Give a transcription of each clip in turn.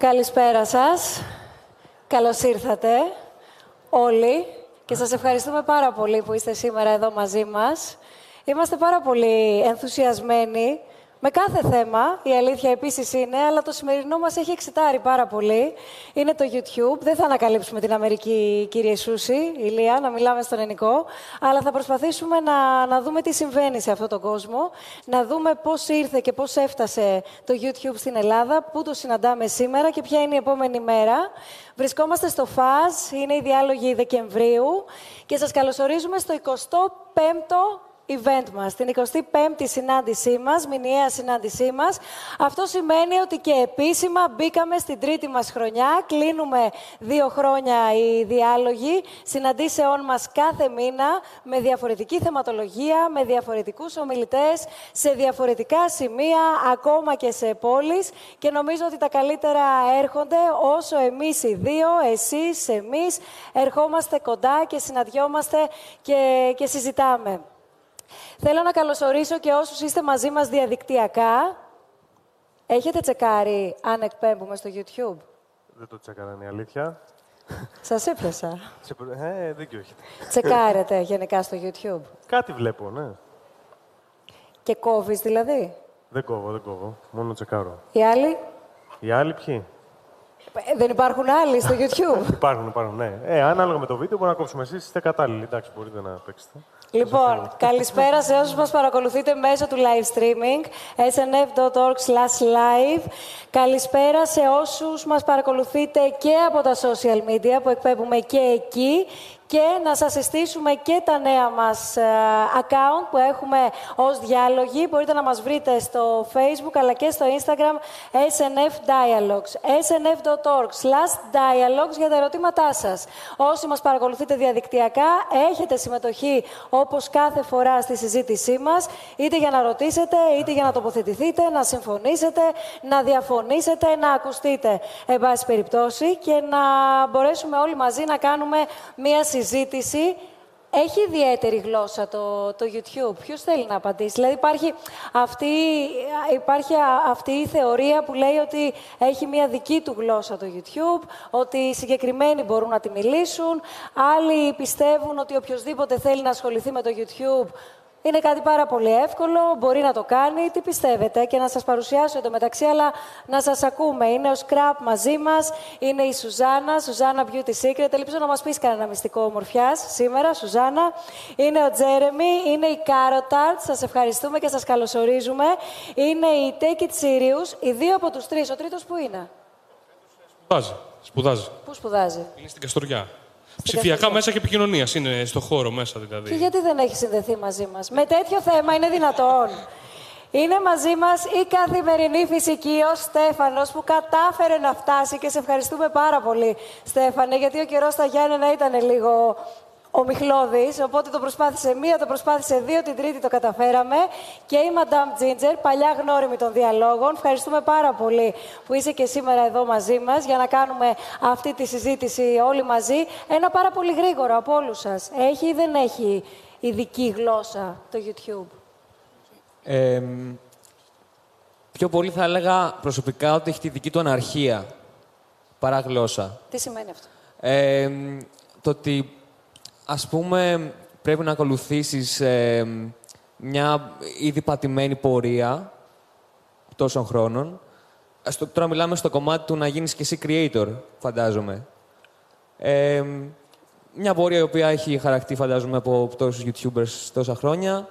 Καλησπέρα σας. Καλώς ήρθατε όλοι και σας ευχαριστούμε πάρα πολύ που είστε σήμερα εδώ μαζί μας. Είμαστε πάρα πολύ ενθουσιασμένοι με κάθε θέμα, η αλήθεια επίσης είναι, αλλά το σημερινό μας έχει εξητάρει πάρα πολύ. Είναι το YouTube. Δεν θα ανακαλύψουμε την Αμερική, κύριε Σούση, Ηλία, να μιλάμε στον ελληνικό, αλλά θα προσπαθήσουμε να, να δούμε τι συμβαίνει σε αυτόν τον κόσμο, να δούμε πώς ήρθε και πώς έφτασε το YouTube στην Ελλάδα, πού το συναντάμε σήμερα και ποια είναι η επόμενη μέρα. Βρισκόμαστε στο ΦΑΖ, είναι η διάλογη Δεκεμβρίου και σας καλωσορίζουμε στο 25ο event μας, την 25η συνάντησή μας, μηνιαία συνάντησή μας. Αυτό σημαίνει ότι και επίσημα μπήκαμε στην τρίτη μας χρονιά. Κλείνουμε δύο χρόνια οι διάλογοι συναντήσεών μας κάθε μήνα με διαφορετική θεματολογία, με διαφορετικούς ομιλητές, σε διαφορετικά σημεία, ακόμα και σε πόλεις και νομίζω ότι τα καλύτερα έρχονται όσο εμείς οι δύο, εσείς, εμείς, ερχόμαστε κοντά και συναντιόμαστε και, και συζητάμε. Θέλω να καλωσορίσω και όσους είστε μαζί μας διαδικτυακά. Έχετε τσεκάρει αν εκπέμπουμε στο YouTube; Δεν το τσεκάρα, είναι η αλήθεια. Σας έπιασα. Ε, δεν έχετε. Τσεκάρετε γενικά στο YouTube; Κάτι βλέπω, ναι. Και κόβεις δηλαδή; Δεν κόβω, δεν κόβω. Μόνο τσεκάρω. Οι άλλοι; Οι άλλοι ποιοι; Ε, δεν υπάρχουν άλλοι στο YouTube; υπάρχουν, υπάρχουν, ναι. Ε, ανάλογα με το βίντεο μπορεί να κόψουμε εσείς, είστε κατάλληλοι. Εντάξει, μπορείτε να παίξετε. Λοιπόν, καλησπέρα σε όσους μας παρακολουθείτε μέσω του live streaming, snf.org live. Καλησπέρα σε όσους μας παρακολουθείτε και από τα social media που εκπέμπουμε και εκεί και να σας συστήσουμε και τα νέα μας ε, account που έχουμε ως διάλογοι. Μπορείτε να μας βρείτε στο Facebook αλλά και στο Instagram SNF Dialogues. snf.org slash dialogues για τα ερωτήματά σας. Όσοι μας παρακολουθείτε διαδικτυακά, έχετε συμμετοχή όπως κάθε φορά στη συζήτησή μας, είτε για να ρωτήσετε, είτε για να τοποθετηθείτε, να συμφωνήσετε, να διαφωνήσετε, να ακουστείτε, εν πάση περιπτώσει, και να μπορέσουμε όλοι μαζί να κάνουμε μία συζήτηση συζήτηση έχει ιδιαίτερη γλώσσα το, το YouTube. Ποιος θέλει να απαντήσει; Δηλαδή υπάρχει αυτή, υπάρχει αυτή η θεωρία που λέει ότι έχει μια δική του γλώσσα το YouTube, ότι οι συγκεκριμένοι μπορούν να τη μιλήσουν. Άλλοι πιστεύουν ότι οποιοδήποτε θέλει να ασχοληθεί με το YouTube είναι κάτι πάρα πολύ εύκολο, μπορεί να το κάνει. Τι πιστεύετε και να σας παρουσιάσω εντωμεταξύ, αλλά να σας ακούμε. Είναι ο Σκραπ μαζί μας, είναι η Σουζάνα, Σουζάνα Beauty Secret. Ελπίζω να μας πεις κανένα μυστικό ομορφιάς σήμερα, Σουζάνα. Είναι ο Τζέρεμι, είναι η Κάροταρτ, σας ευχαριστούμε και σας καλωσορίζουμε. Είναι η Take It Serious, οι δύο από τους τρεις. Ο τρίτος που είναι; Σπουδάζει. Σπουδάζει. Πού σπουδάζει; Είναι στην Καστοριά. Ψηφιακά μέσα και επικοινωνίας είναι στο χώρο μέσα δηλαδή. Και γιατί δεν έχει συνδεθεί μαζί μας; Με τέτοιο θέμα είναι δυνατόν. Είναι μαζί μας η καθημερινή φυσική ο Στέφανος που κατάφερε να φτάσει και σε ευχαριστούμε πάρα πολύ, Στέφανε, γιατί ο καιρός στα Γιάννενα ήταν λίγο ο Μιχλώδης, οπότε το προσπάθησε μία, το προσπάθησε δύο, την τρίτη το καταφέραμε. Και η Madame Ginger, παλιά γνώριμη των διαλόγων. Ευχαριστούμε πάρα πολύ που είσαι και σήμερα εδώ μαζί μας για να κάνουμε αυτή τη συζήτηση όλοι μαζί. Ένα πάρα πολύ γρήγορο από όλους σας. Έχει ή δεν έχει ειδική γλώσσα το YouTube; Ε, πιο πολύ θα έλεγα προσωπικά ότι έχει τη δική του αναρχία παρά γλώσσα. Τι σημαίνει αυτό; Ε, το ότι ας πούμε, πρέπει να ακολουθήσεις ε, μια ήδη πατημένη πορεία τόσων χρόνων. Στο, τώρα μιλάμε στο κομμάτι του να γίνεις και εσύ creator, φαντάζομαι. Ε, μια πορεία η οποία έχει χαρακτή, φαντάζομαι, από τόσους YouTubers τόσα χρόνια.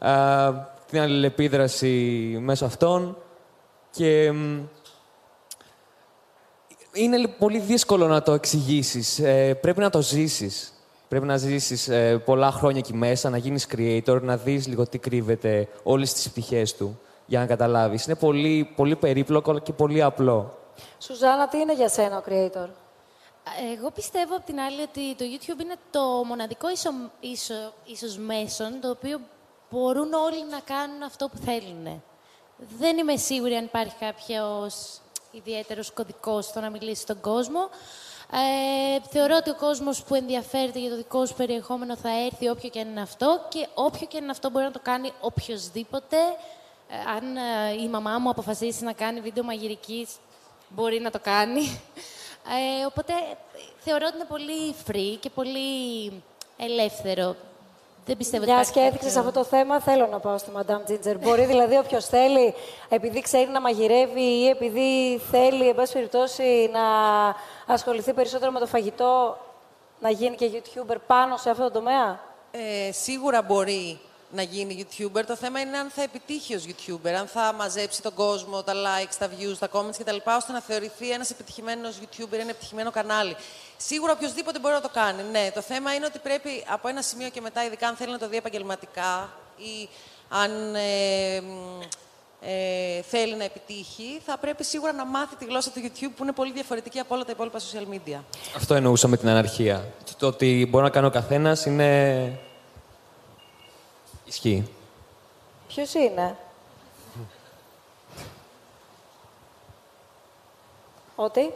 Ε, την αλληλεπίδραση μέσα αυτών. Και είναι πολύ δύσκολο να το εξηγήσεις. πρέπει να το ζήσεις. Πρέπει να ζήσεις ε, πολλά χρόνια εκεί μέσα, να γίνεις creator, να δεις λίγο τι κρύβεται όλες τις πτυχές του για να καταλάβεις. Είναι πολύ, πολύ περίπλοκο και πολύ απλό. Σουζάνα, τι είναι για σένα ο creator? Εγώ πιστεύω απ' την άλλη ότι το YouTube είναι το μοναδικό ίσο, ίσο, ίσως μέσον το οποίο μπορούν όλοι να κάνουν αυτό που θέλουν. Δεν είμαι σίγουρη αν υπάρχει κάποιος ιδιαίτερος κωδικός στο να μιλήσει στον κόσμο. Ε, θεωρώ ότι ο κόσμος που ενδιαφέρεται για το δικό σου περιεχόμενο θα έρθει όποιο και αν είναι αυτό και όποιο και αν είναι αυτό μπορεί να το κάνει οποιοδήποτε. Ε, αν ε, η μαμά μου αποφασίσει να κάνει βίντεο μαγειρικής, μπορεί να το κάνει. Ε, οπότε θεωρώ ότι είναι πολύ free και πολύ ελεύθερο. Δεν πιστεύω Μια ότι και υπάρχει έδειξες κάποιο- αυτό το θέμα, θέλω να πάω στη Madame Ginger. Μπορεί δηλαδή όποιος θέλει, επειδή ξέρει να μαγειρεύει ή επειδή θέλει, εν πάση περιπτώσει, να ασχοληθεί περισσότερο με το φαγητό, να γίνει και YouTuber πάνω σε αυτό το τομέα; Ε, σίγουρα μπορεί να γίνει YouTuber. Το θέμα είναι αν θα επιτύχει ως YouTuber, αν θα μαζέψει τον κόσμο, τα likes, τα views, τα comments κτλ. ώστε να θεωρηθεί ένας επιτυχημένος YouTuber, ένα επιτυχημένο κανάλι. Σίγουρα οποιοδήποτε μπορεί να το κάνει. Ναι, το θέμα είναι ότι πρέπει από ένα σημείο και μετά, ειδικά αν θέλει να το δει επαγγελματικά ή αν ε, μ, ε, θέλει να επιτύχει, θα πρέπει σίγουρα να μάθει τη γλώσσα του YouTube που είναι πολύ διαφορετική από όλα τα υπόλοιπα social media. Αυτό εννοούσα με την αναρχία. Το ότι μπορεί να κάνει ο καθένας είναι. Ισχύει. Ποιος είναι, Ότι.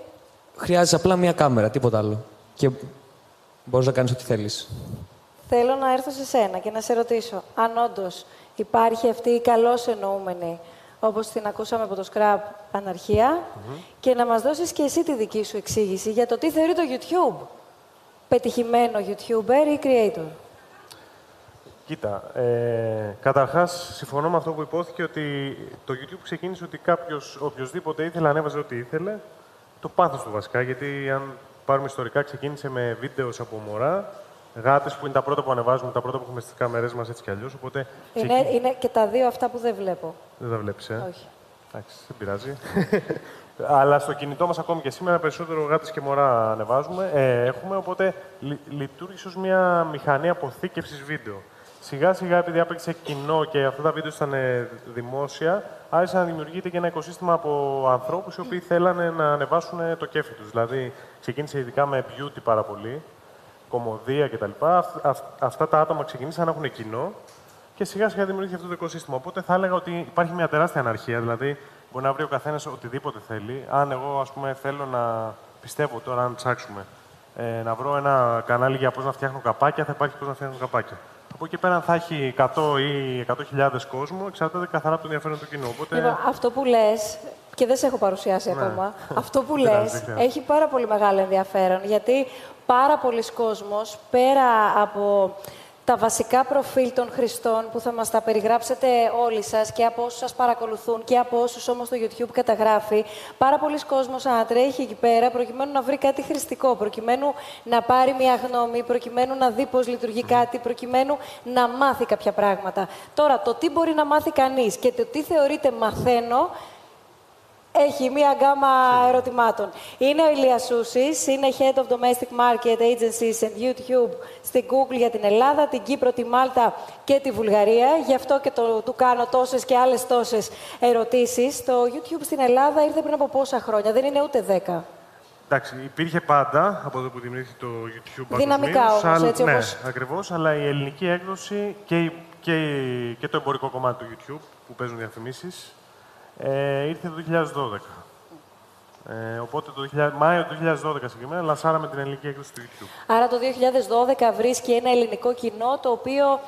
Χρειάζεσαι απλά μία κάμερα, τίποτα άλλο. Και μπορείς να κάνεις ό,τι θέλεις. Θέλω να έρθω σε σένα και να σε ρωτήσω αν όντως υπάρχει αυτή η καλώς εννοούμενη, όπως την ακούσαμε από το Scrap, αναρχία και να μας δώσεις και εσύ τη δική σου εξήγηση για το τι θεωρεί το YouTube. Πετυχημένο YouTuber ή creator. Κοίτα, ε, καταρχάς συμφωνώ με αυτό που υπόθηκε ότι το YouTube ξεκίνησε ότι κάποιος, οποιοδήποτε ήθελε, ανέβαζε ό,τι ήθελε. Το πάθος του βασικά, γιατί αν πάρουμε ιστορικά, ξεκίνησε με βίντεο από μωρά, γάτες που είναι τα πρώτα που ανεβάζουμε, τα πρώτα που έχουμε στις κάμερές μας έτσι κι αλλιώς, οπότε Είναι, ξεκίνησε- είναι και τα δύο αυτά που δεν βλέπω. Δεν τα βλέπεις, ε; Όχι. Εντάξει, δεν πειράζει. Αλλά στο κινητό μας ακόμη και σήμερα περισσότερο γάτες και μωρά ανεβάζουμε, ε, έχουμε, οπότε λει- λειτουργήσε ως μια μηχανή αποθήκευσης βίντεο. Σιγά σιγά, επειδή άπαιξε κοινό και αυτά τα βίντεο ήταν ε, δημόσια, άρχισε να δημιουργείται και ένα οικοσύστημα από ανθρώπους οι οποίοι θέλανε να ανεβάσουν το κέφι τους. Δηλαδή, ξεκίνησε ειδικά με beauty πάρα πολύ, κομμωδία κτλ. Αυ- αυ- αυτά τα άτομα ξεκίνησαν να έχουν κοινό και σιγά σιγά δημιουργήθηκε αυτό το οικοσύστημα. Οπότε θα έλεγα ότι υπάρχει μια τεράστια αναρχία. Δηλαδή, μπορεί να βρει ο καθένας οτιδήποτε θέλει. Αν εγώ, ας πούμε, θέλω να πιστεύω τώρα, αν ψάξουμε, ε, να βρω ένα κανάλι για πώς να φτιάχνω καπάκια, θα υπάρχει πώς να φτιάχνω καπάκια. Από εκεί πέρα, αν θα έχει 100 ή 100.000 κόσμο, εξαρτάται καθαρά από το ενδιαφέρον του κοινού. Οπότε, Λοιπόν, αυτό που λες, και δεν σε έχω παρουσιάσει ακόμα, αυτό που Δεν λες πειράζει, δεν χρειάζεται. έχει πάρα πολύ μεγάλο ενδιαφέρον. Γιατί πάρα πολλοί κόσμος, πέρα από τα βασικά προφίλ των χρηστών που θα μας τα περιγράψετε όλοι σας και από όσους σας παρακολουθούν και από όσους όμως το YouTube καταγράφει, πάρα πολλοί κόσμος ανατρέχει εκεί πέρα προκειμένου να βρει κάτι χρηστικό, προκειμένου να πάρει μια γνώμη, προκειμένου να δει πώς λειτουργεί κάτι, προκειμένου να μάθει κάποια πράγματα. Τώρα, το τι μπορεί να μάθει κανείς και το τι θεωρείται μαθαίνω, έχει μία γκάμα ερωτημάτων. Είναι ο Ηλίας Σούσης, είναι Head of Domestic Market Agencies and YouTube στην Google για την Ελλάδα, την Κύπρο, τη Μάλτα και τη Βουλγαρία. Γι' αυτό και το, του κάνω τόσες και άλλες τόσες ερωτήσεις. Το YouTube στην Ελλάδα ήρθε πριν από πόσα χρόνια, δεν είναι ούτε δέκα. Εντάξει, υπήρχε πάντα από τότε που δημιουργήθηκε το YouTube Δυναμικά παγκοσμίως, όμως, αλλά- έτσι ναι, όπως- ακριβώς, αλλά η ελληνική έκδοση και, η- και, η- και το εμπορικό κομμάτι του YouTube που παίζουν διαφημίσεις ε, ήρθε το 2012. Ε, οπότε το 2000, Μάιο του 2012 συγκεκριμένα λανσάραμε την ελληνική έκδοση του YouTube. Άρα το 2012 βρίσκει ένα ελληνικό κοινό το οποίο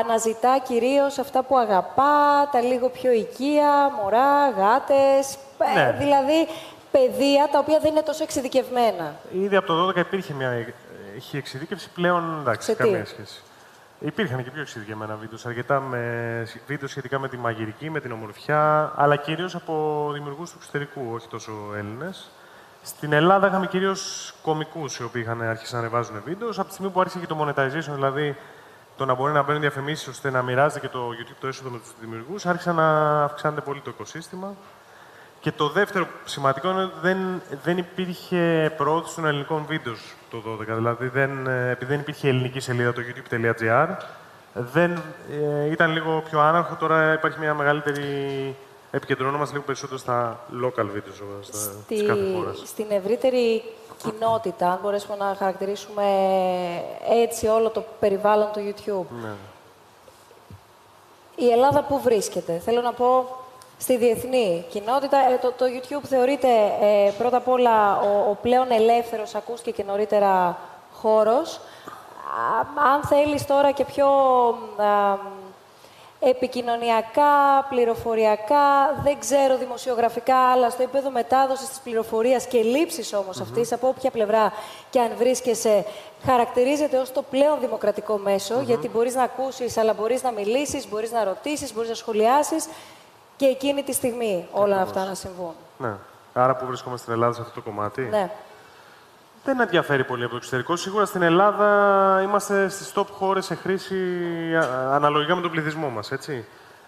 αναζητά κυρίως αυτά που αγαπά, τα λίγο πιο οικία, μωρά, γάτες, ε, Ναι. δηλαδή παιδεία τα οποία δεν είναι τόσο εξειδικευμένα. Ήδη από το 12 υπήρχε μια ε, έχει εξειδίκευση, πλέον εντάξει, Σε τι; καμία σχέση. Υπήρχαν και πιο εξειδικευμένα βίντεος, αρκετά με βίντεος σχετικά με τη μαγειρική, με την ομορφιά, αλλά κυρίως από δημιουργούς του εξωτερικού, όχι τόσο Έλληνες. Στην Ελλάδα είχαμε κυρίως κομικούς οι οποίοι είχαν αρχίσει να ανεβάζουν βίντεος. Από τη στιγμή που άρχισε και το monetization, δηλαδή το να μπορεί να μπαίνουν διαφημίσεις ώστε να μοιράζεται και το YouTube το έσοδο με τους δημιουργούς, άρχισε να αυξάνεται πολύ το οικοσύστημα. Και το δεύτερο σημαντικό είναι ότι δεν, δεν υπήρχε προώθηση των ελληνικών βίντεος το 2012. Δηλαδή, δεν, ε, επειδή δεν υπήρχε ελληνική σελίδα, το youtube.gr, δεν, ε, ήταν λίγο πιο άναρχο. Τώρα υπάρχει μια μεγαλύτερη... Επικεντρωνόμαστε λίγο περισσότερο στα local videos στα, Στη, της κάθε χώρας. στην ευρύτερη κοινότητα, αν μπορέσουμε να χαρακτηρίσουμε έτσι όλο το περιβάλλον του YouTube, Ναι. η Ελλάδα πού βρίσκεται. Θέλω να πω στη διεθνή κοινότητα. Ε, το, το YouTube θεωρείται ε, πρώτα απ' όλα ο, ο πλέον ελεύθερος, ακούστηκε και νωρίτερα, χώρος. Α, αν θέλεις τώρα και πιο α, επικοινωνιακά, πληροφοριακά, δεν ξέρω δημοσιογραφικά, αλλά στο επίπεδο μετάδοσης της πληροφορίας και λήψης όμως αυτής, από όποια πλευρά και αν βρίσκεσαι, χαρακτηρίζεται ως το πλέον δημοκρατικό μέσο, γιατί μπορείς να ακούσεις, αλλά μπορείς να μιλήσεις, μπορείς να ρωτήσεις, μπορείς να σχολιάσεις και εκείνη τη στιγμή όλα αυτά να συμβούν. Ναι. Άρα που βρίσκομαι στην Ελλάδα σε αυτό το κομμάτι. Ναι. Δεν ενδιαφέρει πολύ από το εξωτερικό. Σίγουρα στην Ελλάδα είμαστε στις top χώρες σε χρήση α, αναλογικά με τον πληθυσμό μας.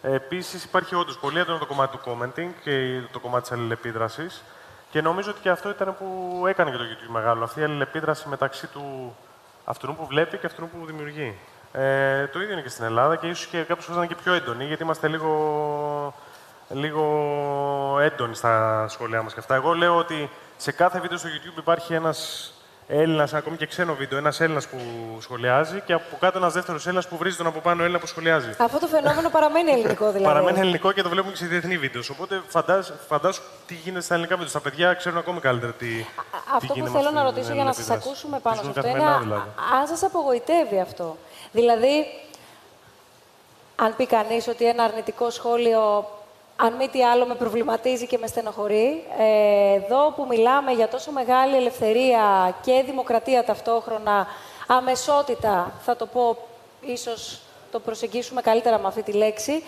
Επίσης, υπάρχει όντως πολύ έντονο το κομμάτι του commenting και το κομμάτι της αλληλεπίδρασης. Και νομίζω ότι και αυτό ήταν που έκανε και το YouTube μεγάλο. Αυτή η αλληλεπίδραση μεταξύ του αυτού που βλέπει και αυτού που δημιουργεί. Ε, το ίδιο είναι και στην Ελλάδα και ίσως και κάποιες φορές είναι και πιο έντονοι, γιατί είμαστε λίγο, λίγο έντονοι στα σχόλιά μας και αυτά. Εγώ λέω ότι σε κάθε βίντεο στο YouTube υπάρχει ένας Έλληνας, ακόμη και ξένο βίντεο, ένας Έλληνας που σχολιάζει και από κάτω ένας δεύτερος Έλληνας που βρίζει τον από πάνω Έλληνα που σχολιάζει. Αυτό το φαινόμενο παραμένει ελληνικό δηλαδή. Παραμένει ελληνικό και το βλέπουμε και σε διεθνή βίντεο. Οπότε φαντάζομαι φαντάσου τι γίνεται στα ελληνικά βίντεο. Τα παιδιά ξέρουν ακόμη καλύτερα τι. Αυτό τι που γίνεται θέλω με να αυτή ρωτήσω την για να σας αλληλεπίδραση. ακούσουμε πάνω Τη σε ζουν αυτό είναι καθημερινά, δηλαδή. α- αν σας απογοητεύει αυτό. Δηλαδή, αν πει κανείς ότι ένα αρνητικό σχόλιο, αν μη τι άλλο, με προβληματίζει και με στενοχωρεί, ε, εδώ που μιλάμε για τόσο μεγάλη ελευθερία και δημοκρατία ταυτόχρονα, αμεσότητα, θα το πω, ίσως το προσεγγίσουμε καλύτερα με αυτή τη λέξη,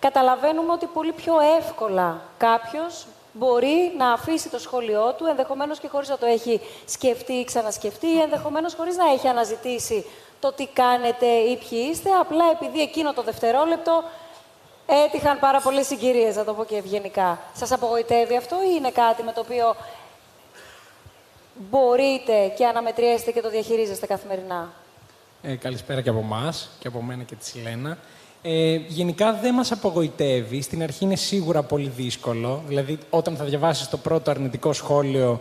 καταλαβαίνουμε ότι πολύ πιο εύκολα κάποιος μπορεί να αφήσει το σχόλιο του, ενδεχομένως και χωρίς να το έχει σκεφτεί ή ξανασκεφτεί, ή ενδεχομένως χωρίς να έχει αναζητήσει το τι κάνετε ή ποιοι είστε, απλά επειδή εκείνο το δευτερόλεπτο έτυχαν πάρα πολλές συγκυρίες, να το πω και ευγενικά. Σας απογοητεύει αυτό ή είναι κάτι με το οποίο μπορείτε και αναμετριέστε και το διαχειρίζεστε καθημερινά; Ε, καλησπέρα και από εμάς και από μένα και τη Σιλένα. Ε, γενικά δεν μας απογοητεύει. Στην αρχή είναι σίγουρα πολύ δύσκολο. Δηλαδή, όταν θα διαβάσεις το πρώτο αρνητικό σχόλιο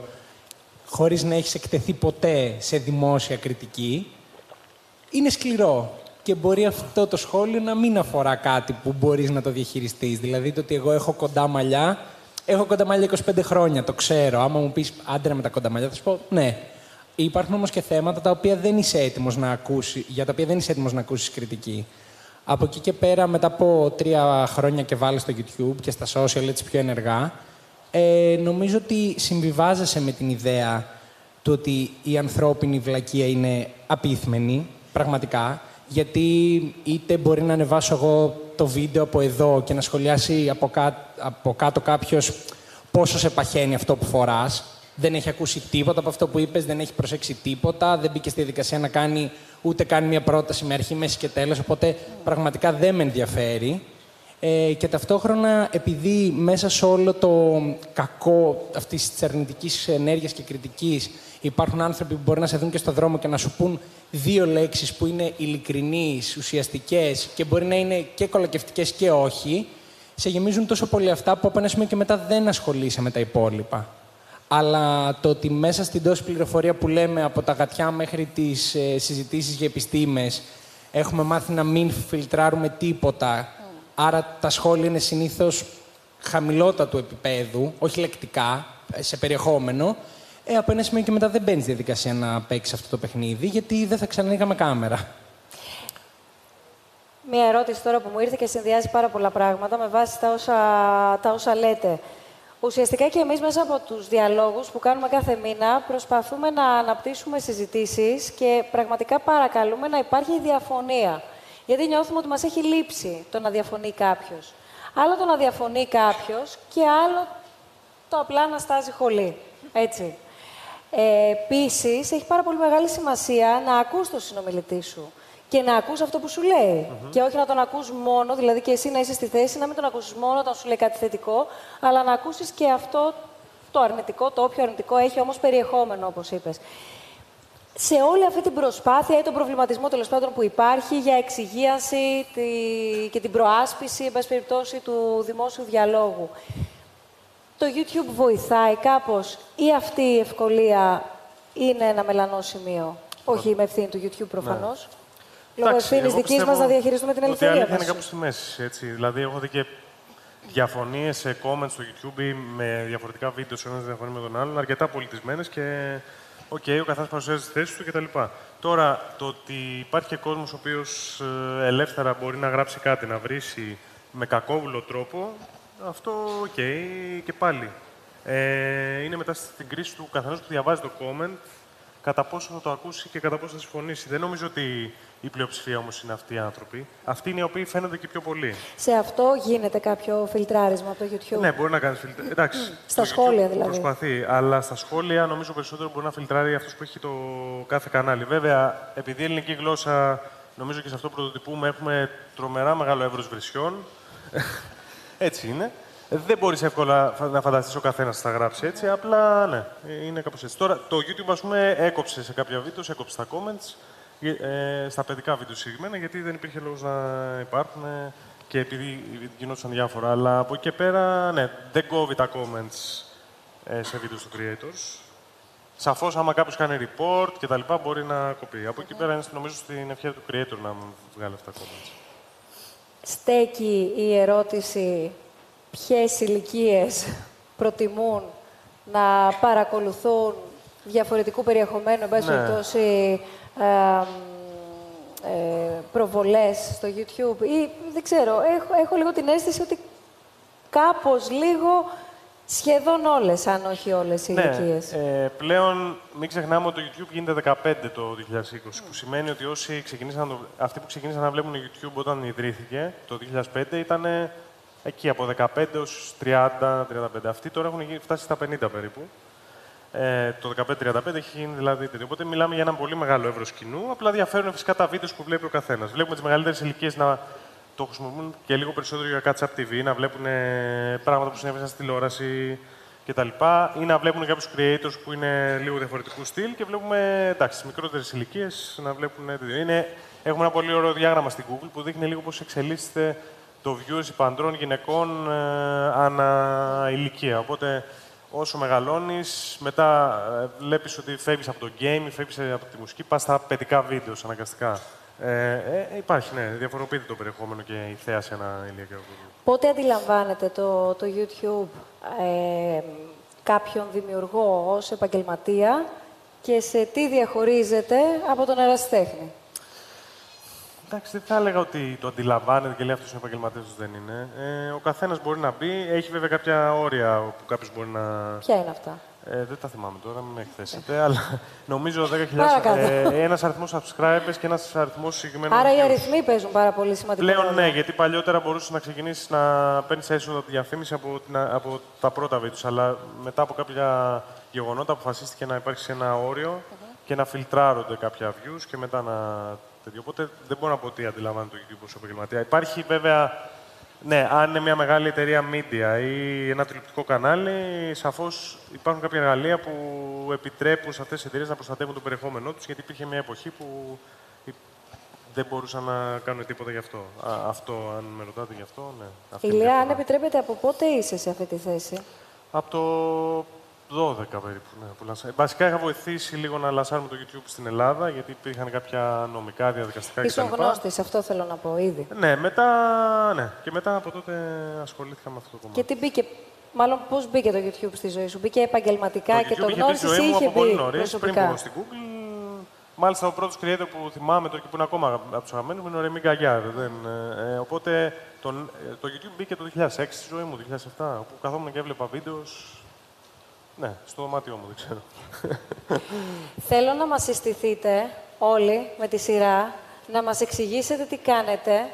χωρίς να έχεις εκτεθεί ποτέ σε δημόσια κριτική, είναι σκληρό. Και μπορεί αυτό το σχόλιο να μην αφορά κάτι που μπορείς να το διαχειριστείς. Δηλαδή, το ότι εγώ έχω κοντά μαλλιά, έχω κοντά μαλλιά 25 χρόνια, το ξέρω. Άμα μου πεις άντρα με τα κοντά μαλλιά, θα σου πω ναι. Υπάρχουν όμως και θέματα τα οποία δεν είσαι έτοιμος να ακούσει, για τα οποία δεν είσαι έτοιμος να ακούσεις κριτική. Από εκεί και πέρα, μετά από τρία χρόνια και βάλει στο YouTube και στα social έτσι πιο ενεργά, ε, νομίζω ότι συμβιβάζεσαι με την ιδέα του ότι η ανθρώπινη βλακεία είναι απίθμενη, πραγματικά, γιατί είτε μπορεί να ανεβάσω εγώ το βίντεο από εδώ και να σχολιάσει από, κά- από κάτω κάποιος πόσο σε παχαίνει αυτό που φοράς, δεν έχει ακούσει τίποτα από αυτό που είπες, δεν έχει προσέξει τίποτα, δεν μπήκε στη διαδικασία να κάνει ούτε κάνει μια πρόταση με αρχή, μέση και τέλος, οπότε πραγματικά δεν με ενδιαφέρει. Ε, και ταυτόχρονα, επειδή μέσα σε όλο το κακό αυτής της αρνητικής ενέργειας και κριτικής υπάρχουν άνθρωποι που μπορεί να σε δουν και στο δρόμο και να σου πούν δύο λέξεις που είναι ειλικρινείς, ουσιαστικές και μπορεί να είναι και κολακευτικές και όχι, σε γεμίζουν τόσο πολύ αυτά που από ένα σημείο και μετά δεν ασχολείσαι με τα υπόλοιπα. Αλλά το ότι μέσα στην τόση πληροφορία που λέμε από τα γατιά μέχρι τις ε, συζητήσεις για επιστήμες έχουμε μάθει να μην φιλτράρουμε τίποτα. Άρα τα σχόλια είναι συνήθως χαμηλότατου επίπεδου, όχι λεκτικά, ε, σε περιεχόμενο. Ε, από ένα σημείο και μετά δεν μπαίνει στη διαδικασία να παίξει αυτό το παιχνίδι, γιατί δεν θα ξανανοίγαμε κάμερα. Μία ερώτηση τώρα που μου ήρθε και συνδυάζει πάρα πολλά πράγματα με βάση τα όσα, τα όσα λέτε. Ουσιαστικά και εμείς μέσα από τους διαλόγους που κάνουμε κάθε μήνα προσπαθούμε να αναπτύσσουμε συζητήσεις και πραγματικά παρακαλούμε να υπάρχει διαφωνία. Γιατί νιώθουμε ότι μας έχει λείψει το να διαφωνεί κάποιος. Άλλο το να διαφωνεί κάποιος και άλλο το απλά να στάζει χολή. Έτσι. Ε, Επίσης, έχει πάρα πολύ μεγάλη σημασία να ακούς τον συνομιλητή σου και να ακούς αυτό που σου λέει. Και όχι να τον ακούς μόνο, δηλαδή και εσύ να είσαι στη θέση να μην τον ακούσεις μόνο όταν σου λέει κάτι θετικό, αλλά να ακούσεις και αυτό το αρνητικό, το όποιο αρνητικό έχει όμως περιεχόμενο, όπως είπες. Σε όλη αυτή την προσπάθεια ή τον προβληματισμό τέλος πάντων που υπάρχει για εξυγίαση τη... και την προάσπιση, εν πάση περιπτώσει, του δημόσιου διαλόγου, το YouTube βοηθάει κάπως ή αυτή η ευκολία είναι ένα μελανό σημείο; Όχι με ευθύνη του YouTube προφανώς. Λόγω Εντάξει, ευθύνη εγώ δικής μας πιστεύω να διαχειριστούμε την Ότι η ελευθερία αλήθεια είναι μας. κάπου στη μέση. Έτσι. Δηλαδή, έχω δει και διαφωνίες σε comments στο YouTube ή με διαφορετικά βίντεο σε ένας διαφωνεί με τον άλλον, αρκετά πολιτισμένες και Οκ, ο καθένας παρουσιάζει τη θέση του κτλ. Τώρα, το ότι υπάρχει και κόσμος ο οποίος ελεύθερα μπορεί να γράψει κάτι, να βρίσει με κακόβουλο τρόπο, αυτό οκ, και πάλι. Ε, είναι μετά στην κρίση του καθενός που διαβάζει το comment, κατά πόσο θα το ακούσει και κατά πόσο θα συμφωνήσει. Δεν νομίζω ότι η πλειοψηφία όμως είναι αυτοί οι άνθρωποι. Αυτοί είναι οι οποίοι φαίνονται και πιο πολύ. Σε αυτό γίνεται κάποιο φιλτράρισμα από το YouTube; Ναι, μπορεί να κάνει φιλτράρισμα. Εντάξει. Στα το σχόλια YouTube δηλαδή. Προσπαθεί. Αλλά στα σχόλια νομίζω περισσότερο μπορεί να φιλτράρει αυτός που έχει το κάθε κανάλι. Βέβαια, επειδή η ελληνική γλώσσα, νομίζω και σε αυτό που πρωτοτυπούμε, έχουμε τρομερά μεγάλο εύρος βρισιών. Έτσι είναι. Δεν μπορείς εύκολα φα- να φανταστείς ο καθένας θα γράψει έτσι. Απλά ναι, είναι κάπως έτσι. Τώρα το YouTube, ας πούμε, έκοψε σε κάποια βίντεο, έκοψε τα comments. ε, στα παιδικά βίντεο συγκεκριμένα, γιατί δεν υπήρχε λόγος να υπάρχουν ε, και επειδή γινόντουσαν διάφορα. Αλλά από εκεί και πέρα, ναι, δεν κόβει τα comments ε, σε βίντεο του creators. Σαφώς, άμα κάποιος κάνει report και τα λοιπά, μπορεί να κοπεί. Από εκεί πέρα είναι νομίζω στην ευχαίρεια του creator να βγάλει αυτά τα comments. Στέκει η ερώτηση ποιες ηλικίες προτιμούν να παρακολουθούν διαφορετικού περιεχομένου, εν πάση Ναι. περιπτώσει, ε, ε, προβολές στο YouTube ή δεν ξέρω, έχω, έχω λίγο την αίσθηση ότι κάπως λίγο σχεδόν όλες, αν όχι όλες οι ηλικίες. ε, πλέον μην ξεχνάμε ότι το YouTube γίνεται 15 το 2020, που σημαίνει ότι όσοι ξεκινήσαν, το- αυτοί που ξεκίνησαν να βλέπουν YouTube όταν ιδρύθηκε το 2005 ήταν εκεί από 15 έως 30-35. Αυτοί τώρα έχουν γίνει- φτάσει στα 50 περίπου. Ε, το 15-35 έχει γίνει δηλαδή τέτοιο. Οπότε μιλάμε για ένα πολύ μεγάλο εύρος κοινού. Απλά διαφέρουν φυσικά τα βίντεος που βλέπει ο καθένας. Βλέπουμε τις μεγαλύτερες ηλικίες να το χρησιμοποιούν και λίγο περισσότερο για Catch Up TV, να βλέπουν ε, πράγματα που συνέβησαν στη τηλεόραση κτλ. Ή να βλέπουν κάποιους creators που είναι λίγο διαφορετικού στυλ και βλέπουμε εντάξει, στι μικρότερες ηλικίες να βλέπουν τέτοιο. Είναι, έχουμε ένα πολύ ωραίο διάγραμμα στην Google που δείχνει λίγο πώς εξελίσσεται το viewership ανδρών γυναικών ε, ανά ηλικία. Οπότε όσο μεγαλώνεις, μετά ε, βλέπεις ότι φεύγεις από το game, φεύγεις ε, από τη μουσική, πας στα παιδικά βίντεο αναγκαστικά. Ε, ε, υπάρχει, ναι, διαφοροποιείται το περιεχόμενο και η θέαση ένα ηλικιακό βίντεο. Πότε αντιλαμβάνεται το, το YouTube ε, κάποιον δημιουργό ως επαγγελματία και σε τι διαχωρίζεται από τον ερασιτέχνη; Εντάξει, δεν θα έλεγα ότι το αντιλαμβάνεται και λέει αυτός είναι επαγγελματίας, δεν είναι. Ε, ο καθένας μπορεί να μπει. Έχει βέβαια κάποια όρια που κάποιος μπορεί να. Ποια είναι αυτά; Ε, δεν τα θυμάμαι τώρα, μην με εκθέσετε, αλλά νομίζω 10.000 Παρακάτω. ε, ένας αριθμός subscribers και ένας αριθμός συγκεκριμένων. Άρα οι views. αριθμοί παίζουν πάρα πολύ σημαντικό Πλέον ρόλο. ναι, γιατί παλιότερα μπορούσες να ξεκινήσεις να παίρνεις έσοδα από τη διαφήμιση από, την, από τα πρώτα βίντεο. Αλλά μετά από κάποια γεγονότα αποφασίστηκε να υπάρξει ένα όριο και να φιλτράρονται κάποια views και μετά να. Τέτοιο. Οπότε δεν μπορώ να πω τι αντιλαμβάνεται το YouTube ως επαγγελματία. Υπάρχει βέβαια. Ναι, αν είναι μια μεγάλη εταιρεία media ή ένα τηλεοπτικό κανάλι, σαφώς υπάρχουν κάποια εργαλεία που επιτρέπουν σε αυτές τις εταιρείες να προστατεύουν το περιεχόμενό τους, γιατί υπήρχε μια εποχή που δεν μπορούσαν να κάνουν τίποτα γι' αυτό. Α, αυτό, αν με ρωτάτε γι' αυτό, ναι. Αυτή είναι η Ηλία, αν διαφορά. επιτρέπετε, από πότε είσαι σε αυτή τη θέση; Από το 12 περίπου. Ναι, που λανσα- Βασικά είχα βοηθήσει λίγο να λασάρουμε το YouTube στην Ελλάδα, γιατί υπήρχαν κάποια νομικά διαδικαστικά Ήσουν κτλ. γνώστης, αυτό θέλω να πω ήδη. Ναι, μετά, ναι. Και μετά από τότε ασχολήθηκα με αυτό το κομμάτι. Και τι μπήκε, μάλλον πώς μπήκε το YouTube στη ζωή σου. Μπήκε επαγγελματικά και YouTube το είχε μπει στη γνώρισες ζωή ή μου είχε από πολύ μπει νωρίς, πριν προσωπικά; πω στην Google. Μάλιστα, ο πρώτος creator που θυμάμαι τώρα και που είναι ακόμα από τους αγαπημένους μου είναι ο Ρεμί Γκαγιάρ. Δεν, ε, ε, οπότε τον, ε, το YouTube μπήκε το 2006 στη ζωή μου, το 2007, όπου καθόμουν και έβλεπα βίντεος. Ναι, στο δωμάτιό μου, δεν ξέρω. Θέλω να μας συστηθείτε όλοι με τη σειρά, να μας εξηγήσετε τι κάνετε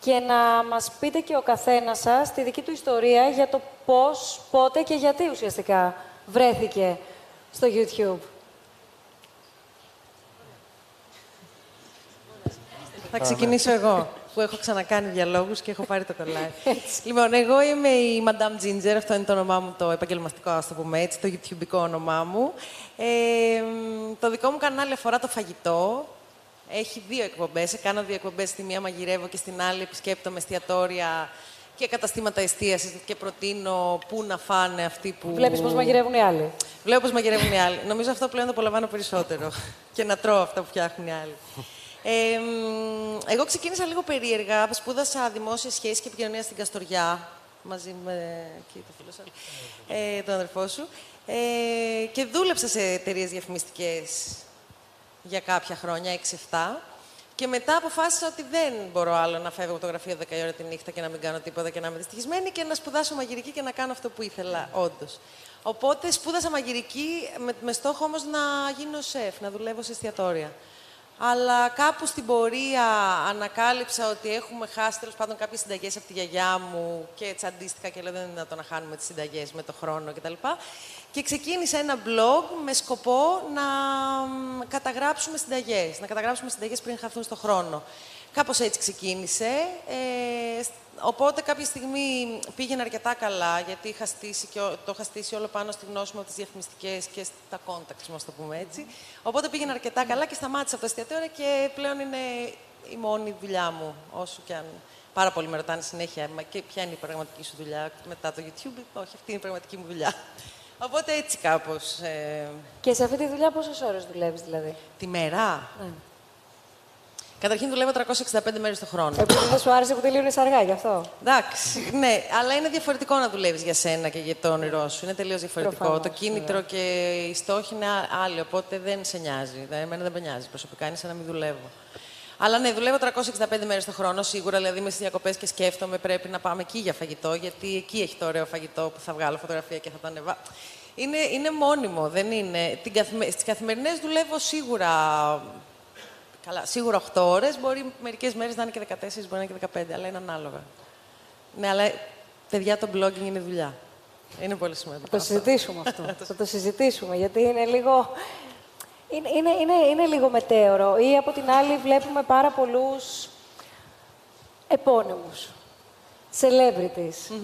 και να μας πείτε και ο καθένας σας τη δική του ιστορία για το πώς, πότε και γιατί ουσιαστικά βρέθηκε στο YouTube. Θα ξεκινήσω εγώ, που έχω ξανακάνει διαλόγους και έχω πάρει το κολλάρι. λοιπόν, εγώ είμαι η Madame Ginger, αυτό είναι το όνομά μου, το επαγγελματικό, ας το πούμε έτσι, το YouTubeικό όνομά μου. Ε, μ, το δικό μου κανάλι αφορά το φαγητό. Έχει δύο εκπομπές. Κάνω δύο εκπομπές. Στη μία μαγειρεύω και στην άλλη επισκέπτομαι εστιατόρια και καταστήματα εστίασης και προτείνω πού να φάνε αυτοί που... Βλέπεις πώς μαγειρεύουν οι άλλοι. Βλέπω πώς μαγειρεύουν οι άλλοι. Νομίζω αυτό πλέον το απολαμβάνω περισσότερο. και να τρώω αυτά που φτιάχνουν οι άλλοι. Ε, μ, εγώ ξεκίνησα λίγο περίεργα. Σπούδασα δημόσια σχέση και επικοινωνία στην Καστοριά. μαζί με εκεί, το φίλο σου, ε, τον αδερφό σου. Ε, και δούλεψα σε εταιρείες διαφημιστικές για κάποια χρόνια, 6-7. Και μετά αποφάσισα ότι δεν μπορώ άλλο να φεύγω από το γραφείο 10 ώρα τη νύχτα και να μην κάνω τίποτα και να είμαι δυστυχισμένη και να σπουδάσω μαγειρική και να κάνω αυτό που ήθελα, όντως. Οπότε σπούδασα μαγειρική με, με στόχο όμως να γίνω σεφ, να δουλεύω σε εστιατόρια. Αλλά κάπου στην πορεία ανακάλυψα ότι έχουμε χάσει τέλος πάντων κάποιες συνταγές από τη γιαγιά μου και τσαντίστηκα και λέω δεν είναι δυνατόν να χάνουμε τις συνταγές με το χρόνο κτλ. Και ξεκίνησα ένα blog με σκοπό να μ, καταγράψουμε συνταγές, να καταγράψουμε συνταγές πριν χαθούν στο χρόνο. Κάπως έτσι ξεκίνησε. Ε, σ- οπότε κάποια στιγμή πήγαινε αρκετά καλά, γιατί είχα στήσει και, ο- το είχα στήσει όλο πάνω στη γνώση μου από τις διαφημιστικές και στα contacts μου, ας το πούμε έτσι. Οπότε πήγαινε αρκετά καλά και σταμάτησα από τα εστιατόρια και πλέον είναι η μόνη δουλειά μου, όσο και αν... Πάρα πολλοί με ρωτάνε συνέχεια, «Μα και ποια είναι η πραγματική σου δουλειά μετά το YouTube. Όχι, αυτή είναι η πραγματική μου δουλειά. Οπότε έτσι κάπως. Ε, Και σε αυτή τη δουλειά πόσες ώρες δουλεύεις δηλαδή; τη μέρα. Καταρχήν δουλεύω 365 μέρες το χρόνο. Επειδή δεν σου άρεσε που τελείωνες αργά γι' αυτό. Εντάξει, ναι, αλλά είναι διαφορετικό να δουλεύεις για σένα και για το όνειρό σου. Είναι τελείως διαφορετικό. Προφανώς, το κίνητρο ναι. και οι στόχοι είναι α- άλλοι, οπότε δεν σε νοιάζει. Δεν- Εμένα δεν με νοιάζει προσωπικά, είναι σαν να μην δουλεύω. Αλλά ναι, δουλεύω 365 μέρες το χρόνο σίγουρα. Δηλαδή είμαι στις διακοπές και σκέφτομαι πρέπει να πάμε εκεί για φαγητό, γιατί εκεί έχει το ωραίο φαγητό που θα βγάλω φωτογραφία και θα το ανεβάσω. Είναι, είναι μόνιμο, δεν είναι. Την καθημε... Στις καθημερινές δουλεύω σίγουρα. Καλά, σίγουρα 8 ώρες. Μπορεί μερικές μέρες να είναι και 14, μπορεί να είναι και 15, αλλά είναι ανάλογα. Ναι, αλλά παιδιά, το blogging είναι δουλειά. Είναι πολύ σημαντικό. Θα το συζητήσουμε αυτό. Θα το συζητήσουμε, γιατί είναι λίγο... Είναι, είναι, είναι, είναι λίγο μετέωρο. Ή από την άλλη βλέπουμε πάρα πολλούς επώνυμους. Celebrities.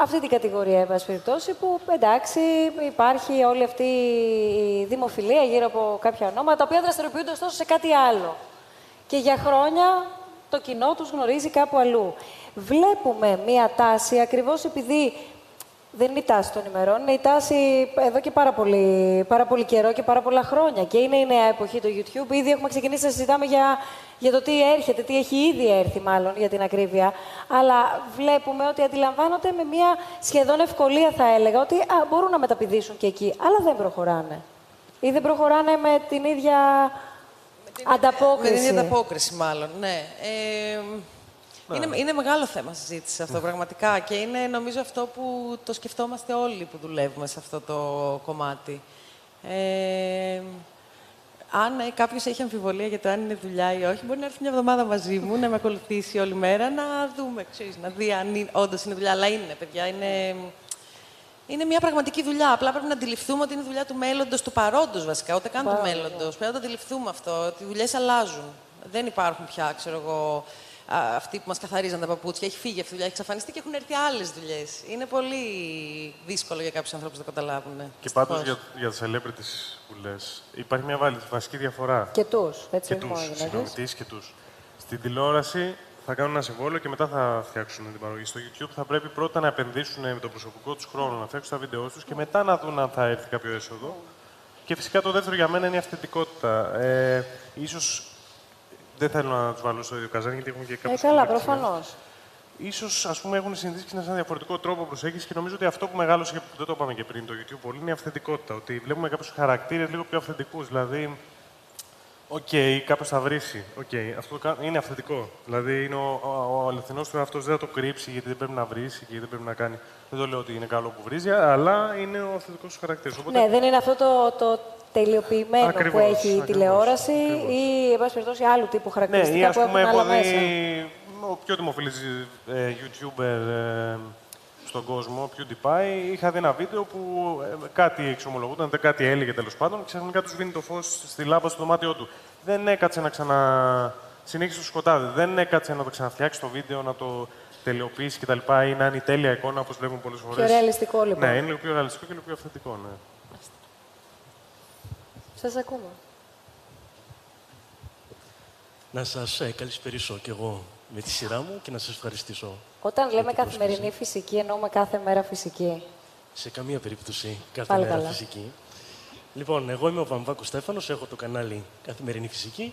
Αυτή την κατηγορία, εν πάση περιπτώσει, που εντάξει, υπάρχει όλη αυτή η δημοφιλία γύρω από κάποια ονόματα, τα οποία δραστηριοποιούνται ωστόσο σε κάτι άλλο. Και για χρόνια το κοινό τους γνωρίζει κάπου αλλού. Βλέπουμε μία τάση, ακριβώς επειδή δεν είναι η τάση των ημερών, είναι η τάση εδώ και πάρα πολύ, πάρα πολύ καιρό και πάρα πολλά χρόνια. Και είναι η νέα εποχή του YouTube. Ήδη έχουμε ξεκινήσει να συζητάμε για, για το τι έρχεται, τι έχει ήδη έρθει μάλλον για την ακρίβεια. Αλλά βλέπουμε ότι αντιλαμβάνονται με μια σχεδόν ευκολία θα έλεγα ότι α, μπορούν να μεταπηδήσουν και εκεί, αλλά δεν προχωράνε. Ή δεν προχωράνε με την ίδια ανταπόκριση. Με την ίδια ανταπόκριση, μάλλον. Ναι. Ε, είναι, είναι μεγάλο θέμα συζήτηση αυτό πραγματικά και είναι νομίζω αυτό που το σκεφτόμαστε όλοι που δουλεύουμε σε αυτό το κομμάτι. Ε, αν ε, κάποιος έχει αμφιβολία για το αν είναι δουλειά ή όχι, μπορεί να έρθει μια εβδομάδα μαζί μου, να με ακολουθήσει όλη μέρα, να δούμε, ξέρεις, να δει αν όντως είναι δουλειά. Αλλά είναι, παιδιά, είναι, είναι μια πραγματική δουλειά. Απλά πρέπει να αντιληφθούμε ότι είναι δουλειά του μέλλοντος, του παρόντος βασικά, ούτε καν του Πάρα μέλλοντος. Πρέπει να το αντιληφθούμε αυτό, ότι οι δουλειές αλλάζουν. Δεν υπάρχουν πια, ξέρω εγώ, α, αυτοί που μας καθαρίζαν τα παπούτσια. Έχει φύγει αυτή η δουλειά, έχει εξαφανιστεί και έχουν έρθει άλλες δουλειές. Είναι πολύ δύσκολο για κάποιους ανθρώπους να το καταλάβουν. Και πάντως δυστυχώς. για, για τις celebrities που λες, υπάρχει μια βάλη- βασική διαφορά. Και τους, έτσι, και όχι τους. μόνο γυναίκες. Συγγνώμη, τις και τους. Στην τηλεόραση θα κάνουν ένα συμβόλαιο και μετά θα φτιάξουν την παραγωγή. Στο YouTube θα πρέπει πρώτα να επενδύσουν με το προσωπικό τους χρόνο, να φτιάξουν τα βίντεο τους και μετά να δουν αν θα έρθει κάποιο έσοδο. Και φυσικά το δεύτερο για μένα είναι η αυθεντικότητα. Ε, ίσως δεν θέλω να τους βάλω στο ίδιο καζάνι γιατί έχουν και Ε, κάποιες καλά, celebrities. προφανώς. Ίσως, ας πούμε, έχουν συνηθίσει σε ένα διαφορετικό τρόπο προσέγγισης και νομίζω ότι αυτό που μεγάλωσε και που δεν το είπαμε και πριν το YouTube πολύ είναι η αυθεντικότητα. Ότι βλέπουμε κάποιους χαρακτήρες λίγο πιο αυθεντικούς. Δηλαδή, οκ, κάποιος θα βρίσει. Οκ, αυτό το κα- είναι αυθεντικό. Δηλαδή, είναι ο, ο, ο αληθινός του εαυτός δεν θα το κρύψει γιατί δεν πρέπει να βρίσει και γιατί δεν πρέπει να κάνει. Δεν το λέω ότι είναι καλό που βρίζει, αλλά είναι ο αυθεντικός του χαρακτήρας. Ναι, δεν είναι αυτό το, το τελειοποιημένο Ακριβώς, που έχει η ακριβώς, τηλεόραση ακριβώς. ή, εν πάση περιπτώσει, άλλου τύπου Ναι, χαρακτηριστικά ή ας που πούμε έχουν άλλα έχω μέσα. δει ο πιο δημοφιλής ε, YouTuber ε, στον κόσμο, PewDiePie, είχα δει ένα βίντεο που ε, κάτι εξομολογούταν, δεν κάτι έλεγε τέλος πάντων και ξαφνικά τους σβήνει το φως στη λάμπα στο δωμάτιό του. Δεν έκατσε να ξανα... Συνέχισε το σκοτάδι. Δεν έκατσε να το ξαναφτιάξει το βίντεο, να το τελειοποιήσει κτλ. ή να είναι η τέλεια εικόνα όπως βλέπουμε πολλές φορές. Πιο ρεαλιστικό, λοιπόν. Ναι, είναι λίγο πιο ρεαλιστικό και λίγο πιο αυθεντικό, ναι. Σας ακούμε. Να σας ε, καλησπερίσω κι εγώ με τη σειρά μου και να σας ευχαριστήσω. Όταν λέμε την καθημερινή πρόσκληση. φυσική, εννοούμε κάθε μέρα φυσική. Σε καμία περίπτωση κάθε Πάλι μέρα καλά. φυσική. Λοιπόν, εγώ είμαι ο Βαμβάκος Στέφανος, έχω το κανάλι Καθημερινή Φυσική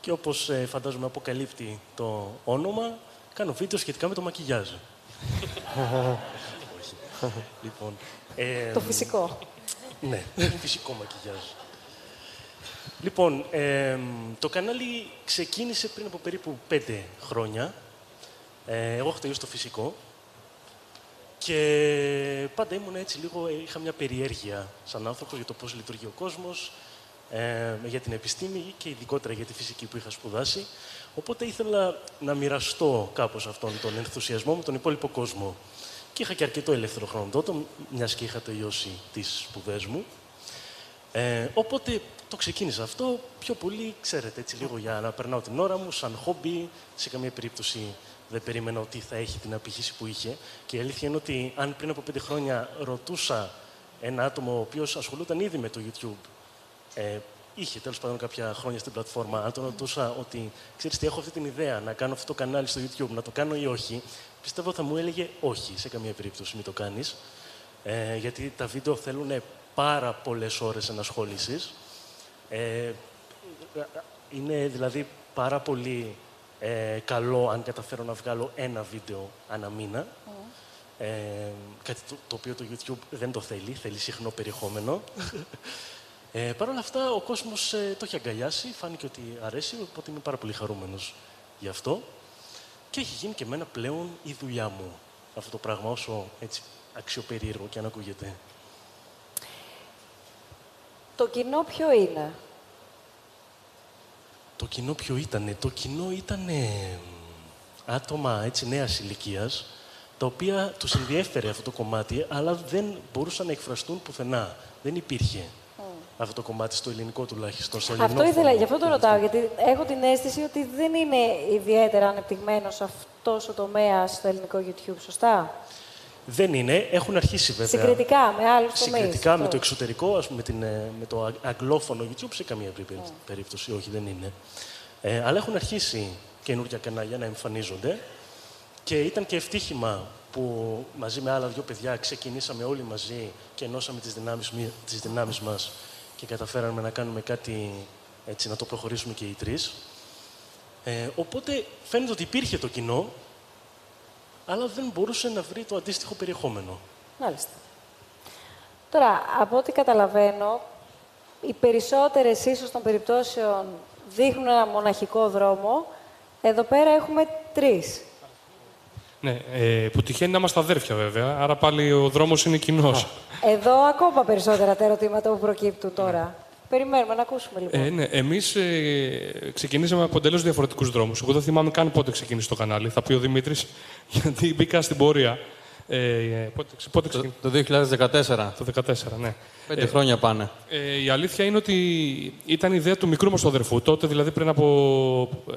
και όπως ε, φαντάζομαι αποκαλύπτει το όνομα, κάνω βίντεο σχετικά με το μακιγιάζ. λοιπόν, ε, Το φυσικό. ναι, φυσικό μακιγιάζ. Λοιπόν, ε, το κανάλι ξεκίνησε πριν από περίπου πέντε χρόνια. Ε, εγώ έχω τελειώσει το φυσικό. Και πάντα ήμουν έτσι λίγο, ε, είχα μια περιέργεια σαν άνθρωπος για το πώς λειτουργεί ο κόσμος, ε, για την επιστήμη και ειδικότερα για τη φυσική που είχα σπουδάσει. Οπότε ήθελα να μοιραστώ κάπως αυτόν τον ενθουσιασμό με τον υπόλοιπο κόσμο. Και είχα και αρκετό ελεύθερο χρόνο τότε, μιας και είχα τελειώσει τις σπουδές μου. Ε, οπότε το ξεκίνησα αυτό πιο πολύ, ξέρετε, έτσι λίγο για να περνάω την ώρα μου, σαν χόμπι. Σε καμία περίπτωση δεν περίμενα ότι θα έχει την απήχηση που είχε. Και η αλήθεια είναι ότι αν πριν από πέντε χρόνια ρωτούσα ένα άτομο ο οποίος ασχολούταν ήδη με το YouTube, ε, είχε τέλος πάντων κάποια χρόνια στην πλατφόρμα, αν τον ρωτούσα ότι ξέρεις τι, έχω αυτή την ιδέα να κάνω αυτό το κανάλι στο YouTube, να το κάνω ή όχι, πιστεύω θα μου έλεγε όχι, σε καμία περίπτωση μην το κάνεις. Ε, γιατί τα βίντεο θέλουν πάρα πολλές ώρες ενασχόλησης. Ε, είναι δηλαδή πάρα πολύ ε, καλό αν καταφέρω να βγάλω ένα βίντεο ανά μήνα. Ε, κάτι το, το οποίο το YouTube δεν το θέλει, θέλει συχνό περιεχόμενο. Ε, Παρ' όλα αυτά, ο κόσμος ε, το έχει αγκαλιάσει, φάνηκε ότι αρέσει, οπότε είμαι πάρα πολύ χαρούμενος γι' αυτό. Και έχει γίνει και εμένα πλέον η δουλειά μου αυτό το πράγμα, όσο έτσι αξιοπερίεργο και αν ακούγεται. Το κοινό ποιο είναι; Το κοινό ποιο ήτανε; Το κοινό ήταν άτομα έτσι νέας ηλικίας, τα οποία τους ενδιέφερε αυτό το κομμάτι, αλλά δεν μπορούσαν να εκφραστούν πουθενά. Δεν υπήρχε αυτό το κομμάτι στο ελληνικό τουλάχιστον. Στο Αυτό ελληνόφωνο ήθελα, γι' αυτό το τουλάχιστον. ρωτάω, γιατί έχω την αίσθηση ότι δεν είναι ιδιαίτερα ανεπτυγμένος αυτός ο τομέας στο ελληνικό YouTube, σωστά; Δεν είναι. Έχουν αρχίσει βέβαια. Συγκριτικά με άλλους τομείς. Συγκριτικά με Αυτό. το εξωτερικό, ας πούμε, με, την, ε, με το αγ- αγγλόφωνο YouTube, σε καμία περίπτωση- Ναι. περίπτωση, όχι, δεν είναι. Ε, αλλά έχουν αρχίσει καινούργια κανάλια να εμφανίζονται και ήταν και ευτύχημα που μαζί με άλλα δύο παιδιά ξεκινήσαμε όλοι μαζί και ενώσαμε τις δυνάμεις, μη- τις δυνάμεις μας και καταφέραμε να κάνουμε κάτι έτσι, να το προχωρήσουμε και οι τρεις. Ε, οπότε φαίνεται ότι υπήρχε το κοινό, αλλά δεν μπορούσε να βρει το αντίστοιχο περιεχόμενο. Μάλιστα. Τώρα, από ό,τι καταλαβαίνω, οι περισσότερες ίσως των περιπτώσεων δείχνουν ένα μοναχικό δρόμο. Εδώ πέρα έχουμε τρεις. Ναι, ε, που τυχαίνει να είμαστε αδέρφια βέβαια, άρα πάλι ο δρόμος είναι κοινός. Εδώ ακόμα περισσότερα τα ερωτήματα που προκύπτουν τώρα. Περιμένουμε να ακούσουμε λοιπόν. Ε, ναι, εμείς ε, ξεκινήσαμε από εντελώς διαφορετικούς δρόμους. Εγώ δεν θυμάμαι καν πότε ξεκίνησε το κανάλι. Θα πει ο Δημήτρης, γιατί μπήκα στην πορεία. Ε, ε, πότε, πότε ξεκίνησε. Το 2014. Το 2014, ναι. Πέντε Ε, χρόνια πάνε. Ε, η αλήθεια είναι ότι ήταν η ιδέα του μικρού μας του αδερφού. Τότε, δηλαδή πριν από ε,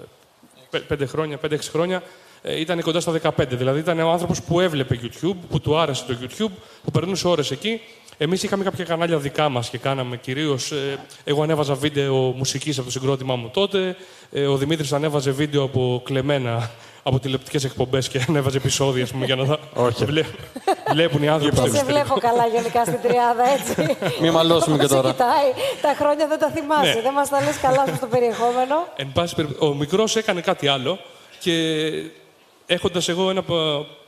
πέ- πέντε χρόνια, πέντε-έξι χρόνια, ε, ήταν κοντά στα 15. Δηλαδή ήταν ο άνθρωπος που έβλεπε YouTube, που του άρεσε το YouTube, που περνούσε ώρες εκεί. Εμείς είχαμε κάποια κανάλια δικά μας και κάναμε κυρίως... Ε, εγώ ανέβαζα βίντεο μουσικής από το συγκρότημά μου τότε. Ε, ο Δημήτρης ανέβαζε βίντεο από κλεμμένα από τηλεοπτικές εκπομπές και ανέβαζε επεισόδια, ας πούμε, για να τα Όχι. βλέ- βλέπουν οι άνθρωποι στο Δεν σε εξωτερικό. βλέπω καλά γενικά στην τριάδα, έτσι. Μη μαλώσουμε και Όπως σε τώρα. κοιτάει, τα χρόνια δεν τα θυμάσαι. Ναι. Δεν μας τα λες καλά σου στο περιεχόμενο. Εν πάση περιπτώσει, ο μικρός έκανε κάτι άλλο και έχοντας εγώ ένα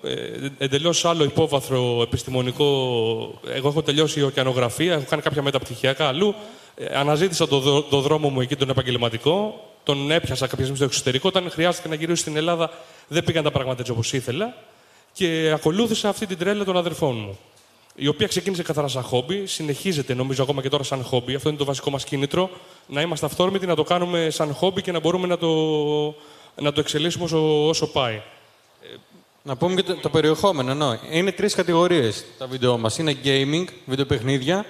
ε, εντελώς άλλο υπόβαθρο επιστημονικό. Εγώ έχω τελειώσει ωκεανογραφία, έχω κάνει κάποια μεταπτυχιακά αλλού. Ε, αναζήτησα το, δρο- το δρόμο μου εκεί τον επαγγελματικό. Τον έπιασα κάποια στιγμή στο εξωτερικό. Όταν χρειάστηκε να γυρίσω στην Ελλάδα, δεν πήγαν τα πράγματα έτσι όπως ήθελα. Και ακολούθησα αυτή την τρέλα των αδερφών μου. Η οποία ξεκίνησε καθαρά σαν χόμπι, συνεχίζεται νομίζω ακόμα και τώρα σαν χόμπι. Αυτό είναι το βασικό μας κίνητρο. Να είμαστε αυθόρμητοι, να το κάνουμε σαν χόμπι και να μπορούμε να το, να το εξελίσσουμε όσο, όσο πάει. Να πούμε και το, το περιεχόμενο. Ενώ είναι τρεις κατηγορίες τα βίντεο μας. Είναι gaming, βίντεο παιχνίδια.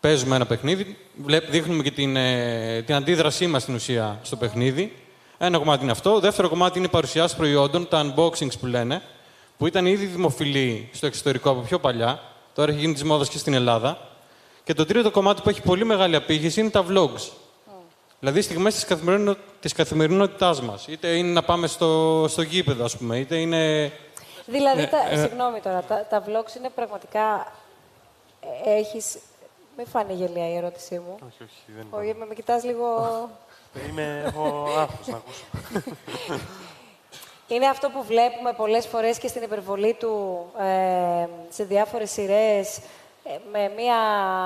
Παίζουμε ένα παιχνίδι. Βλέπ, δείχνουμε και την, ε, την αντίδρασή μας στην ουσία στο παιχνίδι. Ένα κομμάτι είναι αυτό. Δεύτερο κομμάτι είναι οι παρουσιάσει προϊόντων, τα unboxings που λένε, που ήταν ήδη δημοφιλή στο εξωτερικό από πιο παλιά. Τώρα έχει γίνει της μόδας και στην Ελλάδα. Και το τρίτο κομμάτι που έχει πολύ μεγάλη απήχηση είναι τα vlogs. Δηλαδή στιγμές της καθημερινο... της καθημερινότητάς μας. Είτε είναι να πάμε στο, στο γήπεδο, ας πούμε, είτε είναι. Δηλαδή, Ναι, τα, ε, συγγνώμη τώρα, τα, τα vlogs είναι πραγματικά... ε, Έχεις... Μην φάνει γελία η ερώτησή μου. Όχι, όχι, δεν Όχι, είναι. με, με κοιτάς λίγο... Είμαι, έχω άγχος να ακούσω. Είναι αυτό που βλέπουμε πολλές φορές και στην υπερβολή του ε, σε διάφορες σειρές. Ε, με μία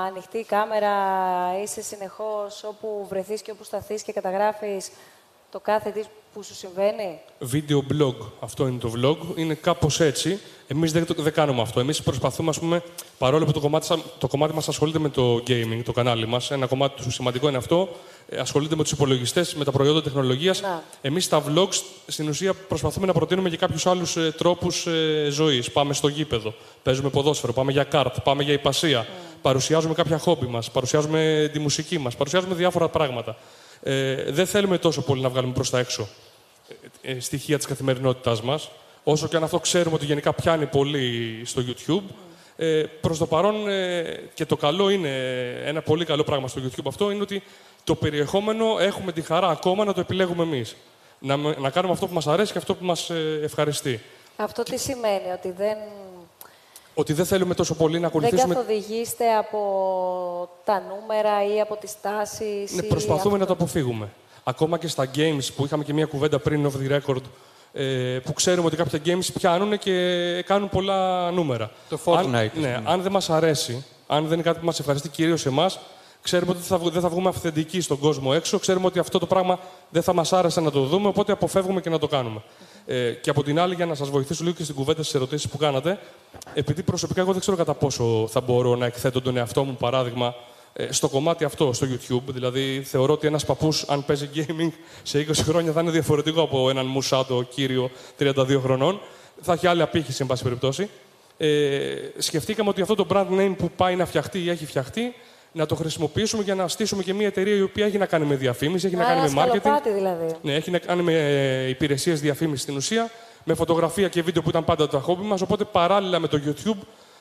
ανοιχτή κάμερα είσαι συνεχώς όπου βρεθείς και όπου σταθείς και καταγράφεις το κάθε τι που σου συμβαίνει; Video blog. Αυτό είναι το vlog. Είναι κάπως έτσι. Εμείς δεν, το- δεν κάνουμε αυτό. Εμείς προσπαθούμε, ας πούμε, παρόλο που το κομμάτι, σα- το κομμάτι μας ασχολείται με το gaming, το κανάλι μας, ένα κομμάτι του σημαντικό είναι αυτό. Ε, Ασχολείται με τους υπολογιστές, με τα προϊόντα τεχνολογίας. Να. Εμείς τα vlogs στην ουσία προσπαθούμε να προτείνουμε και κάποιους άλλους ε, τρόπους ε, ζωής. Πάμε στο γήπεδο, παίζουμε ποδόσφαιρο, πάμε για καρτ, πάμε για υπασία. Παρουσιάζουμε κάποια χόμπι μας, παρουσιάζουμε τη μουσική μας, παρουσιάζουμε διάφορα πράγματα. Ε, δεν θέλουμε τόσο πολύ να βγάλουμε προς τα έξω ε, στοιχεία της καθημερινότητάς μας. Όσο και αν αυτό ξέρουμε ότι γενικά πιάνει πολύ στο YouTube. Ε, προς το παρόν, ε, και το καλό είναι, ένα πολύ καλό πράγμα στο YouTube αυτό, είναι ότι το περιεχόμενο έχουμε τη χαρά ακόμα να το επιλέγουμε εμείς. Να, με- να κάνουμε αυτό που μας αρέσει και αυτό που μας ε, ευχαριστεί. Αυτό τι σημαίνει, ότι δεν, Ότι δεν θέλουμε τόσο πολύ να δεν ακολουθήσουμε... καθοδηγείστε από τα νούμερα ή από τις τάσεις. Ναι, ή προσπαθούμε να αυτό. το αποφύγουμε. Ακόμα και στα games που είχαμε και μια κουβέντα πριν off the record, ε, που ξέρουμε ότι κάποια games πιάνουν και κάνουν πολλά νούμερα. Το Fortnite, Αν, ας ναι, πούμε. αν δεν μας αρέσει, αν δεν είναι κάτι που μας ευχαριστεί κυρίως εμάς, ξέρουμε ότι θα, βγ- δεν θα βγούμε αυθεντικοί στον κόσμο έξω, ξέρουμε ότι αυτό το πράγμα δεν θα μας άρεσε να το δούμε, οπότε αποφεύγουμε και να το κάνουμε. Ε, και από την άλλη, για να σας βοηθήσω λίγο και στην κουβέντα στις ερωτήσεις που κάνατε, επειδή προσωπικά εγώ δεν ξέρω κατά πόσο θα μπορώ να εκθέτω τον εαυτό μου, παράδειγμα, ε, στο κομμάτι αυτό, στο YouTube. Δηλαδή, θεωρώ ότι ένας παππούς, αν παίζει gaming σε 20 χρόνια, θα είναι διαφορετικό από έναν μουσάτο κύριο 32 χρονών. Θα έχει άλλη απήχηση, εν πάση περιπτώσει. Ε, σκεφτήκαμε ότι αυτό το brand name που πάει να φτιαχτεί ή έχει φτιαχτεί, να το χρησιμοποιήσουμε για να στήσουμε και μια εταιρεία η οποία έχει να κάνει με διαφήμιση, έχει να, Μα κάνει ένα με marketing. σκαλοπάτι δηλαδή. Ναι, έχει να κάνει με υπηρεσίες διαφήμισης στην ουσία, με φωτογραφία και βίντεο που ήταν πάντα το χόμπι μας. Οπότε παράλληλα με το YouTube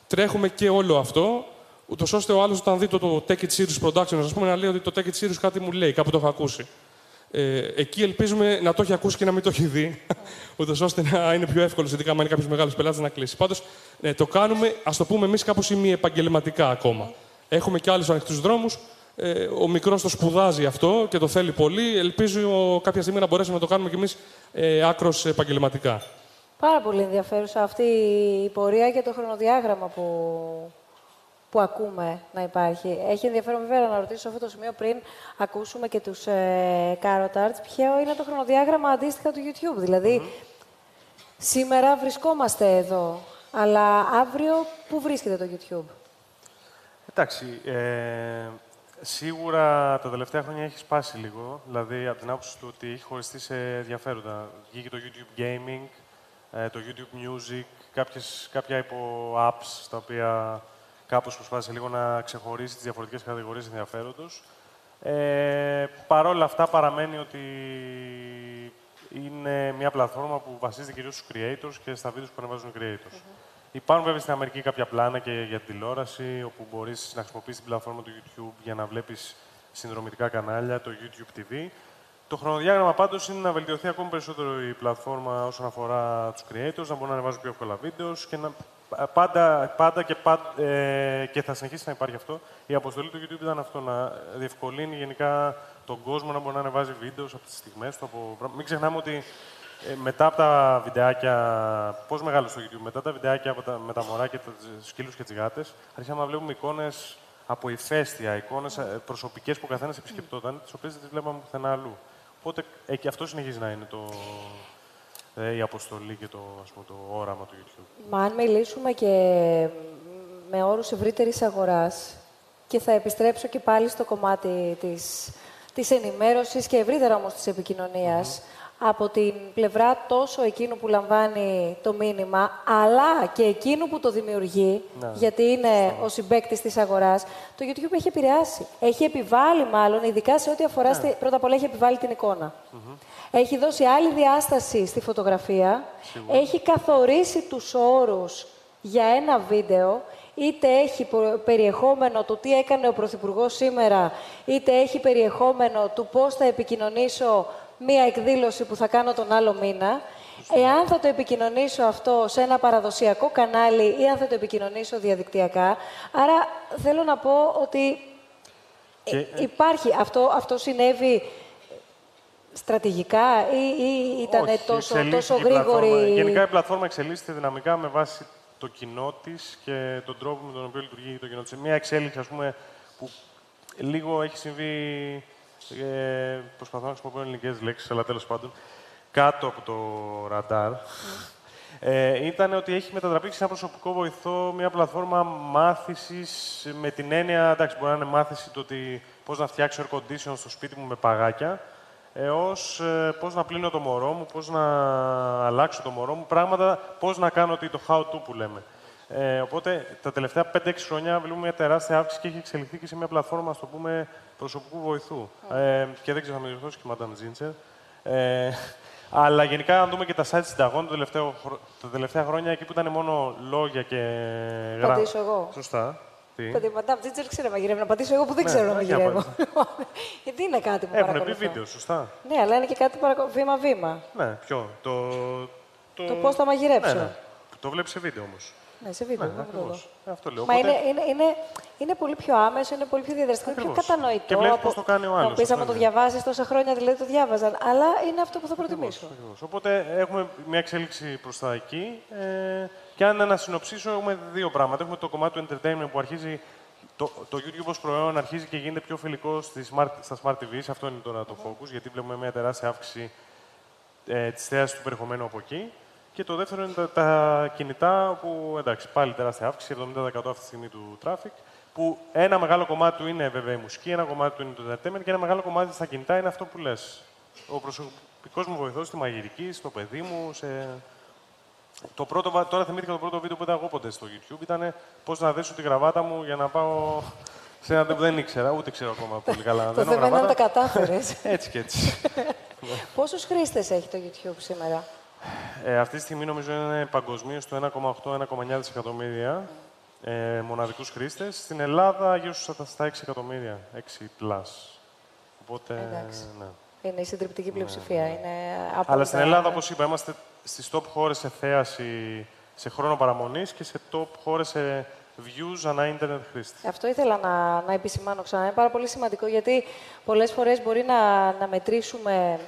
τρέχουμε και όλο αυτό, ούτως ώστε ο άλλος όταν δει το, το Take It Serious Productions, ας πούμε, να λέει ότι το Take It Serious κάτι μου λέει, κάπου το έχω ακούσει. Ε, εκεί ελπίζουμε να το έχει ακούσει και να μην το έχει δει, ούτως ώστε να είναι πιο εύκολο, ειδικά αν είναι κάποιος μεγάλος πελάτης, να κλείσει. Πάντως, ναι, το κάνουμε, ας το πούμε εμείς, κάπως ημιεπαγγελματικά ακόμα. Έχουμε και άλλους ανοιχτούς δρόμους. Ε, ο μικρός το σπουδάζει αυτό και το θέλει πολύ. Ελπίζω κάποια στιγμή να μπορέσουμε να το κάνουμε κι εμείς ε, άκρος επαγγελματικά. Πάρα πολύ ενδιαφέρουσα αυτή η πορεία και το χρονοδιάγραμμα που, που ακούμε να υπάρχει. Έχει ενδιαφέρον βέβαια να ρωτήσω σε αυτό το σημείο πριν ακούσουμε και τους ε, Carrot Arts ποιο είναι το χρονοδιάγραμμα αντίστοιχα του YouTube. δηλαδη σήμερα βρισκόμαστε εδώ, αλλά αύριο πού βρίσκεται το YouTube; Εντάξει, ε, σίγουρα τα τελευταία χρόνια έχει σπάσει λίγο. Δηλαδή, από την άποψη του ότι έχει χωριστεί σε ενδιαφέροντα. Βγήκε το YouTube Gaming, ε, το YouTube Music, κάποιες, κάποια υπό apps, τα οποία κάπως προσπάθησε λίγο να ξεχωρίσει τις διαφορετικές κατηγορίες ενδιαφέροντος. Ε, Παρ' όλα αυτά παραμένει ότι είναι μια πλατφόρμα που βασίζεται κυρίως στους creators και στα βίντεο που ανεβάζουν οι creators. Υπάρχουν βέβαια στην Αμερική κάποια πλάνα και για την τηλεόραση, όπου μπορείς να χρησιμοποιήσεις την πλατφόρμα του YouTube για να βλέπεις συνδρομητικά κανάλια, το YouTube TV. Το χρονοδιάγραμμα πάντως είναι να βελτιωθεί ακόμη περισσότερο η πλατφόρμα όσον αφορά τους creators, να μπορούν να ανεβάζουν πιο εύκολα βίντεος και να πάντα, πάντα, και, πάντα ε, και θα συνεχίσει να υπάρχει αυτό. Η αποστολή του YouTube ήταν αυτό, να διευκολύνει γενικά τον κόσμο να μπορεί να ανεβάζει βίντεος από τις στιγμές του. Από... Μην ξεχνάμε ότι ε, μετά από τα βιντεάκια, πώς μεγάλο στο YouTube, μετά τα βιντεάκια από τα, με τα μωρά και του σκύλους και τις γάτες, αρχίσαμε να βλέπουμε εικόνες από ηφαίστεια, εικόνες προσωπικές που ο καθένας επισκεπτόταν, τις οποίες δεν τις βλέπαμε πουθενά αλλού. Οπότε ε, και αυτό συνεχίζει να είναι το, ε, η αποστολή και το, ας πούμε, το όραμα του YouTube. Μα αν μιλήσουμε και με όρους ευρύτερης αγοράς και θα επιστρέψω και πάλι στο κομμάτι της, της ενημέρωσης και ευρύτερα όμως της επικοινωνίας, από την πλευρά τόσο εκείνου που λαμβάνει το μήνυμα, αλλά και εκείνου που το δημιουργεί, Ναι. γιατί είναι ο συμπέκτης της αγοράς, το YouTube έχει επηρεάσει. Έχει επιβάλει μάλλον, ειδικά σε ό,τι αφορά, στη- πρώτα απ' όλα έχει επιβάλει την εικόνα. Έχει δώσει άλλη διάσταση στη φωτογραφία, έχει καθορίσει τους όρους για ένα βίντεο, είτε έχει πο- περιεχόμενο του τι έκανε ο Πρωθυπουργός σήμερα, είτε έχει περιεχόμενο του πώς θα επικοινωνήσω μία εκδήλωση που θα κάνω τον άλλο μήνα. Εάν θα το επικοινωνήσω αυτό σε ένα παραδοσιακό κανάλι ή αν θα το επικοινωνήσω διαδικτυακά. Άρα θέλω να πω ότι ε, Και- υπάρχει. Αυτό, αυτό συνέβη στρατηγικά ή, ή ήταν Όχι, τόσο, εξελίσσεται τόσο η πλατφόρμα. γρήγορη. Γενικά η πλατφόρμα εξελίσσεται δυναμικά με βάση το κοινό της και τον τρόπο με τον οποίο λειτουργεί το κοινό της. Μια εξέλιξη, ας πούμε, που λίγο έχει συμβεί. Ε, προσπαθώ να χρησιμοποιώ ελληνικές λέξεις, αλλά τέλος πάντων. Κάτω από το ραντάρ. Ε, ήταν ότι έχει μετατραπεί σε ένα προσωπικό βοηθό, μια πλατφόρμα μάθησης με την έννοια, εντάξει, μπορεί να είναι μάθηση το ότι πώς να φτιάξω air condition στο σπίτι μου με παγάκια, έω ε, πώς να πλύνω το μωρό μου, πώς να αλλάξω το μωρό μου, πράγματα, πώς να κάνω ότι το how to που λέμε. Ε, οπότε τα τελευταία 5-6 χρόνια βλέπουμε μια τεράστια αύξηση και έχει εξελιχθεί και σε μια πλατφόρμα, στο πούμε, προσωπικού βοηθού. Ε, και δεν ξέρω, θα με διορθώσει και η Madame Ginger. Ε, αλλά γενικά, αν δούμε και τα site συνταγών το τελευταίο, χρο- τα τελευταία χρόνια, εκεί που ήταν μόνο λόγια και γράμματα. Πατήσω εγώ. Σωστά. Τι; Παιδί, Μαντάμ Τζίτζερ ξέρω να μαγειρεύει. Να πατήσω εγώ που δεν Ναι, ξέρω να για μαγειρεύω. πάτε. Γιατί είναι κάτι που Έχουν πει παρακολουθώ. βίντεο, σωστά. Ναι, αλλά είναι και κάτι παρακο... βήμα-βήμα. Ναι, ποιο; Το, το... Το πώς θα μαγειρέψω. Ναι, ναι. Το βλέπεις σε βίντεο όμως. Ναι, σε βίντεο. Ναι, δεν ακριβώς. μπορώ. Ε, Αυτό λέω. Μα Οπότε- είναι, είναι, είναι, είναι πολύ πιο άμεσο, είναι πολύ πιο διαδραστικό, είναι πιο Ακριβώς. κατανοητό. Και βλέπεις από- πώς το κάνει ο Θα μου άλλος, πεις, αυτό άμα το είναι. διαβάσεις τόσα χρόνια, δηλαδή το διάβαζαν. Αλλά είναι αυτό που θα προτιμήσω. Ακριβώς. Οπότε έχουμε μια εξέλιξη προς τα εκεί. Ε, και αν να συνοψίσω, έχουμε δύο πράγματα. Έχουμε το κομμάτι του entertainment που αρχίζει. Το, το YouTube ως προϊόν αρχίζει και γίνεται πιο φιλικό στις smart, στα smart TVs. Αυτό είναι τώρα το focus, γιατί βλέπουμε μια τεράστια αύξηση ε, της θέασης του περιεχομένου από εκεί. Και το δεύτερο είναι τα, τα κινητά, που εντάξει, πάλι τεράστια αύξηση, 70% αυτή τη στιγμή του traffic. Που ένα μεγάλο κομμάτι του είναι βέβαια η μουσική, ένα κομμάτι του είναι το entertainment και ένα μεγάλο κομμάτι στα κινητά είναι αυτό που λες. Ο προσωπικός μου βοηθός στη μαγειρική, στο παιδί μου, σε... Το πρώτο, βα- τώρα θυμήθηκα το πρώτο βίντεο που είδα εγώ ποτέ στο YouTube ήταν πώς να δέσω τη γραβάτα μου για να πάω σε ένα που δεν ήξερα, ούτε ξέρω ακόμα πολύ καλά. Το Δένω θέμα είναι να τα γραβάτα. κατάφερες. Έτσι και έτσι. Πόσους χρήστες έχει το YouTube σήμερα; Ε, αυτή τη στιγμή νομίζω είναι παγκοσμίως το 1,8-1,9 δισεκατομμύρια ε, μοναδικούς χρήστες. Στην Ελλάδα γύρω στα στα 6 εκατομμύρια, 6 plus. Οπότε. Εντάξει. Ναι. Είναι η συντριπτική πλειοψηφία. Είναι από Αλλά τα- στην Ελλάδα, όπως είπα, είμαστε στις top χώρες σε θέαση, σε χρόνο παραμονής και σε top χώρες σε views ανά ίντερνετ χρήστη. Αυτό ήθελα να, να επισημάνω ξανά. Είναι πάρα πολύ σημαντικό γιατί πολλές φορές μπορεί να, να μετρήσουμε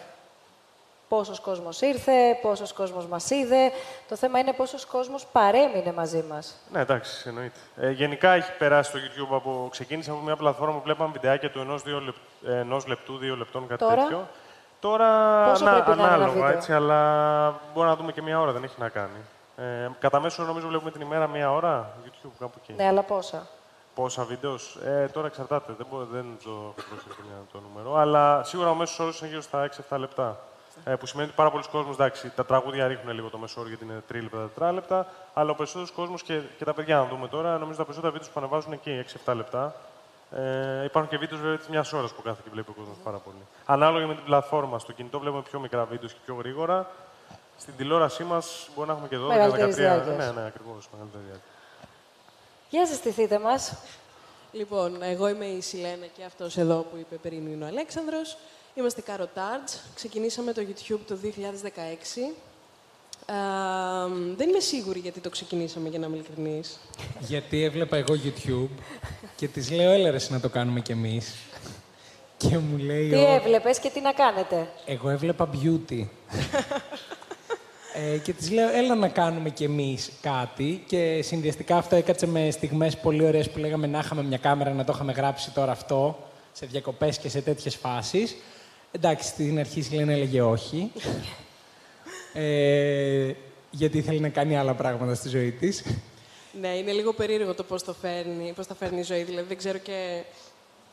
πόσος κόσμος ήρθε, πόσος κόσμος μας είδε. Το θέμα είναι πόσος κόσμος παρέμεινε μαζί μας. Ναι, εντάξει, εννοείται. Ε, γενικά έχει περάσει το YouTube από. Ξεκίνησε από μια πλατφόρμα που βλέπαμε βιντεάκια του ενός λεπ, ενός λεπτού, δύο λεπτών, κάτι Τώρα; τέτοιο. Τώρα Πόσο ανα- πρέπει να είναι ένα ανάλογα, βίντεο; έτσι, αλλά μπορεί να δούμε και μια ώρα, δεν έχει να κάνει. Ε, κατά μέσο νομίζω βλέπουμε την ημέρα μια ώρα YouTube κάπου εκεί. Ναι, αλλά πόσα; Πόσα βίντεος; Ε, τώρα εξαρτάται. Δεν, μπορώ, δεν το έχω προσέξει το νούμερο. Αλλά σίγουρα ο μέσος όρος είναι γύρω στα 6-7 λεπτά. Ε, που σημαίνει ότι πάρα πολλοί κόσμοι, εντάξει, τα τραγούδια ρίχνουν λίγο το μέσο όρο γιατί είναι τρίλεπτα, τετράλεπτα. Αλλά ο περισσότερος κόσμος και, και τα παιδιά, να δούμε τώρα, νομίζω τα περισσότερα βίντεος που ανεβάζουν εκεί 6-7 λεπτά. Ε, υπάρχουν και βίντεος βέβαια της μιας ώρας που κάθεται και βλέπει ο κόσμος πάρα πολύ. Ανάλογα με την πλατφόρμα. Στο κινητό βλέπουμε πιο μικρά βίντεος και πιο γρήγορα. Στην τηλεόρασή μας μπορεί να έχουμε και 12-13. Μεγαλύτερης διάρκειας. Ναι, ναι, ακριβώς. Μεγαλύτερη διάρκεια. Για συστηθείτε μας. Λοιπόν, εγώ είμαι η Σιλένα και αυτός εδώ που είπε πριν είναι ο Αλέξανδρος. Είμαστε Carotards. Ξεκινήσαμε το YouTube το 2016. Ε, δεν είμαι σίγουρη γιατί το ξεκινήσαμε, για να είμαι ειλικρινής. Γιατί έβλεπα εγώ YouTube και της λέω, έλα ρε εσύ να το κάνουμε κι εμείς. Και μου λέει, Τι «Ω, έβλεπες και τι να κάνετε; εγώ έβλεπα beauty. ε, και της λέω, έλα να κάνουμε κι εμείς κάτι. Και συνδυαστικά αυτό έκατσε με στιγμές πολύ ωραίες που λέγαμε να είχαμε μια κάμερα, να το είχαμε γράψει τώρα αυτό, σε διακοπές και σε τέτοιες φάσεις. Εντάξει, στην αρχή η Σιλένα έλεγε όχι. ε, γιατί ήθελε να κάνει άλλα πράγματα στη ζωή της. Ναι, είναι λίγο περίεργο το πώς, το φέρνει, πώς τα φέρνει η ζωή. Δηλαδή, δεν ξέρω και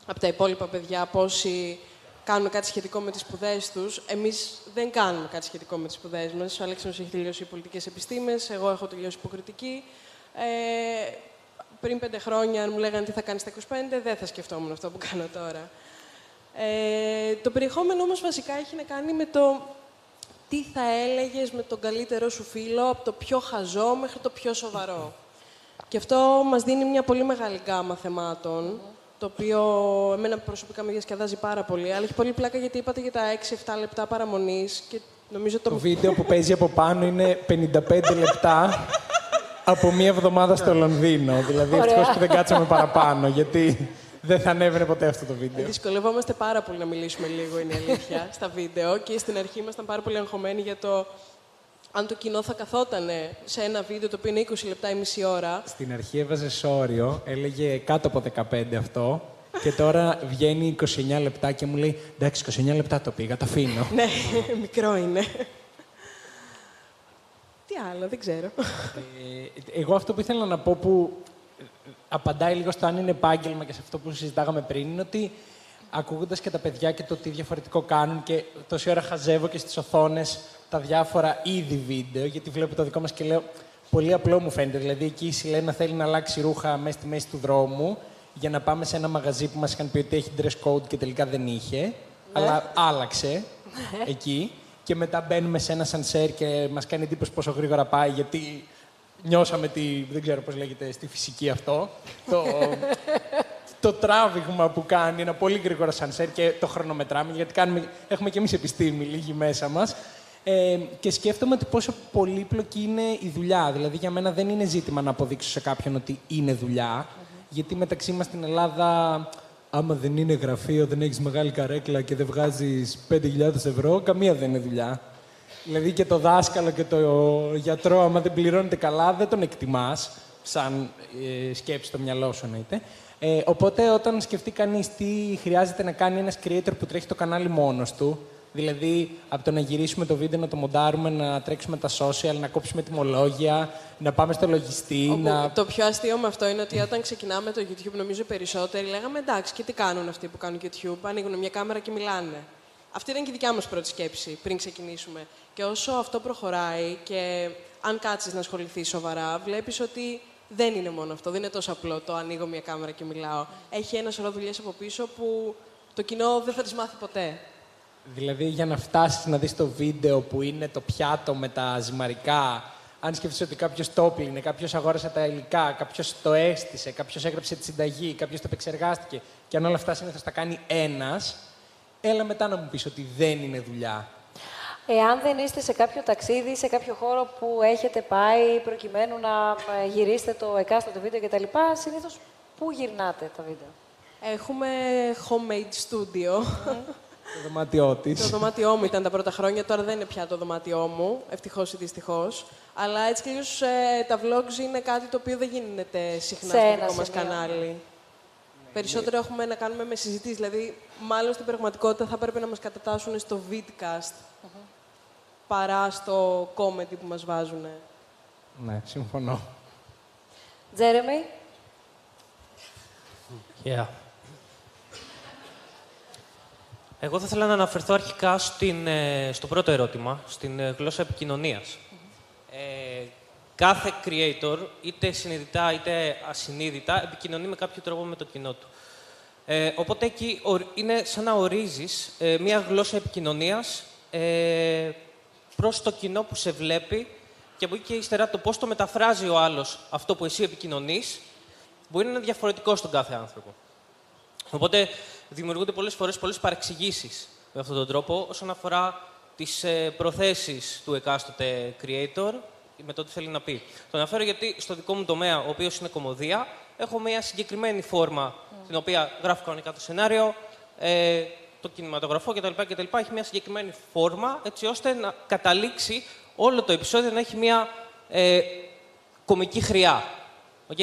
από τα υπόλοιπα παιδιά πόσοι κάνουν κάτι σχετικό με τις σπουδές τους. Εμείς δεν κάνουμε κάτι σχετικό με τις σπουδές μας. Ο Αλέξανδρος έχει τελειώσει πολιτικές επιστήμες, εγώ έχω τελειώσει υποκριτική. Ε, πριν πέντε χρόνια, αν μου λέγανε τι θα κάνεις στα 25, δεν θα σκεφτόμουν αυτό που κάνω τώρα. Ε, το περιεχόμενο όμως βασικά έχει να κάνει με το τι θα έλεγες με τον καλύτερό σου φίλο, από το πιο χαζό μέχρι το πιο σοβαρό. Και αυτό μας δίνει μια πολύ μεγάλη γκάμα θεμάτων, το οποίο εμένα προσωπικά με διασκεδάζει πάρα πολύ. Αλλά έχει πολύ πλάκα γιατί είπατε για τα 6-7 λεπτά παραμονής και νομίζω το... Το βίντεο που παίζει από πάνω είναι 55 λεπτά από μία εβδομάδα στο Λονδίνο. Δηλαδή, Ωραία. ευτυχώς που δεν κάτσαμε παραπάνω, γιατί δεν θα ανέβαινε ποτέ αυτό το βίντεο. Δυσκολευόμαστε πάρα πολύ να μιλήσουμε λίγο, είναι η αλήθεια, στα βίντεο. Και στην αρχή ήμασταν πάρα πολύ αγχωμένοι για το αν το κοινό θα καθόταν σε ένα βίντεο το οποίο είναι 20 λεπτά ή μισή ώρα. Στην αρχή έβαζε όριο, έλεγε κάτω από 15 αυτό. Και τώρα βγαίνει 29 λεπτά και μου λέει Εντάξει, 29 λεπτά το πήγα, το αφήνω. ναι, μικρό είναι. Τι άλλο, δεν ξέρω. Ε, εγώ αυτό που ήθελα να πω που απαντάει λίγο στο αν είναι επάγγελμα και σε αυτό που συζητάγαμε πριν είναι ότι ακούγοντας και τα παιδιά και το τι διαφορετικό κάνουν και τόση ώρα χαζεύω και στις οθόνες τα διάφορα είδη βίντεο, γιατί βλέπω το δικό μας και λέω πολύ απλό μου φαίνεται. Δηλαδή, εκεί η Σιλένα θέλει να αλλάξει ρούχα μέσα στη μέση του δρόμου για να πάμε σε ένα μαγαζί που μας είχαν πει ότι έχει dress code και τελικά δεν είχε. Αλλά άλλαξε εκεί. Και μετά μπαίνουμε σε ένα σανσέρ και μας κάνει εντύπωση πόσο γρήγορα πάει, γιατί νιώσαμε τη, δεν ξέρω πώς λέγεται στη φυσική αυτό, το, το τράβηγμα που κάνει ένα πολύ γρήγορο σανσέρ και το χρονομετράμε, γιατί κάνουμε, έχουμε και εμείς επιστήμη λίγη μέσα μας. Ε, και σκέφτομαι ότι πόσο πολύπλοκη είναι η δουλειά. Δηλαδή, για μένα δεν είναι ζήτημα να αποδείξω σε κάποιον ότι είναι δουλειά, γιατί μεταξύ μας στην Ελλάδα, άμα δεν είναι γραφείο, δεν έχεις μεγάλη καρέκλα και δεν βγάζεις 5.000 ευρώ, καμία δεν είναι δουλειά. Δηλαδή και το δάσκαλο και το γιατρό, άμα δεν πληρώνεται καλά, δεν τον εκτιμάς, σαν ε, σκέψη στο μυαλό σου εννοείται. Ε, οπότε όταν σκεφτεί κανείς τι χρειάζεται να κάνει ένας creator που τρέχει το κανάλι μόνος του, δηλαδή από το να γυρίσουμε το βίντεο, να το μοντάρουμε, να τρέξουμε τα social, να κόψουμε τιμολόγια, να πάμε στο λογιστή, Όπου να... Το πιο αστείο με αυτό είναι ότι όταν ξεκινάμε το YouTube, νομίζω περισσότεροι λέγαμε εντάξει, και τι κάνουν αυτοί που κάνουν YouTube, ανοίγουν μια κάμερα και μιλάνε. Αυτή ήταν και η δικιά μας πρώτη σκέψη πριν ξεκινήσουμε. Και όσο αυτό προχωράει και αν κάτσεις να ασχοληθείς σοβαρά, βλέπεις ότι δεν είναι μόνο αυτό. Δεν είναι τόσο απλό το ανοίγω μια κάμερα και μιλάω. Έχει ένα σωρό δουλειές από πίσω που το κοινό δεν θα τις μάθει ποτέ. Δηλαδή για να φτάσεις να δεις το βίντεο που είναι το πιάτο με τα ζυμαρικά, αν σκεφτείς ότι κάποιος το έπλυνε, κάποιος αγόρασε τα υλικά, κάποιος το έστησε, κάποιος έγραψε τη συνταγή, κάποιος το επεξεργάστηκε και αν όλα αυτά συνήθως τα κάνει ένας, έλα μετά να μου πεις ότι δεν είναι δουλειά. Εάν δεν είστε σε κάποιο ταξίδι, σε κάποιο χώρο που έχετε πάει προκειμένου να ε, γυρίσετε το εκάστοτε βίντεο κτλ., συνήθως πού γυρνάτε τα βίντεο; Έχουμε homemade studio. Το δωμάτιό της. το δωμάτιό μου ήταν τα πρώτα χρόνια, τώρα δεν είναι πια το δωμάτιό μου, ευτυχώς ή δυστυχώς. Αλλά έτσι κι αλλιώς, ε, τα vlogs είναι κάτι το οποίο δεν γίνεται συχνά Σε στο ένα δικό μας σημείο. κανάλι. Περισσότερο έχουμε να κάνουμε με συζητήσεις. Δηλαδή, μάλλον στην πραγματικότητα θα έπρεπε να μας κατατάσσουν στο vidcast παρά στο comedy που μας βάζουν. Ναι, συμφωνώ. Τζέρεμι, Yeah. Εγώ θα ήθελα να αναφερθώ αρχικά στην, ε, στο πρώτο ερώτημα, στην ε, γλώσσα επικοινωνίας. Ε, κάθε creator, είτε συνειδητά είτε ασυνείδητα, επικοινωνεί με κάποιο τρόπο με το κοινό του. Ε, οπότε εκεί ορ- είναι σαν να ορίζεις ε, μια γλώσσα επικοινωνίας ε, προς το κοινό που σε βλέπει και από εκεί και ύστερα το πώς το μεταφράζει ο άλλος αυτό που εσύ επικοινωνείς μπορεί να είναι διαφορετικό στον κάθε άνθρωπο. Οπότε δημιουργούνται πολλές φορές πολλές παρεξηγήσεις με αυτόν τον τρόπο όσον αφορά τις ε, προθέσεις του εκάστοτε creator με το τι θέλει να πει. Το αναφέρω γιατί στο δικό μου τομέα, ο οποίος είναι κομμωδία, έχω μια συγκεκριμένη φόρμα την οποία γράφω κανονικά το σενάριο, ε, το κινηματογραφώ κτλ, κτλ. Έχει μια συγκεκριμένη φόρμα έτσι ώστε να καταλήξει όλο το επεισόδιο να έχει μια ε, κομική χροιά. Οκ.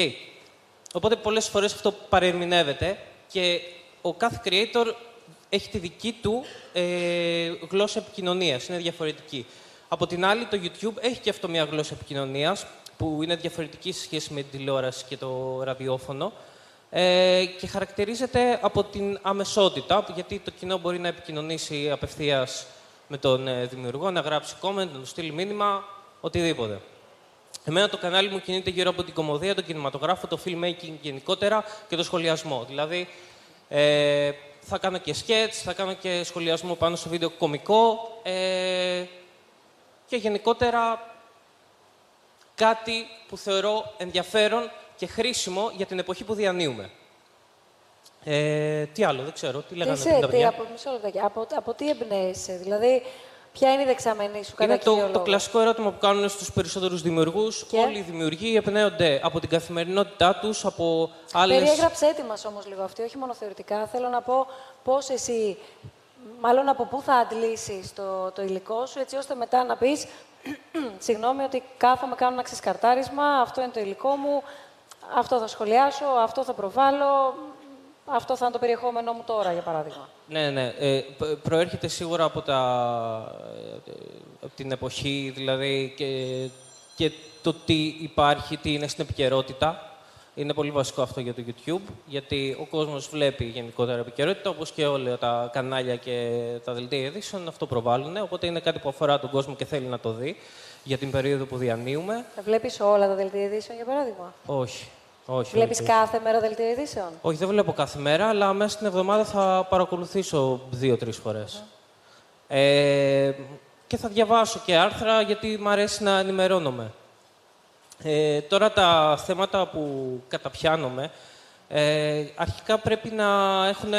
Οπότε πολλές φορές αυτό παρερμηνεύεται και ο κάθε creator έχει τη δική του ε, γλώσσα επικοινωνίας, είναι διαφορετική. Από την άλλη, το YouTube έχει και αυτό μια γλώσσα επικοινωνίας, που είναι διαφορετική σε σχέση με την τηλεόραση και το ραδιόφωνο ε, και χαρακτηρίζεται από την αμεσότητα, γιατί το κοινό μπορεί να επικοινωνήσει απευθείας με τον ε, δημιουργό, να γράψει comment, να του στείλει μήνυμα, οτιδήποτε. Εμένα το κανάλι μου κινείται γύρω από την κομμωδία, τον κινηματογράφο, το filmmaking γενικότερα και το σχολιασμό. Δηλαδή, ε, θα κάνω και sketch, θα κάνω και σχολιασμό πάνω στο βίντεο κωμικό ε, και γενικότερα κάτι που θεωρώ ενδιαφέρον και χρήσιμο για την εποχή που διανύουμε. Ε, τι άλλο, δεν ξέρω, τι λέγανε τι, πριν σε, τα τι, παιδιά; από, μισό λεπτάκι, από, από τι εμπνέεσαι, δηλαδή Ποια είναι η δεξαμενή σου, κατά Είναι κύριο το, το λόγο; κλασικό ερώτημα που κάνουν στους περισσότερους δημιουργούς. Όλοι οι δημιουργοί εμπνέονται από την καθημερινότητά τους, από άλλες... Περιέγραψέ τη μας όμως λίγο αυτή, όχι μόνο θεωρητικά. Θέλω να πω πώς εσύ, μάλλον από πού θα αντλήσεις το, το υλικό σου, έτσι ώστε μετά να πεις, συγγνώμη, ότι κάθομαι, κάνω ένα ξεσκαρτάρισμα, αυτό είναι το υλικό μου, αυτό θα σχολιάσω, αυτό θα προβάλλω, αυτό θα είναι το περιεχόμενό μου τώρα, για παράδειγμα. Ναι, ναι. Ε, π- προέρχεται σίγουρα από, τα, ε, από την εποχή, δηλαδή, και, και το τι υπάρχει, τι είναι στην επικαιρότητα. Είναι πολύ βασικό αυτό για το YouTube, γιατί ο κόσμος βλέπει γενικότερα επικαιρότητα, όπως και όλα τα κανάλια και τα δελτία ειδήσεων αυτό προβάλλουν, οπότε είναι κάτι που αφορά τον κόσμο και θέλει να το δει για την περίοδο που διανύουμε. Θα βλέπεις όλα τα δελτία ειδήσεων, για παράδειγμα; Όχι. όχι Βλέπεις όχι, όχι. κάθε μέρα δελτία ειδήσεων; Όχι, δεν βλέπω κάθε μέρα, αλλά μέσα στην εβδομάδα θα παρακολουθήσω δύο-τρεις φορές. Ε, και θα διαβάσω και άρθρα, γιατί μου αρέσει να ενημερώνομαι. Ε, τώρα τα θέματα που καταπιάνομαι, ε, αρχικά πρέπει να, έχουν,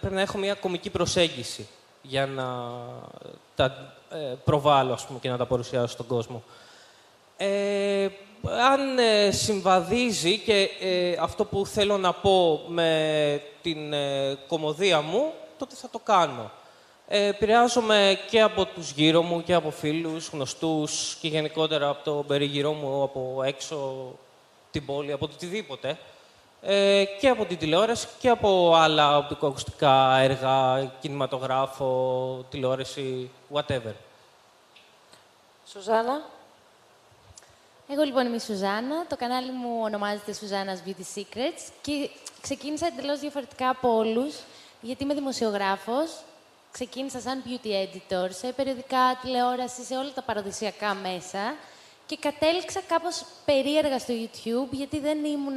πρέπει να έχω μια κομική προσέγγιση για να τα ε, προβάλλω ας πούμε, και να τα παρουσιάσω στον κόσμο. Ε, αν ε, συμβαδίζει και ε, αυτό που θέλω να πω με την ε, κομμωδία μου, τότε θα το κάνω. Ε, επηρεάζομαι και από τους γύρω μου και από φίλους, γνωστούς και γενικότερα από το περίγυρό μου, από έξω την πόλη, από το οτιδήποτε. Ε, και από την τηλεόραση και από άλλα οπτικοακουστικά έργα, κινηματογράφο, τηλεόραση, whatever. Σουζάνα. Εγώ λοιπόν είμαι η Σουζάνα. Το κανάλι μου ονομάζεται Susanna's Beauty Secrets και ξεκίνησα εντελώς διαφορετικά από όλους, γιατί είμαι δημοσιογράφος. Ξεκίνησα σαν beauty editor σε περιοδικά, τηλεόραση, σε όλα τα παραδοσιακά μέσα και κατέληξα κάπως περίεργα στο YouTube, γιατί δεν ήμουν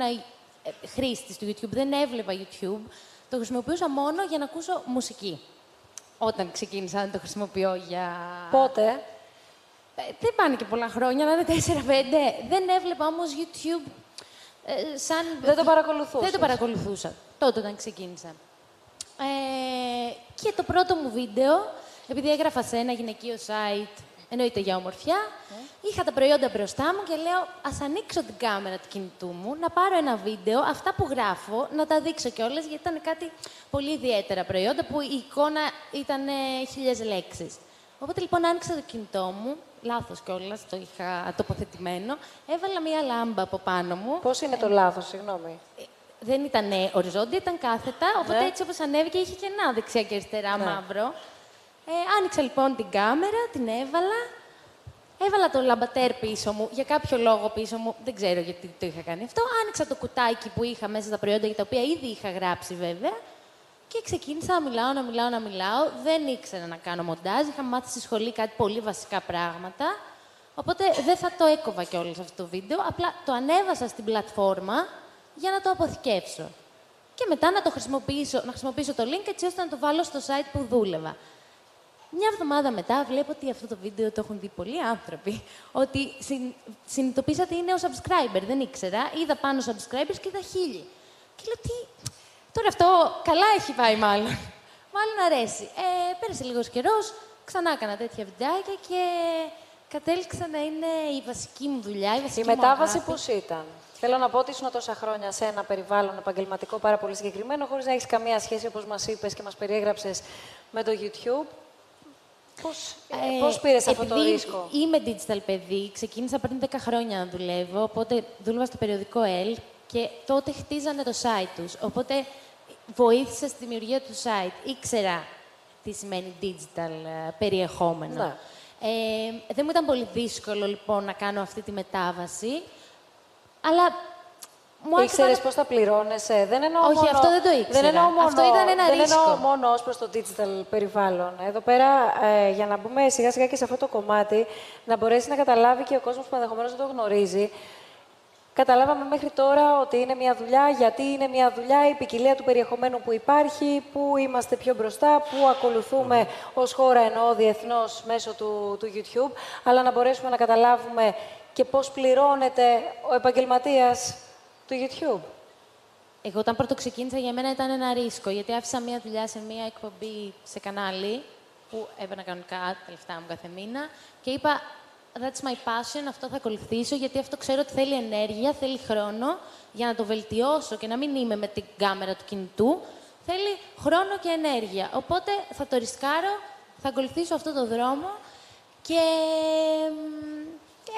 χρήστη του YouTube, δεν έβλεπα YouTube. Το χρησιμοποιούσα μόνο για να ακούσω μουσική. Όταν ξεκίνησα να το χρησιμοποιώ για... Πότε; Ε, δεν πάνε και πολλά χρόνια, να είναι 4-5. Δεν έβλεπα όμως YouTube ε, σαν. Δεν το παρακολουθούσες. Δεν το παρακολουθούσα τότε όταν ξεκίνησα. Ε, και το πρώτο μου βίντεο, επειδή έγραφα σε ένα γυναικείο site, εννοείται για ομορφιά, είχα τα προϊόντα μπροστά μου και λέω ας ανοίξω την κάμερα του κινητού μου, να πάρω ένα βίντεο, αυτά που γράφω, να τα δείξω κιόλας, γιατί ήταν κάτι πολύ ιδιαίτερα προϊόντα που η εικόνα ήταν ε, χίλιες λέξεις. Οπότε λοιπόν άνοιξα το κινητό μου, λάθος κιόλας, το είχα τοποθετημένο, έβαλα μία λάμπα από πάνω μου. Πώς είναι το λάθος, συγγνώμη; Δεν ήταν ε, οριζόντια, ήταν κάθετα, οπότε Ναι. έτσι όπως ανέβηκε είχε κενά δεξιά και αριστερά Ναι. μαύρο. Ε, άνοιξα λοιπόν την κάμερα, την έβαλα, έβαλα το λαμπατέρ πίσω μου, για κάποιο λόγο πίσω μου, δεν ξέρω γιατί το είχα κάνει αυτό. Άνοιξα το κουτάκι που είχα μέσα στα προϊόντα, για τα οποία ήδη είχα γράψει βέβαια. Και ξεκίνησα να μιλάω, να μιλάω, να μιλάω. Δεν ήξερα να κάνω μοντάζ. Είχα μάθει στη σχολή κάτι πολύ βασικά πράγματα. Οπότε δεν θα το έκοβα κιόλας αυτό το βίντεο. Απλά το ανέβασα στην πλατφόρμα για να το αποθηκεύσω. Και μετά να το χρησιμοποιήσω, να χρησιμοποιήσω το link έτσι ώστε να το βάλω στο site που δούλευα. Μια εβδομάδα μετά βλέπω ότι αυτό το βίντεο το έχουν δει πολλοί άνθρωποι. Ότι συν, συνειδητοποίησα ότι είναι ο subscriber. Δεν ήξερα. Είδα πάνω subscribers και είδα χίλιοι. Και λέω τι. Τώρα αυτό καλά έχει πάει μάλλον. Μάλλον αρέσει. Ε, πέρασε λίγος καιρός, ξανά έκανα τέτοια βιντεάκια και κατέληξα να είναι η βασική μου δουλειά. Η, βασική Η μου μετάβαση αγάπη. πώς ήταν; Θέλω να πω ότι ήσουν τόσα χρόνια σε ένα περιβάλλον επαγγελματικό πάρα πολύ συγκεκριμένο, χωρίς να έχεις καμία σχέση, όπως μας είπες και μας περιέγραψες, με το YouTube. Πώς Ε, πώς πήρες αυτό το επειδή ρίσκο; Είμαι digital παιδί, ξεκίνησα πριν 10 χρόνια να δουλεύω, οπότε δούλευα στο περιοδικό L και τότε χτίζανε το site τους. Οπότε βοήθησα στη δημιουργία του site. Ήξερα τι σημαίνει digital ε, περιεχόμενο. Ναι. Ε, δεν μου ήταν πολύ δύσκολο λοιπόν να κάνω αυτή τη μετάβαση, αλλά μου Ήξερες άκουγαν- πώς θα πληρώνεσαι. Δεν εννοώ Όχι, μόνο, αυτό δεν το ήξερα. Δεν εννοώ μόνο, Αυτό ήταν ένα δεν εννοώ ρίσκο. μόνο ως προς το digital περιβάλλον. Εδώ πέρα, ε, για να μπούμε σιγά σιγά και σε αυτό το κομμάτι, να μπορέσει να καταλάβει και ο κόσμος που ενδεχομένως δεν το γνωρίζει. Καταλάβαμε μέχρι τώρα ότι είναι μια δουλειά, γιατί είναι μια δουλειά, η ποικιλία του περιεχομένου που υπάρχει, που είμαστε πιο μπροστά, που ακολουθούμε ως χώρα εννοώ διεθνώς μέσω του, του YouTube, αλλά να μπορέσουμε να καταλάβουμε και πώς πληρώνεται ο επαγγελματίας του YouTube; Εγώ όταν πρώτο ξεκίνησα για μένα ήταν ένα ρίσκο, γιατί άφησα μία δουλειά σε μία εκπομπή σε κανάλι που έπαιρνα κανονικά τα λεφτά μου κάθε μήνα και είπα That's my passion, αυτό θα ακολουθήσω, γιατί αυτό ξέρω ότι θέλει ενέργεια, θέλει χρόνο για να το βελτιώσω και να μην είμαι με την κάμερα του κινητού. Θέλει χρόνο και ενέργεια. Οπότε θα το ρισκάρω, θα ακολουθήσω αυτό το δρόμο και μ,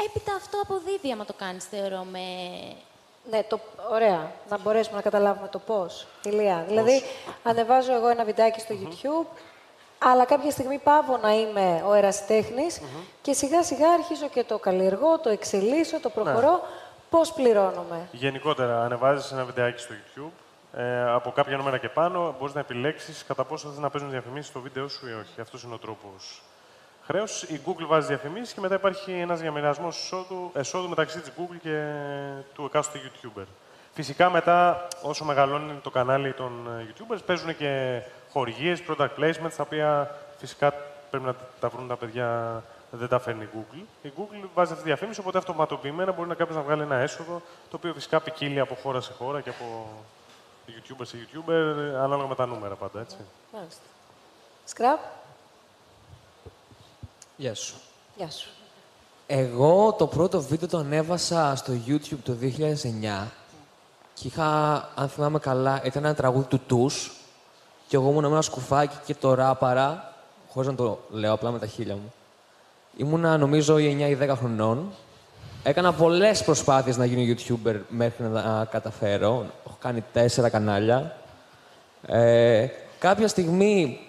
έπειτα αυτό αποδίδει άμα το κάνεις, θεωρώ, με... Ναι, το, ωραία. Να μπορέσουμε να καταλάβουμε το πώς. Ηλία. Δηλαδή, ανεβάζω εγώ ένα βιντεάκι στο YouTube, αλλά κάποια στιγμή πάω να είμαι ο ερασιτέχνης και σιγά σιγά αρχίζω και το καλλιεργώ, το εξελίσσω, το προχωρώ. Πώς πληρώνομαι; Γενικότερα, ανεβάζεις ένα βιντεάκι στο YouTube. Ε, από κάποια νούμερα και πάνω μπορείς να επιλέξεις κατά πόσο θες να παίζουν διαφημίσεις στο βίντεο σου ή όχι. Αυτός είναι ο τρόπος χρέος. Η Google βάζει διαφημίσεις και μετά υπάρχει ένας διαμοιρασμό εσόδου, εσόδου μεταξύ της Google και του εκάστοτε YouTuber. Φυσικά μετά, όσο μεγαλώνει το κανάλι των ε, YouTubers, παίζουν και χορηγίες, product placements, τα οποία φυσικά πρέπει να τα βρουν τα παιδιά, δεν τα φέρνει η Google. Η Google βάζει αυτή τη διαφήμιση, οπότε αυτοματοποιημένα μπορεί να κάποιος να βγάλει ένα έσοδο, το οποίο φυσικά ποικίλει από χώρα σε χώρα και από YouTuber σε YouTuber, ανάλογα με τα νούμερα πάντα, έτσι. Μάλιστα. Σκραπ, Γεια σου. γεια σου. Εγώ το πρώτο βίντεο το ανέβασα στο YouTube το 2009 και είχα, αν θυμάμαι καλά, ήταν ένα τραγούδι του Τους και εγώ ήμουν με ένα σκουφάκι και το ράπαρα, χωρίς να το λέω απλά με τα χείλια μου. Ήμουνα νομίζω ή 9 ή 10 χρονών. Έκανα πολλές προσπάθειες να γίνω YouTuber μέχρι να τα καταφέρω. Έχω κάνει τέσσερα κανάλια. Ε, κάποια στιγμή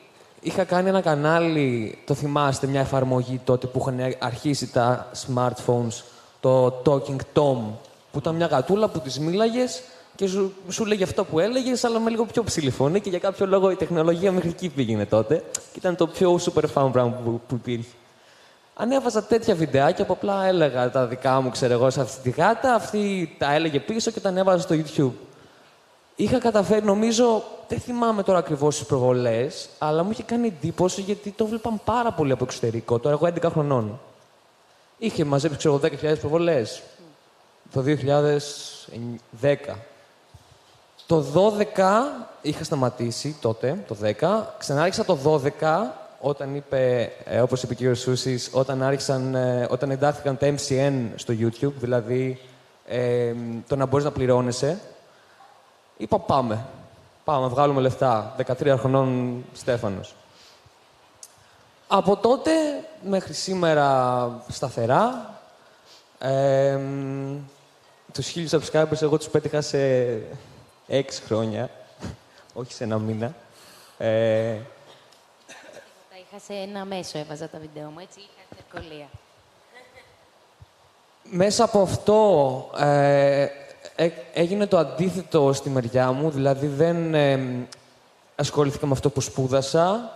είχα κάνει ένα κανάλι, το θυμάστε, μια εφαρμογή τότε που είχαν αρχίσει τα smartphones, το Talking Tom, που ήταν μια γατούλα που της μίλαγες και σου, σου λέγε αυτό που έλεγες, αλλά με λίγο πιο ψηλή φωνή και για κάποιο λόγο η τεχνολογία μέχρι εκεί πήγαινε τότε και ήταν το πιο super fun πράγμα που, που υπήρχε. Ανέβαζα τέτοια βιντεάκια που απλά έλεγα τα δικά μου, ξέρω εγώ, σε αυτή τη γάτα, αυτή τα έλεγε πίσω και τα ανέβαζα στο YouTube. Είχα καταφέρει, νομίζω, δεν θυμάμαι τώρα ακριβώς τις προβολές, αλλά μου είχε κάνει εντύπωση γιατί το βλέπαν πάρα πολύ από εξωτερικό. Τώρα εγώ 11 χρονών. Είχε μαζέψει, ξέρω εγώ, 10.000 προβολές το 2010. Το 12 είχα σταματήσει τότε, το 10. Ξανάρχισα το 12 όταν είπε, ε, όπως είπε ο κ. Σούσης, όταν, άρχισαν, ε, όταν εντάχθηκαν τα MCN στο YouTube, δηλαδή ε, το να μπορείς να πληρώνεσαι. Είπα πάμε. Πάμε, βγάλουμε λεφτά. 13 χρονών Στέφανος. Από τότε μέχρι σήμερα σταθερά. Ε, τους χίλιους subscribers εγώ τους πέτυχα σε 6 χρόνια, όχι σε ένα μήνα. Ε, Τα είχα σε ένα μέσο, έβαζα τα βίντεο μου, έτσι είχα ευκολία. Μέσα από αυτό ε, έ- έγινε το αντίθετο στη μεριά μου, δηλαδή δεν ε, ασχολήθηκα με αυτό που σπούδασα.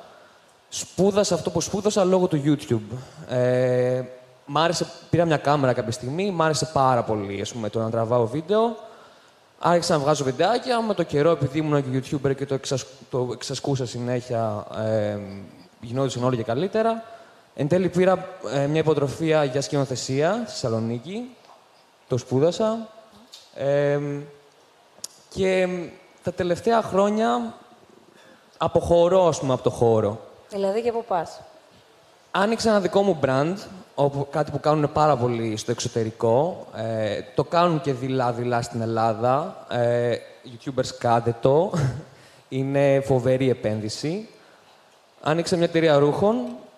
Σπούδασα αυτό που σπούδασα λόγω του YouTube. Ε, μ' άρεσε, πήρα μια κάμερα κάποια στιγμή, μ' άρεσε πάρα πολύ ας πούμε, το να τραβάω βίντεο. Άρχισα να βγάζω βιντεάκια, με το καιρό επειδή ήμουν και YouTuber και το, εξασ... το εξασκούσα συνέχεια, ε, γινόντουσαν όλοι και καλύτερα. Εν τέλει πήρα ε, μια υποτροφία για σκηνοθεσία στη Θεσσαλονίκη. Το σπούδασα. Ε, και τα τελευταία χρόνια αποχωρώ, ας πούμε, από το χώρο. Δηλαδή και πού πας. Άνοιξα ένα δικό μου brand, όπου, κάτι που κάνουν πάρα πολύ στο εξωτερικό. Ε, το κάνουν και δειλά-δειλά στην Ελλάδα. Ε, YouTubers κάντε το. Είναι φοβερή επένδυση. Άνοιξα μια εταιρεία ρούχων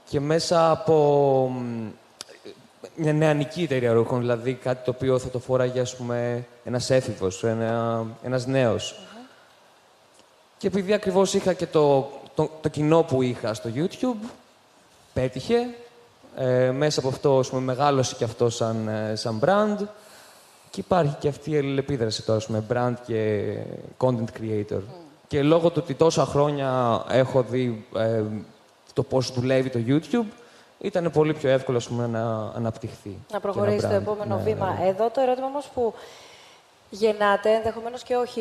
και μέσα από μ, μια νεανική εταιρεία ρούχων, δηλαδή κάτι το οποίο θα το φόραγε, ας πούμε, ένας έφηβος, ένα, ένας νέος. Και επειδή ακριβώς είχα και το, το, το κοινό που είχα στο YouTube, πέτυχε. Ε, μέσα από αυτό, ας πούμε, μεγάλωσε και αυτό σαν, ε, σαν brand. Και υπάρχει και αυτή η αλληλεπίδραση τώρα, ας πούμε, brand και content creator. Και λόγω του ότι τόσα χρόνια έχω δει ε, το πώς δουλεύει το YouTube, ήταν πολύ πιο εύκολο, ας πούμε, να αναπτυχθεί. Να και ένα προχωρήσει το brand. επόμενο Ναι, βήμα. ναι. Εδώ το ερώτημα όμως που γεννάται, ενδεχομένως και όχι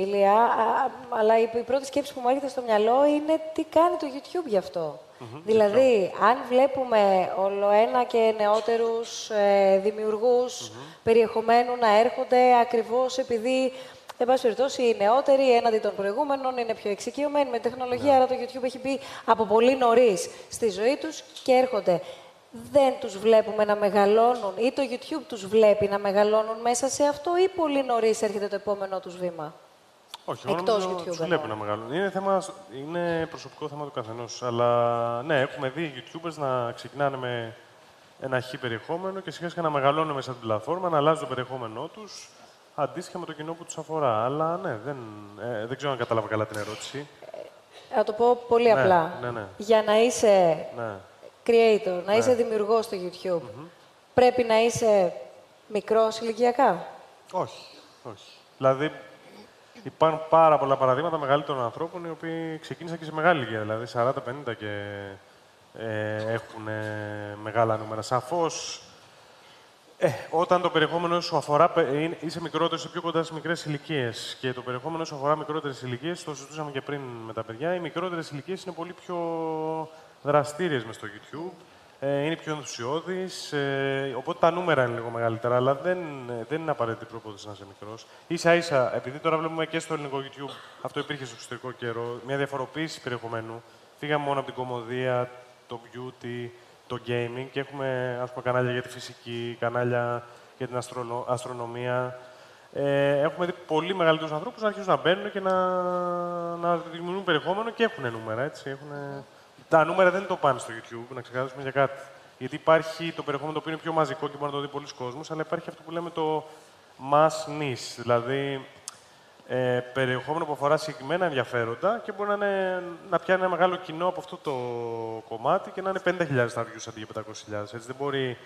Ηλία, α, αλλά η, η πρώτη σκέψη που μου έρχεται στο μυαλό είναι τι κάνει το YouTube γι' αυτό. Δηλαδή, αν βλέπουμε όλο ένα και νεότερους ε, δημιουργους περιεχομένου να έρχονται ακριβώς επειδή Εν πάση περιπτώσει, οι νεότεροι έναντι των προηγούμενων είναι πιο εξοικειωμένοι με τεχνολογία, άρα το YouTube έχει μπει από πολύ νωρίς στη ζωή τους και έρχονται. Δεν τους βλέπουμε να μεγαλώνουν ή το YouTube τους βλέπει να μεγαλώνουν μέσα σε αυτό ή πολύ νωρίς έρχεται το επόμενό τους βήμα; Όχι, εγώ Εκτός νομίζω YouTube, τους εννοώ. βλέπει να μεγαλώνουν. Είναι, θέμα, είναι προσωπικό θέμα του καθενός. Αλλά ναι, έχουμε δει YouTubers να ξεκινάνε με ένα χ περιεχόμενο και σιγά σιγά να μεγαλώνουν μέσα από την πλατφόρμα, να αλλάζουν το περιεχόμενό τους αντίστοιχα με το κοινό που τους αφορά. Αλλά ναι, δεν, ε, δεν ξέρω αν κατάλαβα καλά την ερώτηση. Θα το πω πολύ Ναι, απλά. ναι, ναι. Για να είσαι Ναι. Creator, να Ναι. είσαι δημιουργός στο YouTube, πρέπει να είσαι μικρός ηλικιακά; Όχι, όχι. Δηλαδή, υπάρχουν πάρα πολλά παραδείγματα μεγαλύτερων ανθρώπων οι οποίοι ξεκίνησαν και σε μεγάλη ηλικία, δηλαδή 40-50 και ε, έχουν ε, μεγάλα νούμερα. Σαφώς, ε, όταν το περιεχόμενο σου αφορά, πε- είναι- είσαι μικρότερος, είσαι πιο κοντά στις μικρές ηλικίες και το περιεχόμενο σου αφορά μικρότερες ηλικίες, το συζητούσαμε και πριν με τα παιδιά. Οι μικρότερες ηλικίες είναι πολύ πιο δραστήριες μες στο YouTube. Ε, είναι πιο ενθουσιώδεις, ε, οπότε τα νούμερα είναι λίγο μεγαλύτερα, αλλά δεν, ε, δεν είναι απαραίτητη προπόθεση να είσαι μικρός. σα ίσα, επειδή τώρα βλέπουμε και στο ελληνικό YouTube, αυτό υπήρχε στο εξωτερικό καιρό, μια διαφοροποίηση περιεχομένου. Φύγαμε μόνο από την κομμωδία, το beauty, το gaming και έχουμε ας πούμε, κανάλια για τη φυσική, κανάλια για την αστρονο- αστρονομία. Ε, έχουμε δει πολύ μεγαλύτερους ανθρώπους να αρχίζουν να μπαίνουν και να, να δημιουργούν περιεχόμενο και έχουν νούμερα. Έτσι. Έχουν... Τα νούμερα δεν το πάνε στο YouTube, να ξεκαθαρίσουμε για κάτι. Γιατί υπάρχει το περιεχόμενο το οποίο είναι πιο μαζικό και μπορεί να το δει πολλοί κόσμος, αλλά υπάρχει αυτό που λέμε το mass niche. Δηλαδή, ε, περιεχόμενο που αφορά συγκεκριμένα ενδιαφέροντα και μπορεί να, είναι, να πιάνει ένα μεγάλο κοινό από αυτό το κομμάτι και να είναι 50.000 τα views αντί για 500.000. Έτσι δεν μπορεί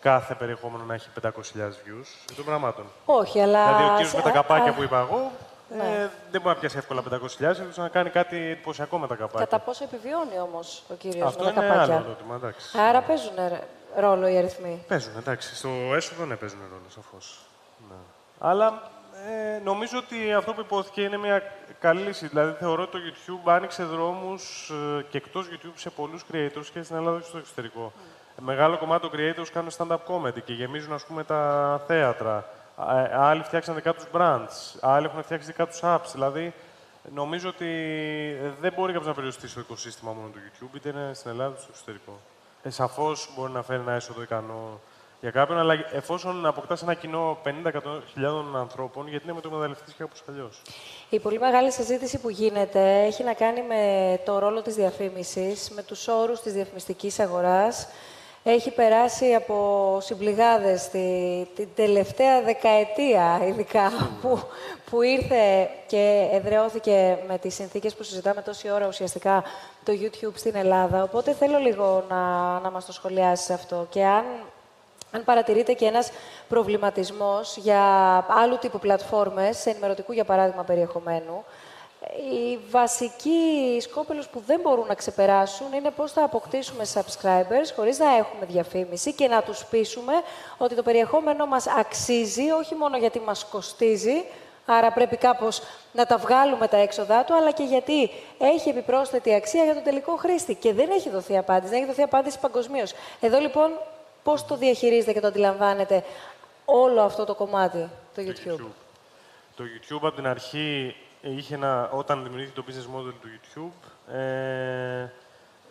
κάθε περιεχόμενο να έχει 500.000 views των πραγμάτων. Όχι, αλλά... Δηλαδή ο κύριος σε- με τα καπάκια α, που είπα εγώ ε, Ναι. δεν μπορεί να πιάσει εύκολα 500.000, ήθελε να κάνει κάτι εντυπωσιακό με τα καπάκια. Κατά πόσο επιβιώνει όμως ο κύριος Αυτό με τα είναι καπάκια; άλλο ερώτημα, εντάξει. Άρα παίζουν ρόλο οι αριθμοί; Παίζουν, εντάξει. Στο έσοδο ναι, παίζουν ρόλο, σαφώς. Ναι. Αλλά ε, νομίζω ότι αυτό που υπόθηκε είναι μια καλή λύση. Δηλαδή, θεωρώ ότι το YouTube άνοιξε δρόμους ε, και εκτός YouTube σε πολλούς creators και στην Ελλάδα και στο εξωτερικό. Μεγάλο κομμάτι των creators κάνουν stand-up comedy και γεμίζουν ας πούμε, τα θέατρα. Α- Άλλοι φτιάξαν δικά τους brands, άλλοι έχουν φτιάξει δικά τους apps. Δηλαδή, νομίζω ότι δεν μπορεί κάποιος να περιοριστεί στο οικοσύστημα μόνο του YouTube, είτε είναι στην Ελλάδα είτε στο εξωτερικό. Ε, Σαφώς μπορεί να φέρει ένα έσοδο ικανό για κάποιον, αλλά εφόσον αποκτάς ένα κοινό 50.000 ανθρώπων, γιατί να με το εκμεταλλευτεί και κάπω αλλιώς. Η πολύ μεγάλη συζήτηση που γίνεται έχει να κάνει με το ρόλο της διαφήμισης, με τους όρους της διαφημιστικής αγοράς. Έχει περάσει από συμπληγάδες τη, την τελευταία δεκαετία, ειδικά, που, που ήρθε και εδραιώθηκε με τις συνθήκες που συζητάμε τόση ώρα ουσιαστικά το YouTube στην Ελλάδα. Οπότε θέλω λίγο να, να μας το σχολιάσεις αυτό. Και αν αν παρατηρείτε και ένας προβληματισμός για άλλου τύπου πλατφόρμες, ενημερωτικού για παράδειγμα περιεχομένου, οι βασικοί σκόπελους που δεν μπορούν να ξεπεράσουν είναι πώς θα αποκτήσουμε subscribers χωρίς να έχουμε διαφήμιση και να τους πείσουμε ότι το περιεχόμενο μας αξίζει, όχι μόνο γιατί μας κοστίζει, άρα πρέπει κάπως να τα βγάλουμε τα έξοδά του, αλλά και γιατί έχει επιπρόσθετη αξία για τον τελικό χρήστη. Και δεν έχει δοθεί απάντηση, δεν έχει δοθεί απάντηση παγκοσμίως. Εδώ λοιπόν πώς το διαχειρίζετε και το αντιλαμβάνετε όλο αυτό το κομμάτι, το YouTube. Το YouTube από την αρχή είχε ένα, όταν δημιουργήθηκε το business model του YouTube, ε,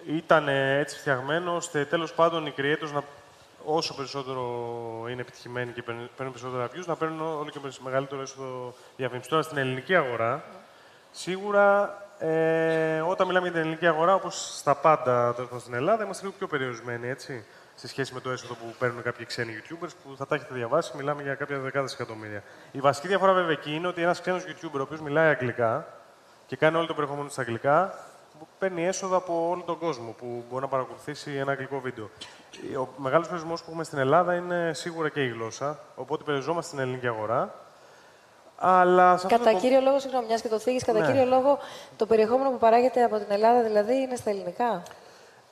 ήταν έτσι φτιαγμένο ώστε τέλος πάντων οι creators να, όσο περισσότερο είναι επιτυχημένοι και παίρνουν παίρνουν περισσότερα views, να παίρνουν όλο και περισσο- μεγαλύτερο έσοδο διαφήμιση. Τώρα στην ελληνική αγορά, σίγουρα ε, όταν μιλάμε για την ελληνική αγορά, όπως στα πάντα τέλος πάντων στην Ελλάδα, είμαστε λίγο πιο περιορισμένοι, έτσι, σε σχέση με το έσοδο που παίρνουν κάποιοι ξένοι YouTubers που θα τα έχετε διαβάσει, μιλάμε για κάποια δεκάδες εκατομμύρια. Η βασική διαφορά βέβαια εκεί είναι ότι ένας ξένος YouTuber, ο οποίος μιλάει αγγλικά και κάνει όλο το περιεχόμενο στα αγγλικά, παίρνει έσοδα από όλο τον κόσμο που μπορεί να παρακολουθήσει ένα αγγλικό βίντεο. Ο μεγάλος περιορισμός που έχουμε στην Ελλάδα είναι σίγουρα και η γλώσσα, οπότε περιοριζόμαστε στην ελληνική αγορά. Αλλά σε αυτό Κατά το- κύριο λόγο, συγγνώμη, μιας και το θίγεις, κατά Ναι. κύριο λόγο, το περιεχόμενο που παράγεται από την Ελλάδα δηλαδή είναι στα ελληνικά;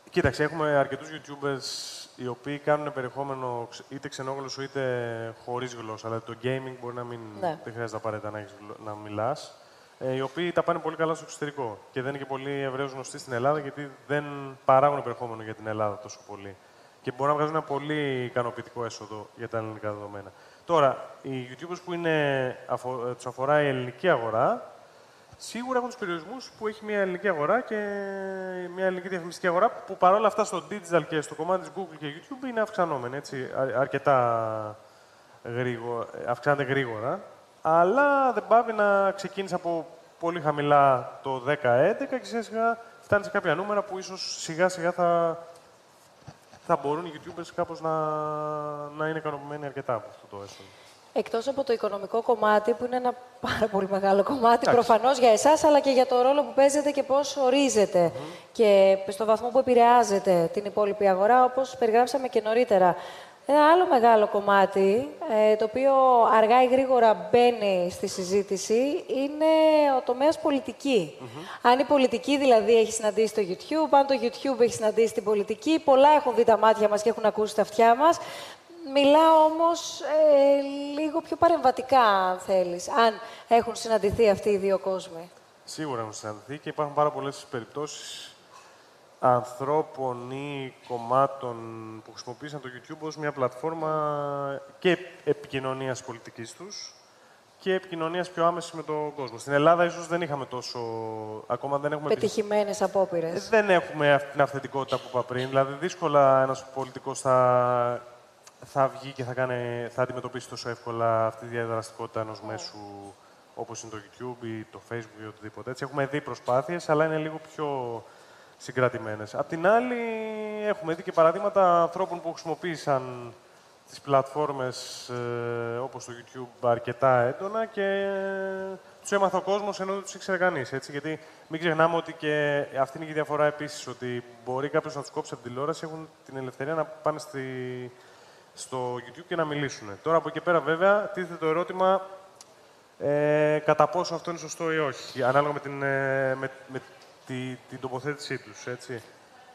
Κοίταξε, έχουμε αρκετούς YouTubers οι οποίοι κάνουν περιεχόμενο ξ- είτε ξενόγλωσσο είτε χωρίς γλώσσα. Δηλαδή το gaming μπορεί να μην Ναι. δεν χρειάζεται απαραίτητα να, έχεις γλω- να μιλάς. Ε, οι οποίοι τα πάνε πολύ καλά στο εξωτερικό. Και δεν είναι και πολύ ευρέω γνωστοί στην Ελλάδα γιατί δεν παράγουν περιεχόμενο για την Ελλάδα τόσο πολύ. Και μπορούν να βγάζουν ένα πολύ ικανοποιητικό έσοδο για τα ελληνικά δεδομένα. Τώρα, οι YouTubers που είναι, αφο, ε, τους αφορά η ελληνική αγορά, σίγουρα έχουν τους περιορισμούς που έχει μια ελληνική αγορά και μια ελληνική διαφημιστική αγορά, που παρόλα αυτά στο digital και στο κομμάτι της Google και YouTube είναι αυξανόμενη, έτσι, α- αρκετά γρήγορα, αυξάνεται γρήγορα. Αλλά δεν πάβει να ξεκίνησε από πολύ χαμηλά το 10-11 και σιγά σιγά φτάνει σε κάποια νούμερα που ίσως σιγά σιγά θα, θα μπορούν οι YouTubers κάπως να, να είναι ικανοποιημένοι αρκετά από αυτό το έσοδο. Εκτός από το οικονομικό κομμάτι, που είναι ένα πάρα πολύ μεγάλο κομμάτι, Εντάξει. προφανώς για εσάς, αλλά και για το ρόλο που παίζετε και πώς ορίζετε και στο βαθμό που επηρεάζετε την υπόλοιπη αγορά, όπως περιγράψαμε και νωρίτερα. Ένα άλλο μεγάλο κομμάτι, ε, το οποίο αργά ή γρήγορα μπαίνει στη συζήτηση, είναι ο τομέας πολιτική. Αν η πολιτική δηλαδή έχει συναντήσει το YouTube, αν το YouTube έχει συναντήσει την πολιτική, πολλά έχουν δει τα μάτια μας και έχουν ακούσει τα αυτιά μας. Μιλάω όμως ε, λίγο πιο παρεμβατικά, αν θέλεις, αν έχουν συναντηθεί αυτοί οι δύο κόσμοι. Σίγουρα έχουν συναντηθεί και υπάρχουν πάρα πολλές περιπτώσεις ανθρώπων ή κομμάτων που χρησιμοποίησαν το YouTube ως μια πλατφόρμα και επικοινωνίας πολιτικής τους και επικοινωνίας πιο άμεσης με τον κόσμο. Στην Ελλάδα ίσως δεν είχαμε τόσο... Ακόμα δεν έχουμε... Πετυχημένες απόπειρες. Ε, Δεν έχουμε αυτή την αυθεντικότητα που είπα πριν. Δηλαδή, δύσκολα ένας πολιτικός θα, θα βγει και θα, κάνει, θα αντιμετωπίσει τόσο εύκολα αυτή τη διαδραστικότητα ενός μέσου όπως είναι το YouTube ή το Facebook ή οτιδήποτε. Έτσι, έχουμε δει προσπάθειες, αλλά είναι λίγο πιο συγκρατημένες. Απ' την άλλη, έχουμε δει και παραδείγματα ανθρώπων που χρησιμοποίησαν τις πλατφόρμες ε, όπως το YouTube αρκετά έντονα και ε, τους έμαθε ο κόσμος ενώ δεν τους ήξερε κανείς. Έτσι, γιατί μην ξεχνάμε ότι και αυτή είναι και η διαφορά επίσης, ότι μπορεί κάποιος να τους κόψει από την τηλεόραση, έχουν την ελευθερία να πάνε στη, στο YouTube και να μιλήσουν. Τώρα από εκεί πέρα βέβαια τίθεται το ερώτημα ε, κατά πόσο αυτό είναι σωστό ή όχι, ανάλογα με την, ε, με, με τη, την τοποθέτησή τους, έτσι.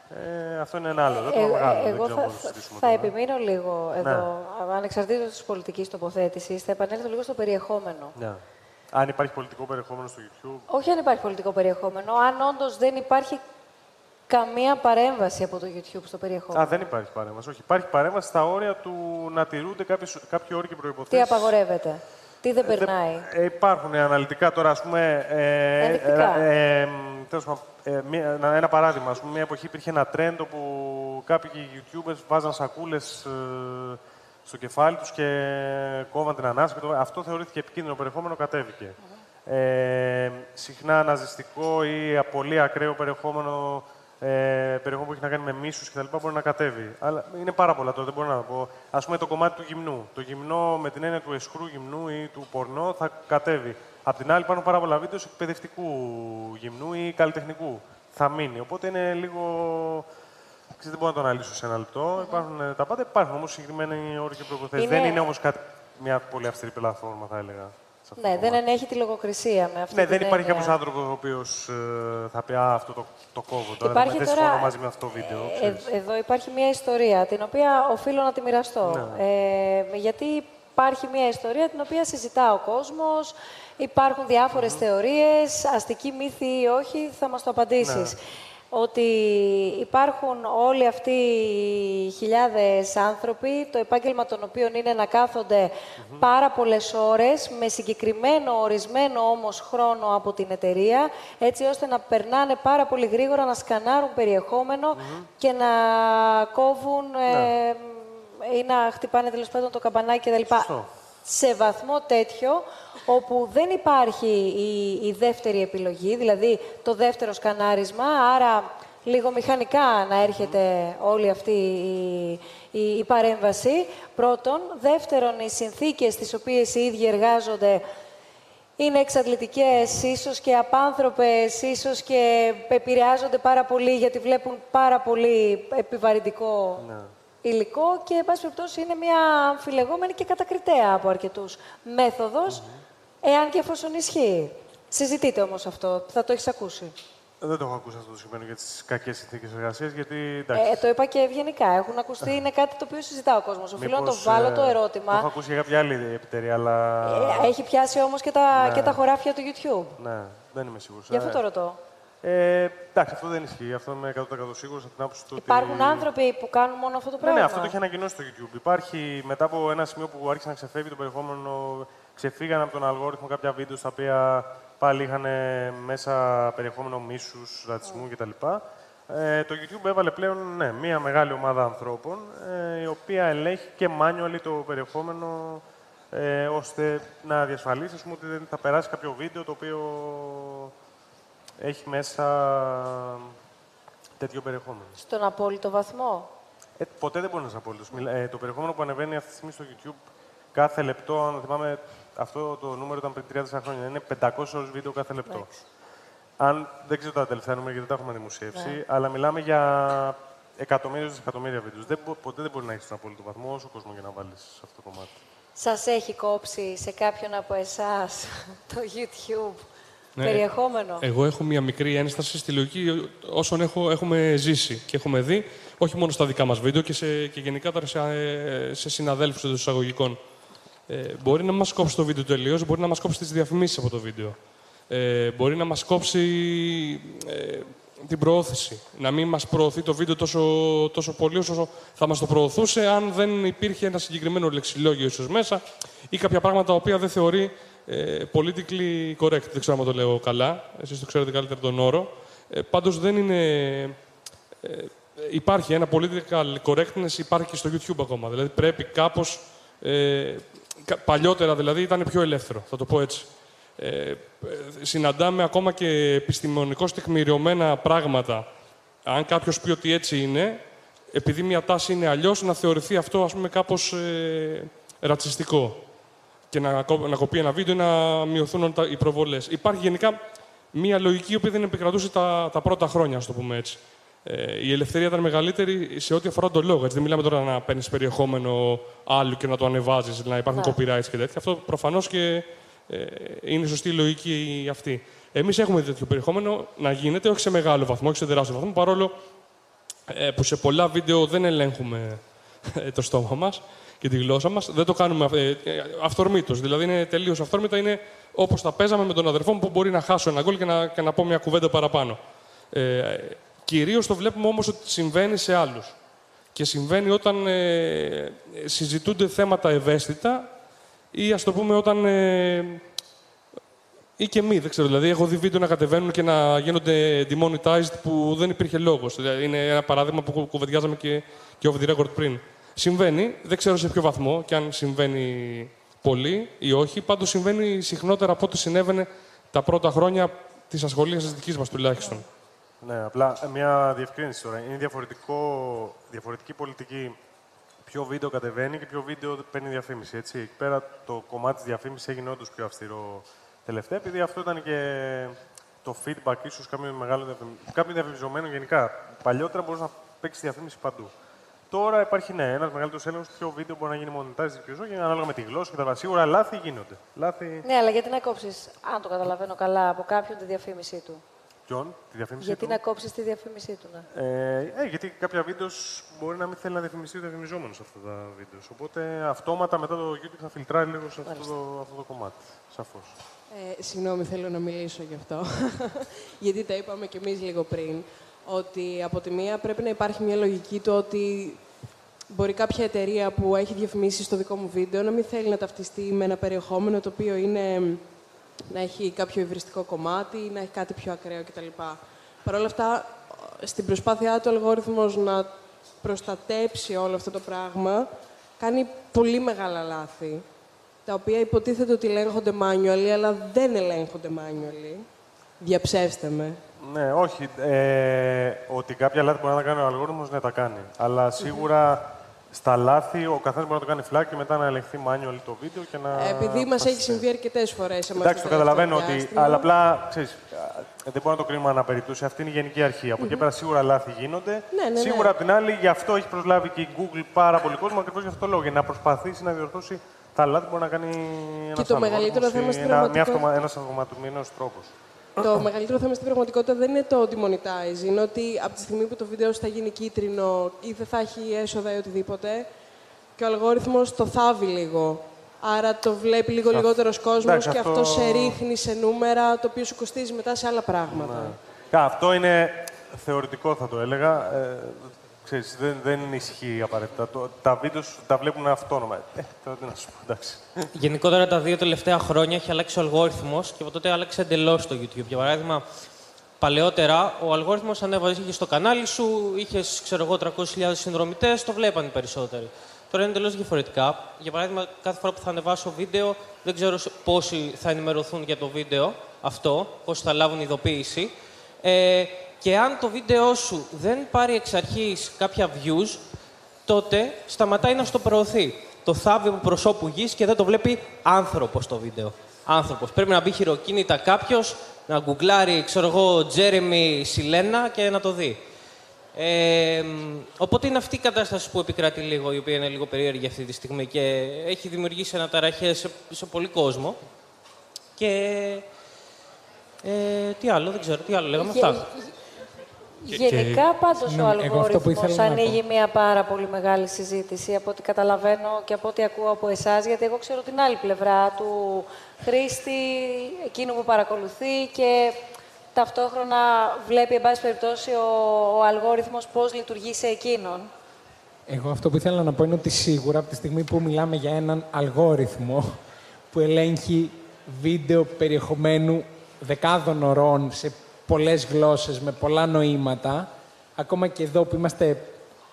Ε, αυτό είναι ένα άλλο. ερώτημα Ε, μεγάλο. δεν εγώ ξέρω θα, πώς να το συζητήσουμε θα τώρα. Ναι. επιμείνω λίγο εδώ, ανεξαρτήτως της πολιτικής τοποθέτησης, θα επανέλθω λίγο στο περιεχόμενο. Ναι. Αν υπάρχει πολιτικό περιεχόμενο στο YouTube. Όχι αν υπάρχει πολιτικό περιεχόμενο, αν όντως δεν υπάρχει καμία παρέμβαση από το YouTube στο περιεχόμενο. Α, δεν υπάρχει παρέμβαση. Όχι, υπάρχει παρέμβαση στα όρια του να τηρούνται κάποιες, κάποιοι όροι και Τι προϋποθέσεις. απαγορεύεται, τι δεν περνάει. Ε, υπάρχουν αναλυτικά τώρα, ας πούμε. Ε, Ενδεικτικά. ε, ε, τέλος πάντων, ε, μία- ένα, ένα παράδειγμα. Ας πούμε, μια εποχή υπήρχε ένα trend όπου κάποιοι YouTubers βάζαν σακούλες ε, στο κεφάλι τους και κόβαν την ανάσα. και το- Αυτό θεωρήθηκε επικίνδυνο περιεχόμενο, κατέβηκε. Ε, συχνά ναζιστικό ή πολύ ακραίο περιεχόμενο, ε, περιεχόμενο που έχει να κάνει με μίσους κτλ. μπορεί να κατέβει. Αλλά είναι πάρα πολλά τώρα, δεν μπορώ να το πω. Ας πούμε το κομμάτι του γυμνού. Το γυμνό με την έννοια του εσχρού γυμνού ή του πορνό θα κατέβει. Απ' την άλλη υπάρχουν πάρα πολλά βίντεο εκπαιδευτικού γυμνού ή καλλιτεχνικού. Θα μείνει. Οπότε είναι λίγο... Ξέρετε, δεν μπορώ να το αναλύσω σε ένα λεπτό. Υπάρχουν ε, τα πάντα. Υπάρχουν όμως συγκεκριμένοι όροι και προποθέσει. Είναι- Δεν είναι όμως μια πολύ αυστηρή πλατφόρμα, θα έλεγα. Σε αυτό Ναι, το δεν κομμάτι. ενέχει τη λογοκρισία με αυτή Ναι, την δεν υπάρχει έννοια. κάποιος άνθρωπος ο οποίος θα πει Α, αυτό το, το κόβω τώρα. Υπάρχει δεν τώρα- συμφωνώ μαζί με αυτό το βίντεο. Ε, ξέρεις. εδώ υπάρχει μια ιστορία, την οποία οφείλω να τη μοιραστώ. Ναι. Ε, γιατί υπάρχει μια ιστορία την οποία συζητά ο κόσμος, υπάρχουν διάφορες θεωρίες, αστική μύθη ή όχι, θα μας το απαντήσεις. Ναι. Ότι υπάρχουν όλοι αυτοί οι χιλιάδες άνθρωποι, το επάγγελμα των οποίων είναι να καθονται πάρα πολλές ώρες, με συγκεκριμένο ορισμένο όμως χρόνο από την εταιρεία, έτσι ώστε να περνάνε πάρα πολύ γρήγορα, να σκανάρουν περιεχόμενο και να κόβουν ε, ή να χτυπάνε τέλος πάντων το καμπανάκι κτλ. Σωστό. Σε βαθμό τέτοιο, όπου δεν υπάρχει η, η δεύτερη επιλογή, δηλαδή το δεύτερο σκανάρισμα, άρα λίγο μηχανικά να έρχεται όλη αυτή η, η, η παρέμβαση. Πρώτον. Δεύτερον, οι συνθήκες τις οποίες οι ίδιοι εργάζονται είναι εξαντλητικές, ίσως και απάνθρωπες, ίσως και επηρεάζονται πάρα πολύ γιατί βλέπουν πάρα πολύ επιβαρυντικό υλικό και, εν πάση περιπτώσει, είναι μια αμφιλεγόμενη και κατακριτέα από αρκετούς μέθοδος, εάν και εφόσον ισχύει. Συζητείτε όμως αυτό, θα το έχεις ακούσει. Δεν το έχω ακούσει αυτό το συγκεκριμένο για τις κακές συνθήκες εργασίας, γιατί εντάξει. Ε, το είπα και ευγενικά. Έχουν ακουστεί, είναι κάτι το οποίο συζητά ο κόσμος. Οφείλω να το μήπως, βάλω ε, το ερώτημα. Το έχω ακούσει για κάποια άλλη επιταιρεία, αλλά. Ε, έχει πιάσει όμως και τα, Ναι. και τα χωράφια του YouTube. Ναι, δεν είμαι σίγουρος. Γι' αυτό το ρωτώ. Ε, εντάξει, αυτό δεν ισχύει. Αυτό είμαι 100% σίγουρος από την άποψη του. Υπάρχουν ότι... άνθρωποι που κάνουν μόνο αυτό το Ναι, πράγμα. ναι, αυτό το έχει ανακοινώσει στο YouTube. Υπάρχει μετά από ένα σημείο που άρχισε να ξεφεύγει το περιεχόμενο, ξεφύγανε από τον αλγόριθμο κάποια βίντεο στα οποία πάλι είχαν μέσα περιεχόμενο μίσους, ρατσισμού κτλ. Ε, το YouTube έβαλε πλέον ναι, μια μεγάλη ομάδα ανθρώπων ε, η οποία ελέγχει και manually το περιεχόμενο ε, ώστε να διασφαλίσει ας πούμε, ότι δεν θα περάσει κάποιο βίντεο το οποίο έχει μέσα τέτοιο περιεχόμενο. Στον απόλυτο βαθμό; Ε, ποτέ δεν μπορεί να είσαι απόλυτος. Ε, το περιεχόμενο που ανεβαίνει αυτή τη στιγμή στο YouTube κάθε λεπτό, αν θυμάμαι, αυτό το νούμερο ήταν πριν 30 χρόνια. Είναι 500 ώρες βίντεο κάθε λεπτό. Αν δεν ξέρω τα τελευταία νούμερα γιατί δεν τα έχουμε δημοσιεύσει, Ναι. αλλά μιλάμε για εκατομμύρια δισεκατομμύρια βίντεο. Δεν, μπο- ποτέ δεν μπορεί να έχεις τον απόλυτο βαθμό όσο κόσμο για να βάλεις σε αυτό το κομμάτι. Σας έχει κόψει σε κάποιον από εσάς το YouTube Ναι. περιεχόμενο; Εγώ έχω μια μικρή ένσταση στη λογική όσων έχω, έχουμε ζήσει και έχουμε δει, όχι μόνο στα δικά μας βίντεο και, σε, και γενικά τώρα σε, ε, σε συναδέλφους εντός εισαγωγικών. Ε, μπορεί να μας κόψει το βίντεο τελείως, μπορεί να μας κόψει τις διαφημίσεις από το βίντεο. Ε, μπορεί να μας κόψει ε, την προώθηση. Να μην μας προωθεί το βίντεο τόσο, τόσο πολύ όσο θα μας το προωθούσε αν δεν υπήρχε ένα συγκεκριμένο λεξιλόγιο ίσως μέσα ή κάποια πράγματα τα οποία δεν θεωρεί ε, politically correct. Δεν ξέρω αν το λέω καλά. Εσείς το ξέρετε καλύτερα τον όρο. Ε, πάντως δεν είναι... Ε, υπάρχει ένα political correctness, υπάρχει και στο YouTube ακόμα. Δηλαδή πρέπει κάπως... Ε, κα- παλιότερα δηλαδή ήταν πιο ελεύθερο, θα το πω έτσι. Ε, ε, συναντάμε ακόμα και επιστημονικώς τεκμηριωμένα πράγματα. Αν κάποιος πει ότι έτσι είναι, επειδή μια τάση είναι αλλιώς, να θεωρηθεί αυτό ας πούμε κάπως ε, ρατσιστικό και να, κο- να κοπεί ένα βίντεο ή να μειωθούν τα- οι προβολές. Υπάρχει γενικά μια λογική η οποία δεν επικρατούσε τα, τα πρώτα χρόνια, ας το πούμε έτσι. Ε, η ελευθερία ήταν μεγαλύτερη σε ό,τι αφορά τον λόγο. Έτσι. Δεν μιλάμε τώρα να παίρνεις περιεχόμενο άλλου και να το ανεβάζεις, να υπάρχουν Ναι. copyrights και τέτοια. Αυτό προφανώς και ε, είναι σωστή η λογική αυτή. Εμείς έχουμε τέτοιο περιεχόμενο να γίνεται, όχι σε μεγάλο βαθμό, όχι σε τεράστιο βαθμό, παρόλο ε, που σε πολλά βίντεο δεν ελέγχουμε ε, το στόμα μας και τη γλώσσα μας. Δεν το κάνουμε ε, ε, αυθορμήτως. Δηλαδή είναι τελείως αυθόρμητα. Είναι όπως τα παίζαμε με τον αδερφό μου που μπορεί να χάσω ένα γκολ και να, και να πω μια κουβέντα παραπάνω. Ε, Κυρίως το βλέπουμε όμως ότι συμβαίνει σε άλλους. Και συμβαίνει όταν ε, συζητούνται θέματα ευαίσθητα ή ας το πούμε όταν ε, ή και μη, δεν ξέρω. Δηλαδή, έχω δει βίντεο να κατεβαίνουν και να γίνονται demonetized που δεν υπήρχε λόγος. Δηλαδή, είναι ένα παράδειγμα που κου- κουβεντιάζαμε και, και off the record πριν. Συμβαίνει, δεν ξέρω σε ποιο βαθμό και αν συμβαίνει πολύ ή όχι. Πάντως συμβαίνει συχνότερα από ό,τι συνέβαινε τα πρώτα χρόνια της ασχολίας της δικής μας τουλάχιστον. Ναι, απλά ε, μια διευκρίνηση τώρα. Είναι διαφορετικό, διαφορετική πολιτική ποιο βίντεο κατεβαίνει και ποιο βίντεο παίρνει διαφήμιση. Έτσι. Εκεί πέρα το κομμάτι της διαφήμισης έγινε όντως πιο αυστηρό τελευταία, επειδή αυτό ήταν και το feedback ίσως κάποιων μεγάλων διαφημι- κάποιων διαφημιζομένων γενικά. Παλιότερα μπορούσε να παίξει διαφήμιση παντού. Τώρα υπάρχει ναι, ένας μεγαλύτερος έλεγχος ποιο βίντεο μπορεί να γίνει monetized και ποιο όχι, ανάλογα με τη γλώσσα κτλ. Σίγουρα λάθη γίνονται. Λάθη. Ναι, αλλά γιατί να κόψεις, αν το καταλαβαίνω καλά, από κάποιον τη διαφήμιση του. Ποιον, τη διαφήμιση Γιατί του. να κόψεις τη διαφήμιση του, ναι. Ε, ε, γιατί κάποια βίντεος μπορεί να μην θέλει να διαφημιστεί ο διαφημιζόμενος σε αυτά τα βίντεος. Οπότε αυτόματα μετά το YouTube θα φιλτράρει λίγο σε αυτό το, αυτό το κομμάτι. Σαφώς. Ε, συγγνώμη, θέλω να μιλήσω γι' αυτό. Γιατί τα είπαμε κι εμείς λίγο πριν. Ότι από τη μία πρέπει να υπάρχει μια λογική του ότι μπορεί κάποια εταιρεία που έχει διαφημίσει στο δικό μου βίντεο να μην θέλει να ταυτιστεί με ένα περιεχόμενο το οποίο είναι να έχει κάποιο υβριστικό κομμάτι ή να έχει κάτι πιο ακραίο κτλ. Παρ' όλα αυτά, στην προσπάθειά του ο αλγόριθμος να προστατέψει όλο αυτό το πράγμα, κάνει πολύ μεγάλα λάθη, τα οποία υποτίθεται ότι ελέγχονται manually, αλλά δεν ελέγχονται manually. Διαψεύστε με. Ναι, όχι. Ε, ότι κάποια λάθη μπορεί να τα κάνει ο αλγόριθμος, ναι, τα κάνει. Αλλά σίγουρα στα λάθη ο καθένας μπορεί να το κάνει flag και μετά να ελεγχθεί manual το βίντεο και να. Ε, Επειδή μας φτάσει έχει σε- συμβεί αρκετές φορές. Εντάξει, το καταλαβαίνω ότι. Αλλά απλά ξέρεις, α, δεν μπορούμε να το κρίνουμε αναπερίπτωση. Αυτή είναι η γενική αρχή. Από εκεί πέρα σίγουρα λάθη γίνονται. Ναι, ναι, Σίγουρα ναι. απ' την άλλη, γι' αυτό έχει προσλάβει και η Google πάρα πολύ κόσμο ακριβώς γι' αυτό το λόγο. Για να προσπαθήσει να διορθώσει τα λάθη που μπορεί να κάνει ένας το μεγαλύτερο θέμα στην πραγματικότητα- Ένας αυτοματοποιημένος τρόπος. Το μεγαλύτερο θέμα στην πραγματικότητα δεν είναι το demonetize. Είναι ότι από τη στιγμή που το βίντεο σου θα γίνει κίτρινο ή δεν θα έχει έσοδα ή οτιδήποτε, και ο αλγόριθμος το θάβει λίγο. Άρα το βλέπει λίγο Αυτό- λιγότερος κόσμος Εντάξει, και αυτό... αυτό σε ρίχνει σε νούμερα το οποίο σου κοστίζει μετά σε άλλα πράγματα. Κα, Αυτό είναι θεωρητικό, θα το έλεγα. Ε, ξέρεις, δεν, δεν ισχύει απαραίτητα. Το, τα βίντεο σου τα βλέπουν αυτόνομα. Ε, τώρα τι να σου πω, εντάξει. Γενικότερα τα δύο τελευταία χρόνια έχει αλλάξει ο αλγόριθμος και από τότε άλλαξε εντελώς το YouTube. Για παράδειγμα, παλαιότερα ο αλγόριθμος ανέβαζε είχε στο κανάλι σου, είχες ξέρω εγώ 300.000 συνδρομητές, το βλέπαν οι περισσότεροι. Τώρα είναι εντελώς διαφορετικά. Για παράδειγμα, κάθε φορά που θα ανεβάσω βίντεο, δεν ξέρω σε- πόσοι θα ενημερωθούν για το βίντεο αυτό, πόσοι θα λάβουν ειδοποίηση. Ε, και αν το βίντεο σου δεν πάρει εξ αρχής κάποια views, τότε σταματάει να στο προωθεί. Το θάβει από προσώπου γης και δεν το βλέπει άνθρωπος το βίντεο. Άνθρωπος. Πρέπει να μπει χειροκίνητα κάποιος, να γκουγκλάρει, ξέρω εγώ, Τζέρεμι Σιλένα και να το δει. Ε, μ, οπότε είναι αυτή η κατάσταση που επικρατεί λίγο, η οποία είναι λίγο περίεργη αυτή τη στιγμή και έχει δημιουργήσει αναταραχές σε, σε πολύ κόσμο. Και ε, τι άλλο, δεν ξέρω, τι άλλο λέγαμε Γε- αυτά. Γενικά, πάντως, Ναι, ο εγώ αυτό που αλγόριθμος ήθελα να ανοίγει μια πάρα πολύ μεγάλη συζήτηση από ό,τι καταλαβαίνω και από ό,τι ακούω από εσάς, γιατί εγώ ξέρω την άλλη πλευρά του χρήστη, εκείνου που παρακολουθεί και ταυτόχρονα βλέπει, εν πάση περιπτώσει, ο, ο αλγόριθμος πώς λειτουργεί σε εκείνον. Εγώ αυτό που ήθελα να πω είναι ότι σίγουρα από τη στιγμή που μιλάμε για έναν αλγόριθμο που ελέγχει βίντεο περιεχομένου δεκάδων ωρών σε πολλές γλώσσες, με πολλά νοήματα, ακόμα και εδώ που είμαστε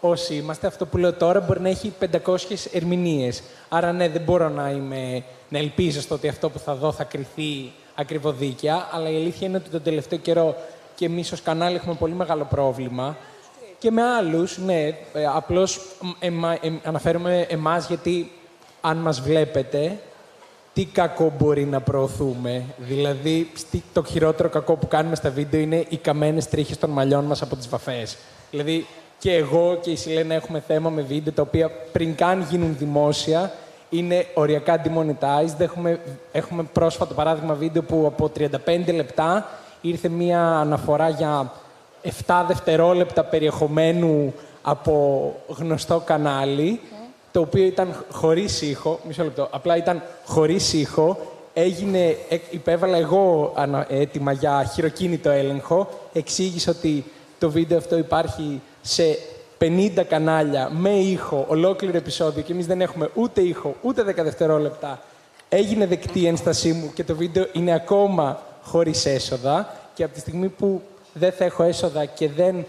όσοι είμαστε, αυτό που λέω τώρα μπορεί να έχει 500 ερμηνείες. Άρα ναι, δεν μπορώ να, είμαι, να ελπίζω στο ότι αυτό που θα δω θα κρυθεί ακριβοδίκαια, αλλά η αλήθεια είναι ότι τον τελευταίο καιρό και εμείς ως κανάλι έχουμε πολύ μεγάλο πρόβλημα και με άλλους, ναι, ε, απλώς μ, εμα- εμ- αναφέρομαι εμάς γιατί αν μας βλέπετε, τι κακό μπορεί να προωθούμε; Δηλαδή, στη- το χειρότερο κακό που κάνουμε στα βίντεο είναι οι καμένες τρίχες των μαλλιών μας από τις βαφές. Δηλαδή, και εγώ και η Σιλένα έχουμε θέμα με βίντεο τα οποία πριν καν γίνουν δημόσια, είναι οριακά demonetized. Έχουμε, έχουμε πρόσφατο παράδειγμα βίντεο που από 35 λεπτά ήρθε μία αναφορά για 7 δευτερόλεπτα περιεχομένου από γνωστό κανάλι, το οποίο ήταν χωρίς ήχο, μισό λεπτό, απλά ήταν χωρίς ήχο, έγινε, ε, υπέβαλα εγώ ανα- έτοιμα για χειροκίνητο έλεγχο, εξήγησε ότι το βίντεο αυτό υπάρχει σε 50 κανάλια με ήχο, ολόκληρο επεισόδιο και εμείς δεν έχουμε ούτε ήχο, ούτε 10 δευτερόλεπτα. Έγινε δεκτή η ένστασή μου και το βίντεο είναι ακόμα χωρίς έσοδα και από τη στιγμή που δεν θα έχω έσοδα και δεν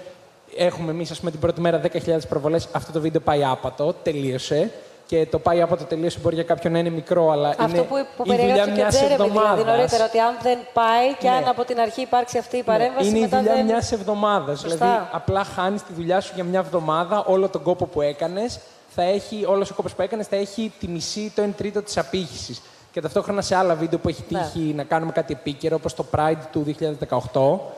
έχουμε εμείς, ας πούμε, την πρώτη μέρα 10.000 προβολές, αυτό το βίντεο πάει άπατο, τελείωσε. Και το πάει άπατο τελείωσε μπορεί για κάποιον να είναι μικρό, αλλά Αυτό είναι που, που η δουλειά περιέγραψε και ο μιας Τζέρεμι, δηλαδή εβδομάδας. νωρίτερα, ότι αν δεν πάει και Ναι. αν από την αρχή υπάρξει αυτή η παρέμβαση, Είναι η μετά δουλειά δεν... μιας εβδομάδας. Σωστά. Δηλαδή, απλά χάνεις τη δουλειά σου για μια εβδομάδα, όλο τον κόπο που έκανες, θα έχει, όλος ο κόπος που έκανες θα έχει τη μισή, το 1 τρίτο της απήχησης. Και ταυτόχρονα σε άλλα βίντεο που έχει Ναι. τύχει να κάνουμε κάτι επίκαιρο, όπως το Pride του 2018,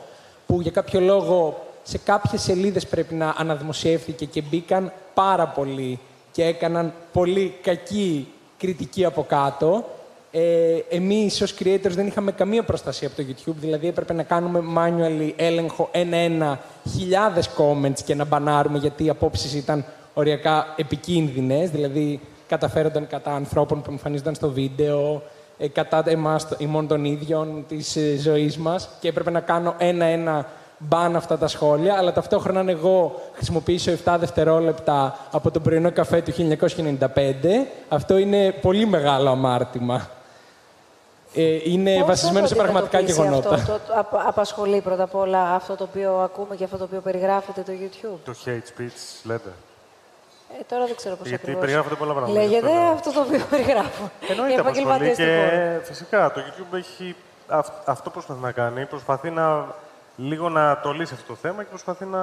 που για κάποιο λόγο σε κάποιες σελίδες πρέπει να αναδημοσιεύθηκε και μπήκαν πάρα πολλοί και έκαναν πολύ κακή κριτική από κάτω. Ε, εμείς ως creators δεν είχαμε καμία προστασία από το YouTube, δηλαδή έπρεπε να κάνουμε manually έλεγχο ένα-ένα χιλιάδες comments και να μπανάρουμε γιατί οι απόψεις ήταν οριακά επικίνδυνες, δηλαδή καταφέρονταν κατά ανθρώπων που εμφανίζονταν στο βίντεο, ε, κατά εμάς το- ημών των ίδιων της ε, ζωής μας και έπρεπε να κάνω ένα-ένα μπαν αυτά τα σχόλια, αλλά ταυτόχρονα αν εγώ χρησιμοποιήσω 7 δευτερόλεπτα από τον πρωινό καφέ του 1995, αυτό είναι πολύ μεγάλο αμάρτημα. Ε, είναι Πώς βασισμένο θα σε το πραγματικά αντιμετωπίσει γεγονότα. Αυτό, το, το απ- απασχολεί πρώτα απ' όλα αυτό το οποίο ακούμε και αυτό το οποίο περιγράφεται το YouTube; Το hate speech, λέτε. Ε, τώρα δεν ξέρω πώς Γιατί ακριβώς περιγράφονται πολλά πράγματα. Λέγεται γι' αυτό λέω. αυτό το οποίο περιγράφω. Οι Εννοείται απασχολεί επαγγελματίες του χώρου. και φυσικά το YouTube έχει αυ- αυτό προσπαθεί να κάνει. Προσπαθεί να λίγο να το λύσει αυτό το θέμα και προσπαθεί να...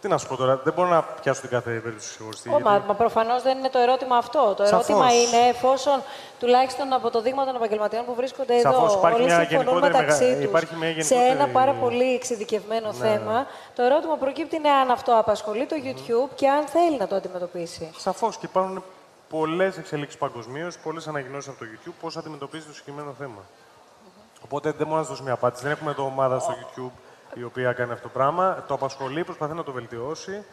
Τι να σου πω τώρα, δεν μπορώ να πιάσω την κάθε περίπτωση ξεχωριστή. Ω, μα, μα προφανώς δεν είναι το ερώτημα αυτό. Το Σαφώς. ερώτημα είναι εφόσον τουλάχιστον από το δείγμα των επαγγελματιών που βρίσκονται Σαφώς, εδώ, υπάρχει όλοι μια συμφωνούν γενικότερη μεταξύ μεγα- τους υπάρχει μια σε γενικότερη- ένα πάρα πολύ εξειδικευμένο Ναι. θέμα. Το ερώτημα προκύπτει είναι αν αυτό απασχολεί το YouTube και αν θέλει να το αντιμετωπίσει. Σαφώς και υπάρχουν πολλές εξελίξεις παγκοσμίως, πολλές ανακοινώσεις από το YouTube πώς αντιμετωπίζει το συγκεκριμένο θέμα. Οπότε δεν μπορώ να σας δώσω μια απάντηση. Δεν έχουμε εδώ ομάδα στο YouTube η οποία κάνει αυτό το πράγμα. Το απασχολεί, προσπαθεί να το βελτιώσει.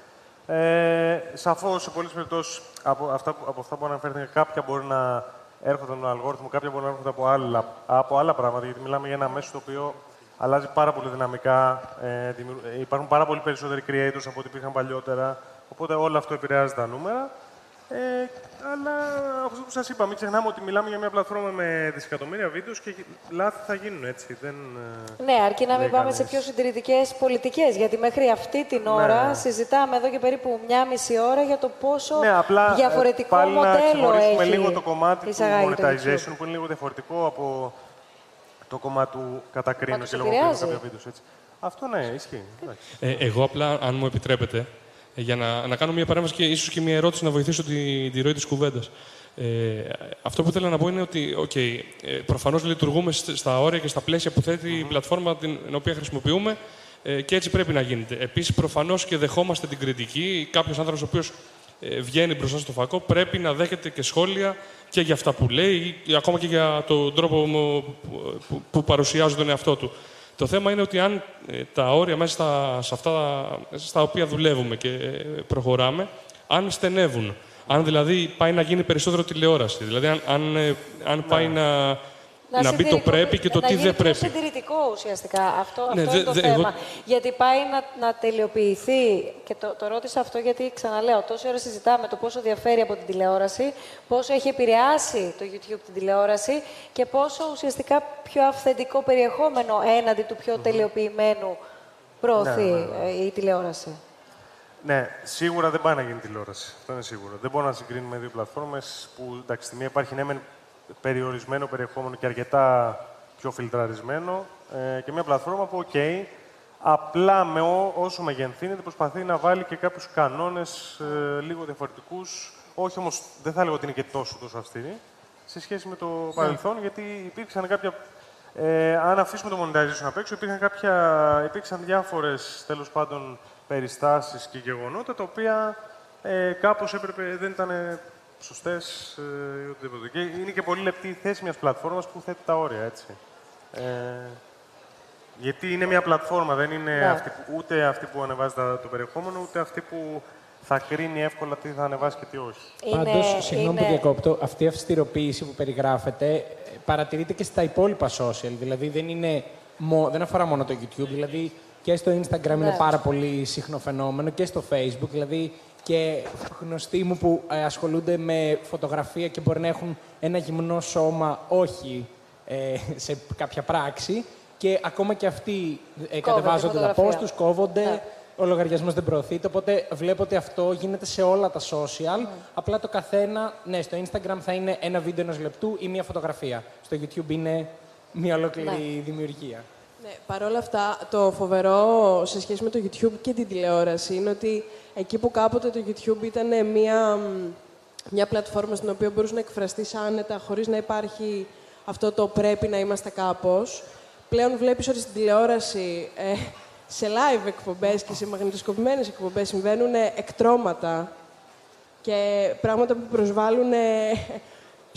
Ε, Σαφώς σε πολλές περιπτώσεις από αυτά, που- από αυτά που αναφέρθηκαν, κάποια μπορεί να έρχονται με τον αλγόριθμο, κάποια μπορεί να έρχονται από άλλα, από άλλα πράγματα. Γιατί μιλάμε για ένα μέσο το οποίο αλλάζει πάρα πολύ δυναμικά. Ε, δημιου- ε, υπάρχουν πάρα πολύ περισσότεροι creators από ό,τι υπήρχαν παλιότερα. Οπότε όλο αυτό επηρεάζει τα νούμερα. Ε, αλλά αυτό που σας είπα, μην ξεχνάμε ότι μιλάμε για μια πλατφόρμα με δισεκατομμύρια βίντεος και λάθη θα γίνουν έτσι. Δεν, ε, Ναι, αρκεί να μην λέει πάμε σε κανείς. πιο συντηρητικές πολιτικές. Γιατί μέχρι αυτή την ώρα Ναι. συζητάμε εδώ και περίπου μια μισή ώρα για το πόσο Ναι, απλά ε, διαφορετικό πάλι να μοντέλο ξεχωρίσουμε έχει λίγο το κομμάτι του εισαγάγει το monetization YouTube. που είναι λίγο διαφορετικό από το κομμάτι του κατακρίνω Μα και τους λογοκρίνω επηρεάζει. κάποια βίντεος. Έτσι. Αυτό ναι, ισχύει. Εντάξει. Ε, εγώ απλά, αν μου επιτρέπετε, ε, για να, να κάνω μια παρέμβαση και ίσως και μια ερώτηση να βοηθήσω τη, τη ροή της κουβέντας. Ε, αυτό που θέλω να πω είναι ότι okay, ε, προφανώς λειτουργούμε σ- στα όρια και στα πλαίσια που θέτει η πλατφόρμα την, την οποία χρησιμοποιούμε ε, και έτσι πρέπει να γίνεται. Επίσης, προφανώς και δεχόμαστε την κριτική. Κάποιος άνθρωπος ο οποίος ε, βγαίνει μπροστά στο φακό πρέπει να δέχεται και σχόλια και για αυτά που λέει ή ακόμα και για τον τρόπο μου- που, που, που παρουσιάζει τον εαυτό του. Το θέμα είναι ότι αν ε, τα όρια μέσα στα, σε αυτά στα οποία δουλεύουμε και ε, προχωράμε, αν στενεύουν, αν δηλαδή πάει να γίνει περισσότερο τηλεόραση, δηλαδή αν, αν, ε, αν πάει να, να, μπει το συντηρητικό- πρέπει και το να τι γίνει δεν πιο πρέπει. συντηρητικό ουσιαστικά. Αυτό, Ναι, αυτό δε- είναι το δε- θέμα. εγώ- Γιατί πάει να, να τελειοποιηθεί. Και το, το ρώτησα αυτό γιατί, ξαναλέω, τόση ώρα συζητάμε το πόσο διαφέρει από την τηλεόραση, πόσο έχει επηρεάσει το YouTube την τηλεόραση και πόσο ουσιαστικά πιο αυθεντικό περιεχόμενο έναντι του πιο τελειοποιημένου προωθεί Ναι, ναι, ε, η τηλεόραση. Ναι, σίγουρα δεν πάει να γίνει τηλεόραση. Αυτό είναι σίγουρο. Δεν μπορούμε να συγκρίνουμε δύο πλατφόρμες που εντάξει, στη μία υπάρχει ναι, μεν περιορισμένο περιεχόμενο και αρκετά πιο φιλτραρισμένο ε, και μια πλατφόρμα που, οκ, απλά με ό, όσο μεγεθύνεται προσπαθεί να βάλει και κάποιους κανόνες ε, λίγο διαφορετικούς. Όχι όμως, δεν θα έλεγα ότι είναι και τόσο τόσο αυστηροί σε σχέση με το παρελθόν, γιατί υπήρξαν κάποια. Ε, αν αφήσουμε το monetization απ' έξω, υπήρχαν, κάποια, υπήρξαν διάφορες τέλος πάντων περιστάσεις και γεγονότα τα οποία ε, κάπως έπρεπε, δεν ήταν σωστές ε, ή οτιδήποτε. Και είναι και πολύ λεπτή η θέση μιας πλατφόρμας που θέτει τα όρια, έτσι. Ε, γιατί είναι μια πλατφόρμα, δεν είναι Ναι. αυτή, που- ούτε αυτή που ανεβάζει τα- το περιεχόμενο, ούτε αυτή που θα κρίνει εύκολα τι θα ανεβάσει και τι όχι. Είναι- Πάντως, συγγνώμη είναι- που διακόπτω, αυτή η αυστηροποίηση που περιγράφεται ε, παρατηρείται και στα υπόλοιπα social. Δηλαδή δεν, είναι, μο- δεν αφορά μόνο το YouTube. Δηλαδή και στο Instagram είναι Ναι. πάρα πολύ συχνό φαινόμενο και στο Facebook. Δηλαδή και γνωστοί μου που ε, ασχολούνται με φωτογραφία και μπορεί να έχουν ένα γυμνό σώμα, όχι ε, σε κάποια πράξη. Και ακόμα και αυτοί ε, κατεβάζονται τα post φωτογραφία. τους, κόβονται, Ναι. ο λογαριασμός δεν προωθείται. Οπότε βλέπω ότι αυτό γίνεται σε όλα τα social. Απλά το καθένα, ναι, στο Instagram θα είναι ένα βίντεο ενός λεπτού ή μία φωτογραφία. Στο YouTube είναι μία ολόκληρη δημιουργία. Ναι, Παρ' όλα αυτά, το φοβερό σε σχέση με το YouTube και την τηλεόραση είναι ότι εκεί που κάποτε το YouTube ήταν μια, μ, μια πλατφόρμα στην οποία μπορούσε να εκφραστείς άνετα χωρίς να υπάρχει αυτό το πρέπει να είμαστε κάπως, πλέον βλέπεις ότι στην τηλεόραση ε, σε live εκπομπές και σε μαγνητοσκοπημένες εκπομπές συμβαίνουν εκτρώματα και πράγματα που προσβάλλουν ε,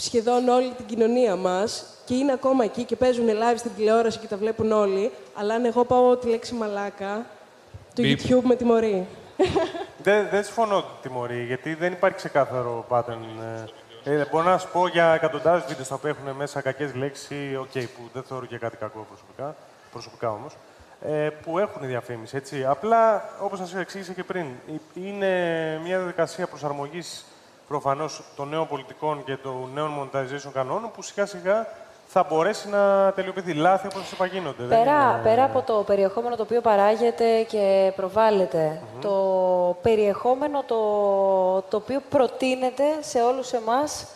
σχεδόν όλη την κοινωνία μας και είναι ακόμα εκεί και παίζουν live στην τηλεόραση και τα βλέπουν όλοι, αλλά αν εγώ πάω τη λέξη μαλάκα, το Μπιπ. YouTube με τιμωρεί. Δεν, δεν συμφωνώ ότι τιμωρεί, γιατί δεν υπάρχει ξεκάθαρο pattern. Ε, ε, μπορώ να σου πω για εκατοντάδες βίντεο τα οποία έχουν μέσα κακές λέξεις, οκ, που δεν θεωρώ και κάτι κακό προσωπικά, προσωπικά όμως, ε, που έχουν διαφήμιση. Έτσι. Απλά, όπως σας εξήγησα και πριν, ε- είναι μια διαδικασία προσαρμογής προφανώς των νέων πολιτικών και των νέων monetization κανόνων που σιγά σιγά θα μπορέσει να τελειοποιηθεί. Λάθη όπως σας είπα γίνονται. δεν Πέρα, είναι- πέρα από το περιεχόμενο το οποίο παράγεται και προβάλλεται, το περιεχόμενο το, το οποίο προτείνεται σε όλους εμάς,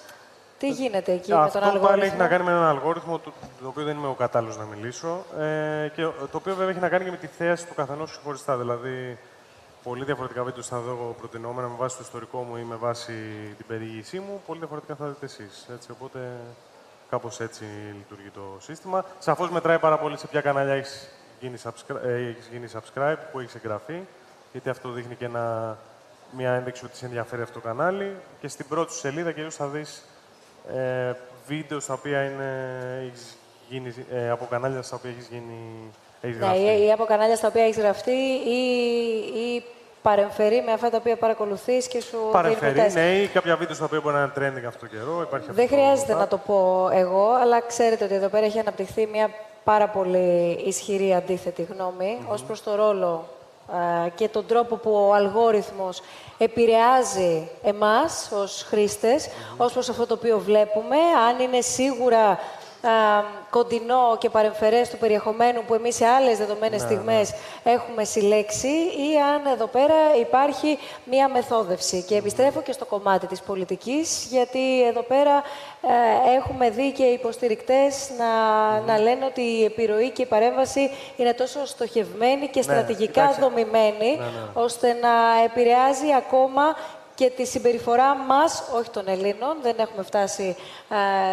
τι γίνεται εκεί με Αυτό τον πάλι αλγόριθμο; έχει να κάνει με έναν αλγόριθμο, το, το οποίο δεν είμαι ο κατάλληλος να μιλήσω. Ε, και το οποίο βέβαια έχει να κάνει και με τη θέαση του καθενός ξεχωριστά. Δηλαδή, πολύ διαφορετικά βίντεο θα δω εγώ προτινόμενα με βάση το ιστορικό μου ή με βάση την περιήγησή μου. Πολύ διαφορετικά θα δείτε εσείς. Οπότε, κάπως έτσι λειτουργεί το σύστημα. Σαφώς μετράει πάρα πολύ σε ποια κανάλια έχεις γίνει, subscri- ε, έχεις γίνει subscribe, που έχεις εγγραφεί. Γιατί αυτό δείχνει και ένα, μια ένδειξη ότι σε ενδιαφέρει αυτό το κανάλι. Και στην πρώτη σου σελίδα κυρίω θα δεις ε, βίντεο στα οποία είναι, έχεις γίνει, ε, από κανάλια στα οποία έχεις γίνει, έχεις Ναι, γραφτεί. ή, ή από κανάλια στα οποία έχεις γραφτεί ή, ή παρεμφερεί με αυτά τα οποία παρακολουθείς και σου Παρεμφερεί, δίνει τεστ. ναι, ή κάποια βίντεο στα οποία μπορεί να είναι trending αυτό το καιρό. Υπάρχει Δεν αυτό χρειάζεται το- να το πω εγώ, αλλά ξέρετε ότι εδώ πέρα έχει αναπτυχθεί μια πάρα πολύ ισχυρή αντίθετη γνώμη ως προς το ρόλο ε, και τον τρόπο που ο αλγόριθμος επηρεάζει εμάς ως χρήστες, ως προς αυτό το οποίο βλέπουμε, αν είναι σίγουρα α, κοντινό και παρεμφερές του περιεχομένου που εμείς σε άλλες δεδομένες Ναι, στιγμές έχουμε συλλέξει ή αν εδώ πέρα υπάρχει μία μεθόδευση. Και επιστρέφω και στο κομμάτι της πολιτικής, γιατί εδώ πέρα ε, έχουμε δει και υποστηρικτές να, να λένε ότι η επιρροή και η παρέμβαση είναι τόσο στοχευμένη και στρατηγικά εντάξει. δομημένη, Ναι, ναι. ώστε να επηρεάζει ακόμα και τη συμπεριφορά μας, όχι των Ελλήνων, δεν έχουμε φτάσει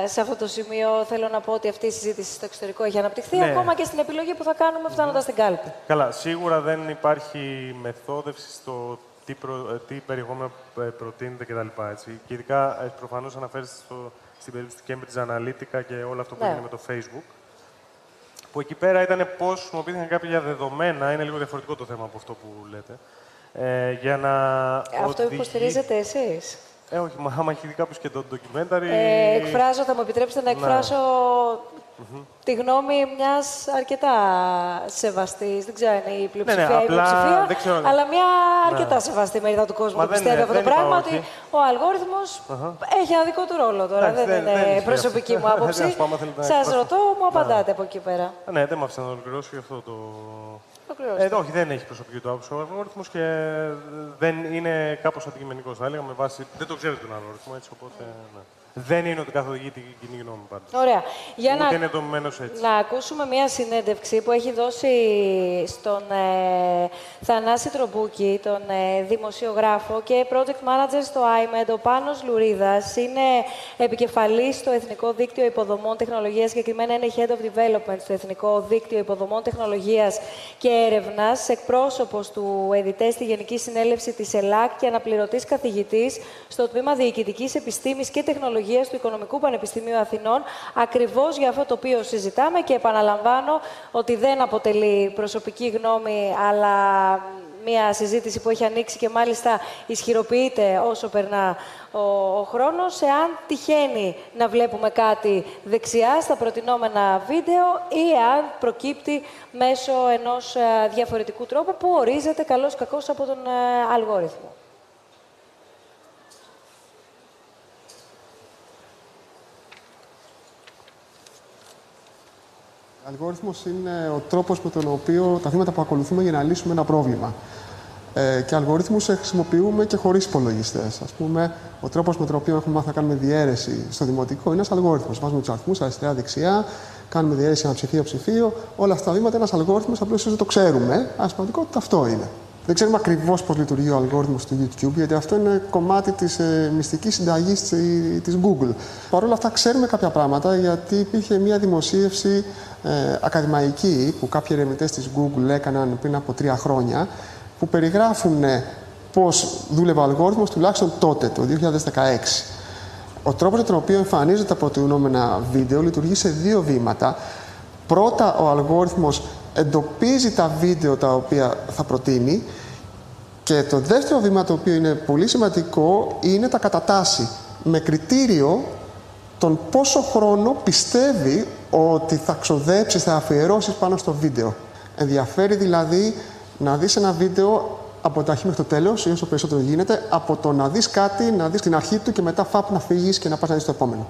ε, σε αυτό το σημείο. Θέλω να πω ότι αυτή η συζήτηση στο εξωτερικό έχει αναπτυχθεί, Ναι. ακόμα και στην επιλογή που θα κάνουμε φτάνοντας στην κάλπη. Καλά, σίγουρα δεν υπάρχει μεθόδευση στο τι, προ, ε, τι περιεχόμενο ε, προτείνεται κτλ. Έτσι. Και ειδικά ε, προφανώς αναφέρεστε στο, στην περίπτωση του Cambridge Analytica και όλο αυτό που Ναι. έγινε με το Facebook. Που εκεί πέρα ήταν πώς χρησιμοποιήθηκαν κάποια δεδομένα, είναι λίγο διαφορετικό το θέμα από αυτό που λέτε, ε, για να Αυτό οδηγεί- υποστηρίζετε εσείς; Ε, όχι, μα άμα έχει δει κάποιος και το documentary... Ε, εκφράζω, θα μου επιτρέψετε να Ναι. εκφράσω τη γνώμη μιας αρκετά σεβαστής, δεν ξέρω αν είναι η πλειοψηφία Ναι, ναι, ή η απλά πλειοψηφία, δεν ξέρω- αλλά μια Ναι. αρκετά σεβαστή μερίδα του κόσμου Μα που δεν πιστεύει είναι- αυτό το δεν είπα πράγμα, όχι. ότι ο αλγόριθμος Αχα. έχει ένα δικό του ρόλο τώρα, Εντάξει, δεν, δεν- είναι δεν ισχύει προσωπική αυτό. μου άποψη. Δεν σας πω, άμα θέλετε να Σας εκφράσω. ρωτώ, μου Ναι. απαντάτε από εκεί πέρα. Α, Ναι, δεν με άφησε να ολοκληρώσω γι' αυτό το. Ολοκληρώστε. Ε, όχι, δεν έχει προσωπική του άποψη ο αλγόριθμος και δεν είναι κάπως αντικειμενικός, θα έλεγα, με βάση. Δεν το ξέρετε τον αλγόριθμο, έτσι οπότε. Ναι. Δεν είναι ότι καθοδηγεί την κοινή γνώμη πάντω. Ωραία. Για Ούτε να, είναι δομημένος έτσι. να ακούσουμε μία συνέντευξη που έχει δώσει στον ε, Θανάση Τρομπούκη, τον ε, δημοσιογράφο και project manager στο IMED, ο Πάνος Λουρίδας. Είναι επικεφαλής στο Εθνικό Δίκτυο Υποδομών Τεχνολογίας, συγκεκριμένα είναι Head of Development στο Εθνικό Δίκτυο Υποδομών Τεχνολογίας και Έρευνας, εκπρόσωπος του ΕΔΙΤΕ στη Γενική Συνέλευση της ΕΛΑΚ και αναπληρωτής καθηγητής στο Τμήμα Διοικητικής Επιστήμης και Τεχνολογίας του Οικονομικού Πανεπιστημίου Αθηνών, ακριβώς για αυτό το οποίο συζητάμε και επαναλαμβάνω ότι δεν αποτελεί προσωπική γνώμη, αλλά μια συζήτηση που έχει ανοίξει και μάλιστα ισχυροποιείται όσο περνά ο, ο χρόνος. Εάν τυχαίνει να βλέπουμε κάτι δεξιά στα προτινόμενα βίντεο ή αν προκύπτει μέσω ενός ε, διαφορετικού τρόπου που ορίζεται καλώς κακώς από τον ε, αλγόριθμο. Αλγόριθμος είναι ο τρόπος με τον οποίο τα βήματα που ακολουθούμε για να λύσουμε ένα πρόβλημα. Ε, και αλγορίθμους ε, χρησιμοποιούμε και χωρίς υπολογιστές. Ας πούμε, ο τρόπος με τον οποίο έχουμε μάθει να κάνουμε διαίρεση στο δημοτικό είναι ένας αλγόριθμος. Βάζουμε τους αριθμούς αριστερά-δεξιά, κάνουμε διαίρεση ένα ψηφίο-ψηφίο. Όλα αυτά τα βήματα είναι ένας αλγόριθμος, απλώς ίσως δεν το ξέρουμε, αλλά στην πραγματικότητα αυτό είναι. Δεν ξέρουμε ακριβώς πώς λειτουργεί ο αλγόριθμος του YouTube, γιατί αυτό είναι κομμάτι της ε, μυστικής συνταγής της Google. Παρ' όλα αυτά, ξέρουμε κάποια πράγματα, γιατί υπήρχε μια δημοσίευση ε, ακαδημαϊκή που κάποιοι ερευνητές της Google έκαναν πριν από τρία χρόνια, που περιγράφουν πώς δούλευε ο αλγόριθμος τουλάχιστον τότε, το 2016. Ο τρόπος με τον οποίο εμφανίζονται τα προτινόμενα βίντεο λειτουργεί σε δύο βήματα. Πρώτα, ο αλγόριθμος εντοπίζει τα βίντεο τα οποία θα προτείνει και το δεύτερο βήμα το οποίο είναι πολύ σημαντικό είναι τα κατατάσσει με κριτήριο τον πόσο χρόνο πιστεύει ότι θα ξοδέψεις, θα αφιερώσεις πάνω στο βίντεο. Ενδιαφέρει δηλαδή να δεις ένα βίντεο από το αρχή μέχρι το τέλος, ή όσο περισσότερο γίνεται, από το να δεις κάτι, να δεις την αρχή του και μετά φάπ να φύγεις και να πας να δεις το επόμενο.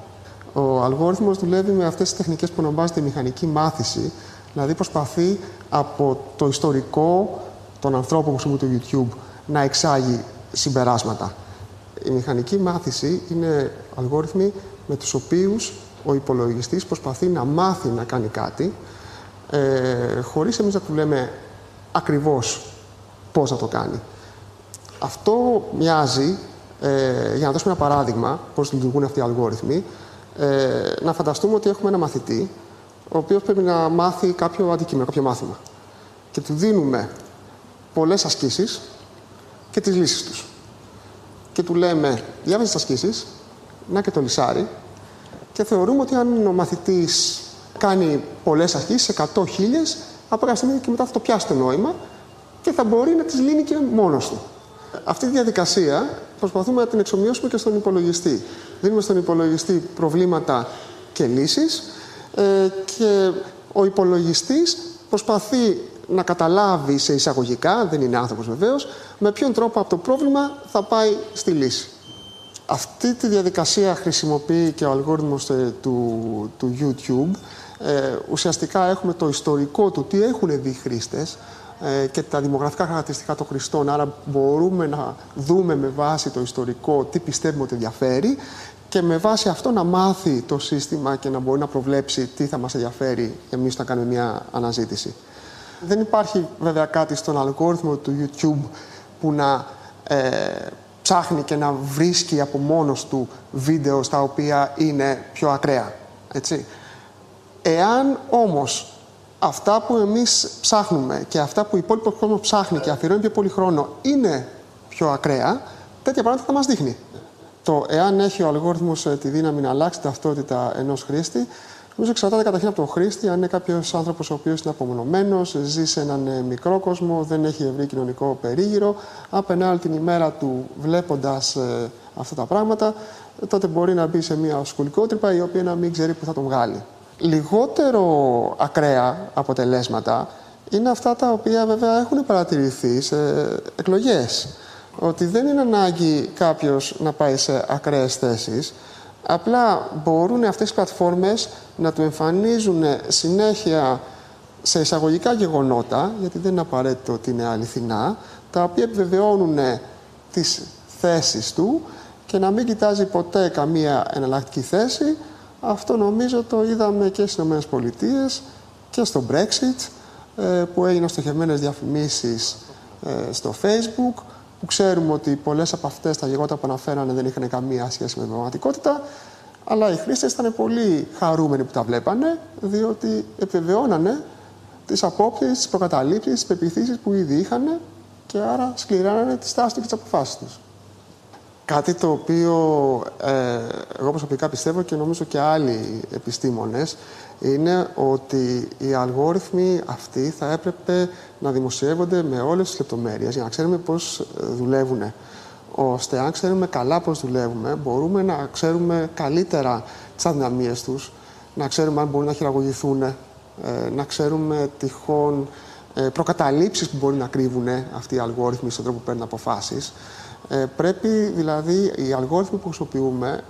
Ο αλγόριθμος δουλεύει με αυτές τις τεχνικές που ονομάζεται μηχανική μάθηση, δηλαδή προσπαθεί από το ιστορικό των ανθρώπων που χρησιμοποιούν το YouTube να εξάγει συμπεράσματα. Η μηχανική μάθηση είναι αλγόριθμοι με τους οποίους ο υπολογιστής προσπαθεί να μάθει να κάνει κάτι, ε, χωρίς εμείς να του λέμε ακριβώς πώς να το κάνει. Αυτό μοιάζει, ε, για να δώσουμε ένα παράδειγμα πώς λειτουργούν αυτοί οι αλγόριθμοι, ε, να φανταστούμε ότι έχουμε ένα μαθητή, ο οποίος πρέπει να μάθει κάποιο αντικείμενο, κάποιο μάθημα. Και του δίνουμε πολλές ασκήσεις και τις λύσεις τους. Και του λέμε, διάβαζε τις ασκήσεις, να και το λυσάρι, και θεωρούμε ότι αν ο μαθητής κάνει πολλές ασκήσεις, 100 χίλιες, από κάποια στιγμή και μετά θα το πιάσει το νόημα και θα μπορεί να τις λύνει και μόνος του. Αυτή τη διαδικασία προσπαθούμε να την εξομοιώσουμε και στον υπολογιστή. Δίνουμε στον υπολογιστή προβλήματα και λύσεις ε, και Ο υπολογιστής προσπαθεί να καταλάβει σε εισαγωγικά, δεν είναι άνθρωπος βεβαίως, με ποιον τρόπο από το πρόβλημα θα πάει στη λύση. Αυτή τη διαδικασία χρησιμοποιεί και ο αλγόριθμος ε, του, του YouTube. Ε, ουσιαστικά έχουμε το ιστορικό του τι έχουν δει χρήστες ε, και τα δημογραφικά χαρακτηριστικά των χρηστών. Άρα μπορούμε να δούμε με βάση το ιστορικό τι πιστεύουμε ότι ενδιαφέρει και με βάση αυτό να μάθει το σύστημα και να μπορεί να προβλέψει τι θα μας ενδιαφέρει εμείς να κάνουμε μια αναζήτηση. Δεν υπάρχει βέβαια κάτι στον αλγόριθμο του YouTube που να ε, ψάχνει και να βρίσκει από μόνος του βίντεο στα οποία είναι πιο ακραία. Έτσι. Εάν όμως αυτά που εμείς ψάχνουμε και αυτά που ο υπόλοιπος κόσμος ψάχνει και αφιερώνει πιο πολύ χρόνο είναι πιο ακραία, τέτοια πράγματα θα μας δείχνει. Το εάν έχει ο αλγόριθμος ε, τη δύναμη να αλλάξει την ταυτότητα ενός χρήστη, Νομίζω εξαρτάται καταρχήν από τον χρήστη, αν είναι κάποιος άνθρωπος ο οποίος είναι απομονωμένος, ζει σε έναν ε, μικρό κόσμο, δεν έχει ευρύ κοινωνικό περίγυρο. Αν περνάει την ημέρα του βλέποντας ε, αυτά τα πράγματα, τότε μπορεί να μπει σε μια σκολικότρυπα η οποία να μην ξέρει που θα τον βγάλει. Λιγότερο ακραία αποτελέσματα είναι αυτά τα οποία βέβαια έχουν παρατηρηθεί σε εκλογές. Ότι δεν είναι ανάγκη κάποιος να πάει σε ακραίες θέσεις, Απλά μπορούν αυτές οι πλατφόρμες να του εμφανίζουν συνέχεια σε εισαγωγικά γεγονότα, γιατί δεν είναι απαραίτητο ότι είναι αληθινά, τα οποία επιβεβαιώνουν τις θέσεις του και να μην κοιτάζει ποτέ καμία εναλλακτική θέση. Αυτό νομίζω το είδαμε και στις ΗΠΑ και στο Brexit, ε, που έγιναν στοχευμένες διαφημίσεις ε, στο Facebook, που ξέρουμε ότι πολλές από αυτές τα γεγονότα που αναφέρανε δεν είχαν καμία σχέση με την πραγματικότητα. Αλλά οι χρήστες ήταν πολύ χαρούμενοι που τα βλέπανε, διότι επιβεβαιώνανε τις απόψεις, τις προκαταλήψεις, τις πεπιθήσεις που ήδη είχαν και άρα σκληράνανε τη στάση τους και τις αποφάσεις τους. Κάτι το οποίο ε, εγώ προσωπικά πιστεύω και νομίζω και άλλοι επιστήμονες είναι ότι οι αλγόριθμοι αυτοί θα έπρεπε να δημοσιεύονται με όλες τις λεπτομέρειες για να ξέρουμε πώς ε, δουλεύουν. Ώστε αν ξέρουμε καλά πώς δουλεύουμε, μπορούμε να ξέρουμε καλύτερα τις αδυναμίες τους, να ξέρουμε αν μπορούν να χειραγωγηθούν, ε, να ξέρουμε τυχόν ε, προκαταλήψεις που μπορεί να κρύβουν αυτοί οι αλγόριθμοι στον τρόπο που παίρνουν αποφάσεις. πρέπει δηλαδή οι αλγόριθμοι που χρησιμοποιούμε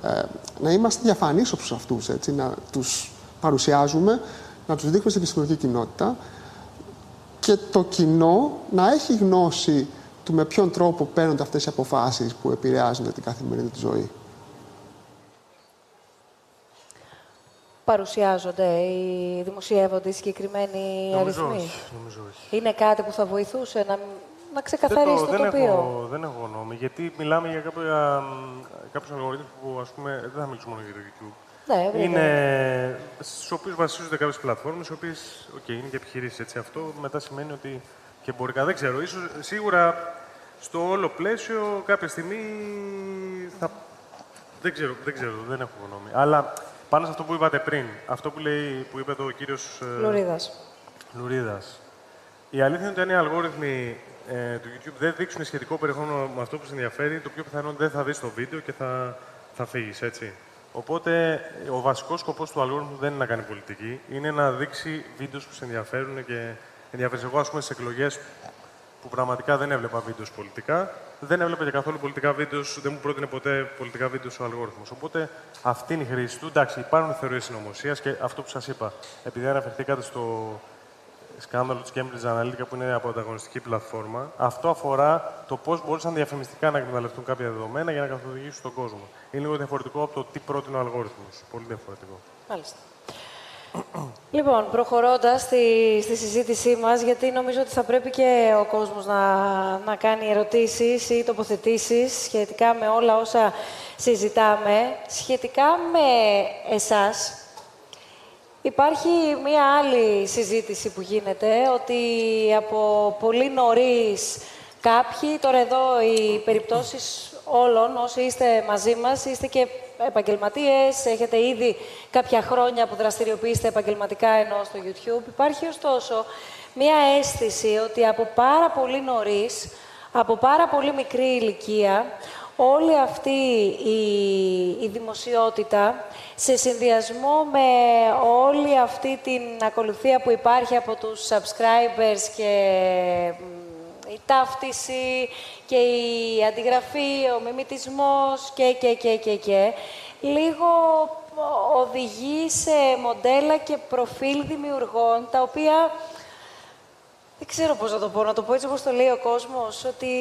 να είμαστε διαφανείς όπως αυτούς, έτσι, να τους παρουσιάζουμε, να τους δείχνουμε στην επιστημονική κοινότητα και το κοινό να έχει γνώση του με ποιον τρόπο παίρνονται αυτές οι αποφάσεις που επηρεάζουν την καθημερινή του ζωή. Παρουσιάζονται ή δημοσιεύονται οι συγκεκριμένοι νομίζω αριθμοί; Όχι, νομίζω όχι. Είναι κάτι που θα βοηθούσε να, να ξεκαθαρίσει δεν το, δεν τοπίο; Έχω, δεν έχω γνώμη, γιατί μιλάμε για κάποια, κάποιους αλγορίθμους που ας πούμε, δεν θα μιλήσουμε μόνο για το YouTube. Ναι, βέβαια. είναι στους οποίους βασίζονται κάποιες πλατφόρμες, οι οποίες okay, είναι και επιχειρήσεις. Αυτό μετά σημαίνει ότι και εμπορικά δεν ξέρω. Ίσως, σίγουρα στο όλο πλαίσιο κάποια στιγμή θα. Δεν ξέρω, δεν ξέρω, δεν έχω γνώμη. Αλλά πάνω σε αυτό που είπατε πριν, αυτό που, λέει, που είπε εδώ ο κύριος Λουρίδας. Λουρίδας. Η αλήθεια είναι ότι αν οι αλγόριθμοι ε, του YouTube δεν δείξουν σχετικό περιεχόμενο με αυτό που σε ενδιαφέρει, το πιο πιθανό δεν θα δεις το βίντεο και θα, θα φύγεις, έτσι. Οπότε, ο βασικός σκοπός του αλγόριθμου δεν είναι να κάνει πολιτική, είναι να δείξει βίντεος που σε ενδιαφέρουν και ενδιαφέρεις. Εγώ, ας πούμε, στις εκλογές που πραγματικά δεν έβλεπα βίντεος πολιτικά, δεν έβλεπα και καθόλου πολιτικά βίντεος, δεν μου πρότεινε ποτέ πολιτικά βίντεος ο αλγόριθμος. Οπότε, αυτή είναι η χρήση του. Εντάξει, υπάρχουν θεωρίες συνωμοσίας και αυτό που σας είπα, επειδή αναφερθήκατε στο σκάνδαλο της Cambridge Analytica που είναι από ανταγωνιστική πλατφόρμα. Αυτό αφορά το πώς μπορούσαν διαφημιστικά να εκμεταλλευτούν κάποια δεδομένα για να καθοδηγήσουν τον κόσμο. Είναι λίγο διαφορετικό από το τι πρότεινε ο αλγόριθμος. Πολύ διαφορετικό. Μάλιστα. Λοιπόν, προχωρώντας στη, στη συζήτησή μας, γιατί νομίζω ότι θα πρέπει και ο κόσμος να, να κάνει ερωτήσεις ή τοποθετήσεις σχετικά με όλα όσα συζητάμε, σχετικά με εσάς, Υπάρχει μία άλλη συζήτηση που γίνεται, ότι από πολύ νωρίς κάποιοι, τώρα εδώ οι περιπτώσεις όλων, όσοι είστε μαζί μας, είστε και επαγγελματίες, έχετε ήδη κάποια χρόνια που δραστηριοποιείστε επαγγελματικά ενώ στο YouTube. Υπάρχει ωστόσο μία αίσθηση ότι από πάρα πολύ νωρίς, από πάρα πολύ μικρή ηλικία, όλη αυτή η, η δημοσιότητα σε συνδυασμό με όλη αυτή την ακολουθία που υπάρχει από τους subscribers και μ, η ταύτιση και η αντιγραφή, ο μιμητισμός και, και, και, και, και, λίγο οδηγεί σε μοντέλα και προφίλ δημιουργών, τα οποία δεν ξέρω πώς να το πω, να το πω έτσι όπως το λέει ο κόσμος, ότι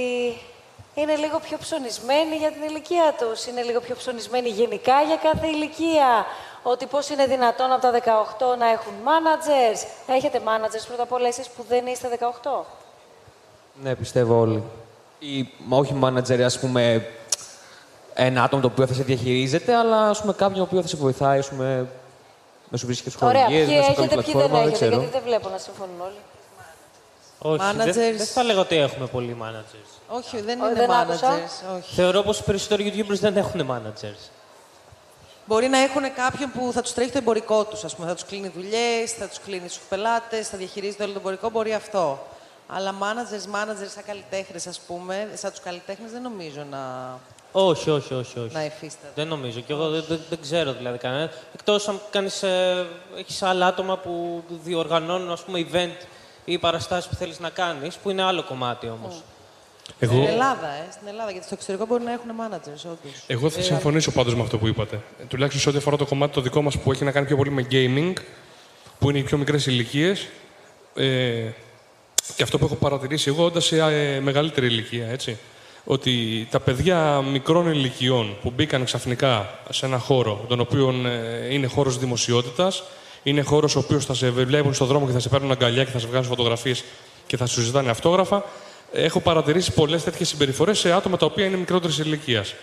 είναι λίγο πιο ψωνισμένοι για την ηλικία τους, είναι λίγο πιο ψωνισμένοι γενικά για κάθε ηλικία. Ότι πώς είναι δυνατόν από τα 18 να έχουν managers. Έχετε managers πρώτα απ' όλα εσείς που δεν είστε 18. Ναι, πιστεύω όλοι. Ή μα όχι manager, ας πούμε, ένα άτομο το οποίο θα σε διαχειρίζεται, αλλά ας πούμε, κάποιον ο οποίος θα σε βοηθάει, ας πούμε, να σου βρίσκει Ωραία, σχολείες, ποιοι να σου κάνει έχετε, ποιοι δεν πλατφόρμα, δεν έχετε, ξέρω. γιατί δεν βλέπω να συμφωνούν όλοι. Όχι, δεν, Managers. δεν θα λέγω ότι έχουμε πολλοί managers. Όχι, δεν Ω, είναι δεν άκουσα. managers. Όχι. Θεωρώ πως οι περισσότεροι YouTubers δεν έχουν managers. Μπορεί να έχουν κάποιον που θα τους τρέχει το εμπορικό τους. Θα τους κλείνει δουλειές, θα τους κλείνει στου πελάτες, θα διαχειρίζεται όλο το εμπορικό. Μπορεί αυτό. Αλλά managers, managers σαν καλλιτέχνες, ας πούμε, σαν τους καλλιτέχνες δεν νομίζω να. Όχι, όχι, όχι. όχι. Να υφίσταται. Δεν νομίζω. Και εγώ δεν, δεν, δεν ξέρω δηλαδή κανένα. Εκτός αν κάνεις, ε, έχεις άλλα άτομα που διοργανώνουν ας πούμε, event ή παραστάσεις που θέλεις να κάνεις, που είναι άλλο κομμάτι όμως. Εγώ, Στην Ελλάδα, ε, στην Ελλάδα. Γιατί στο εξωτερικό μπορεί να έχουν managers, όντως. εγώ θα συμφωνήσω πάντως με αυτό που είπατε. Ε, Τουλάχιστον σε ό,τι αφορά το κομμάτι το δικό μας που έχει να κάνει πιο πολύ με gaming, που είναι οι πιο μικρές ηλικίες. Ε, και αυτό που έχω παρατηρήσει εγώ όντας σε ε, μεγαλύτερη ηλικία, έτσι. Ότι τα παιδιά μικρών ηλικιών που μπήκαν ξαφνικά σε ένα χώρο, τον οποίο ε, είναι χώρος δημοσιότητας, είναι χώρος ο οποίος θα σε βλέπουν στον δρόμο και θα σε παίρνουν αγκαλιά και θα σε βγάζουν φωτογραφίες και θα σου ζητάνε αυτόγραφα, έχω παρατηρήσει πολλές τέτοιες συμπεριφορές σε άτομα τα οποία είναι μικρότερης ηλικίας.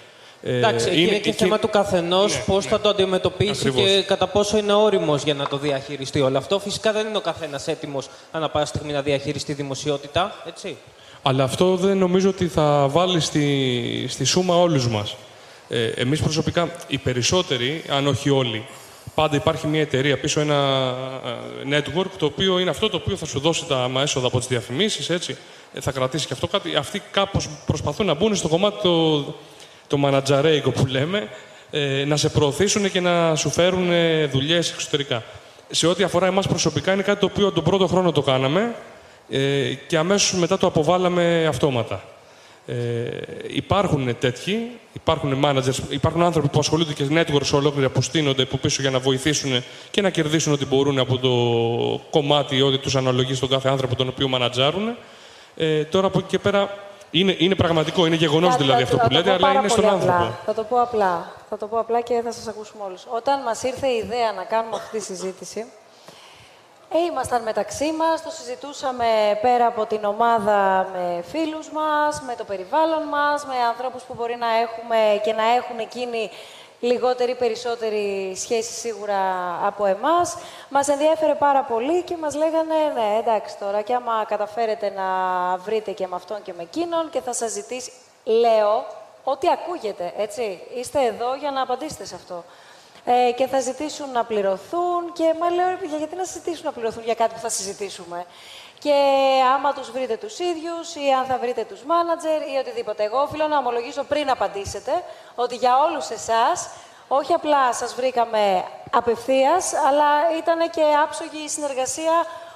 Ε, Εντάξει, εκεί είναι, και εκεί- θέμα του καθενός Ναι, πώς ναι. θα το αντιμετωπίσει Ακριβώς. και κατά πόσο είναι όριμος για να το διαχειριστεί όλο αυτό. Φυσικά δεν είναι ο καθένας έτοιμος ανά πάσα στιγμή να διαχειριστεί δημοσιότητα. Έτσι. Αλλά αυτό δεν νομίζω ότι θα βάλει στη, στη σούμα όλους μας. Ε, εμείς προσωπικά, οι περισσότεροι, αν όχι όλοι, πάντα υπάρχει μια εταιρεία πίσω, ένα ε, network, το οποίο είναι αυτό το οποίο θα σου δώσει τα άμα έσοδα από τις διαφημίσεις, έτσι. Ε, θα κρατήσει και αυτό κάτι. Αυτοί κάπως προσπαθούν να μπουν στο κομμάτι το, το μανατζαρέικο που λέμε, ε, να σε προωθήσουν και να σου φέρουν ε, δουλειές εξωτερικά. Σε ό,τι αφορά εμάς προσωπικά, είναι κάτι το οποίο τον πρώτο χρόνο το κάναμε ε, και αμέσως μετά το αποβάλαμε αυτόματα. Ε, υπάρχουν τέτοιοι, υπάρχουν managers, υπάρχουν άνθρωποι που ασχολούνται και networks ολόκληρα που στείνονται από πίσω για να βοηθήσουν και να κερδίσουν ό,τι μπορούν από το κομμάτι ό,τι τους αναλογεί στον κάθε άνθρωπο τον οποίο μανατζάρουν. Ε, τώρα από εκεί και πέρα είναι, είναι πραγματικό, είναι γεγονός Κάτι δηλαδή θα- αυτό θα που το λέτε, πω αλλά πάρα είναι στον πολύ άνθρωπο. Απλά. Θα το πω απλά. Θα το πω απλά και θα σας ακούσουμε όλους. Όταν μας ήρθε η ιδέα να κάνουμε αυτή τη συζήτηση, ε, ήμασταν μεταξύ μας, το συζητούσαμε πέρα από την ομάδα με φίλους μας, με το περιβάλλον μας, με ανθρώπους που μπορεί να έχουμε και να έχουν εκείνη λιγότερη ή περισσότερη σχέση σίγουρα από εμάς. Μας ενδιέφερε πάρα πολύ και μας λέγανε, ναι, εντάξει τώρα, και άμα καταφέρετε να βρείτε και με αυτόν και με εκείνον και θα σας ζητήσει, λέω, ό,τι ακούγεται, έτσι. Είστε εδώ για να απαντήσετε σε αυτό. Ε, και θα ζητήσουν να πληρωθούν και μα λέω, ρε παιδιά, γιατί να ζητήσουν να πληρωθούν για κάτι που θα συζητήσουμε. Και άμα τους βρείτε τους ίδιους ή αν θα βρείτε τους μάνατζερ ή οτιδήποτε. Εγώ οφείλω να ομολογήσω πριν απαντήσετε ότι για όλους εσάς όχι απλά σας βρήκαμε απευθείας, αλλά ήταν και άψογη η συνεργασία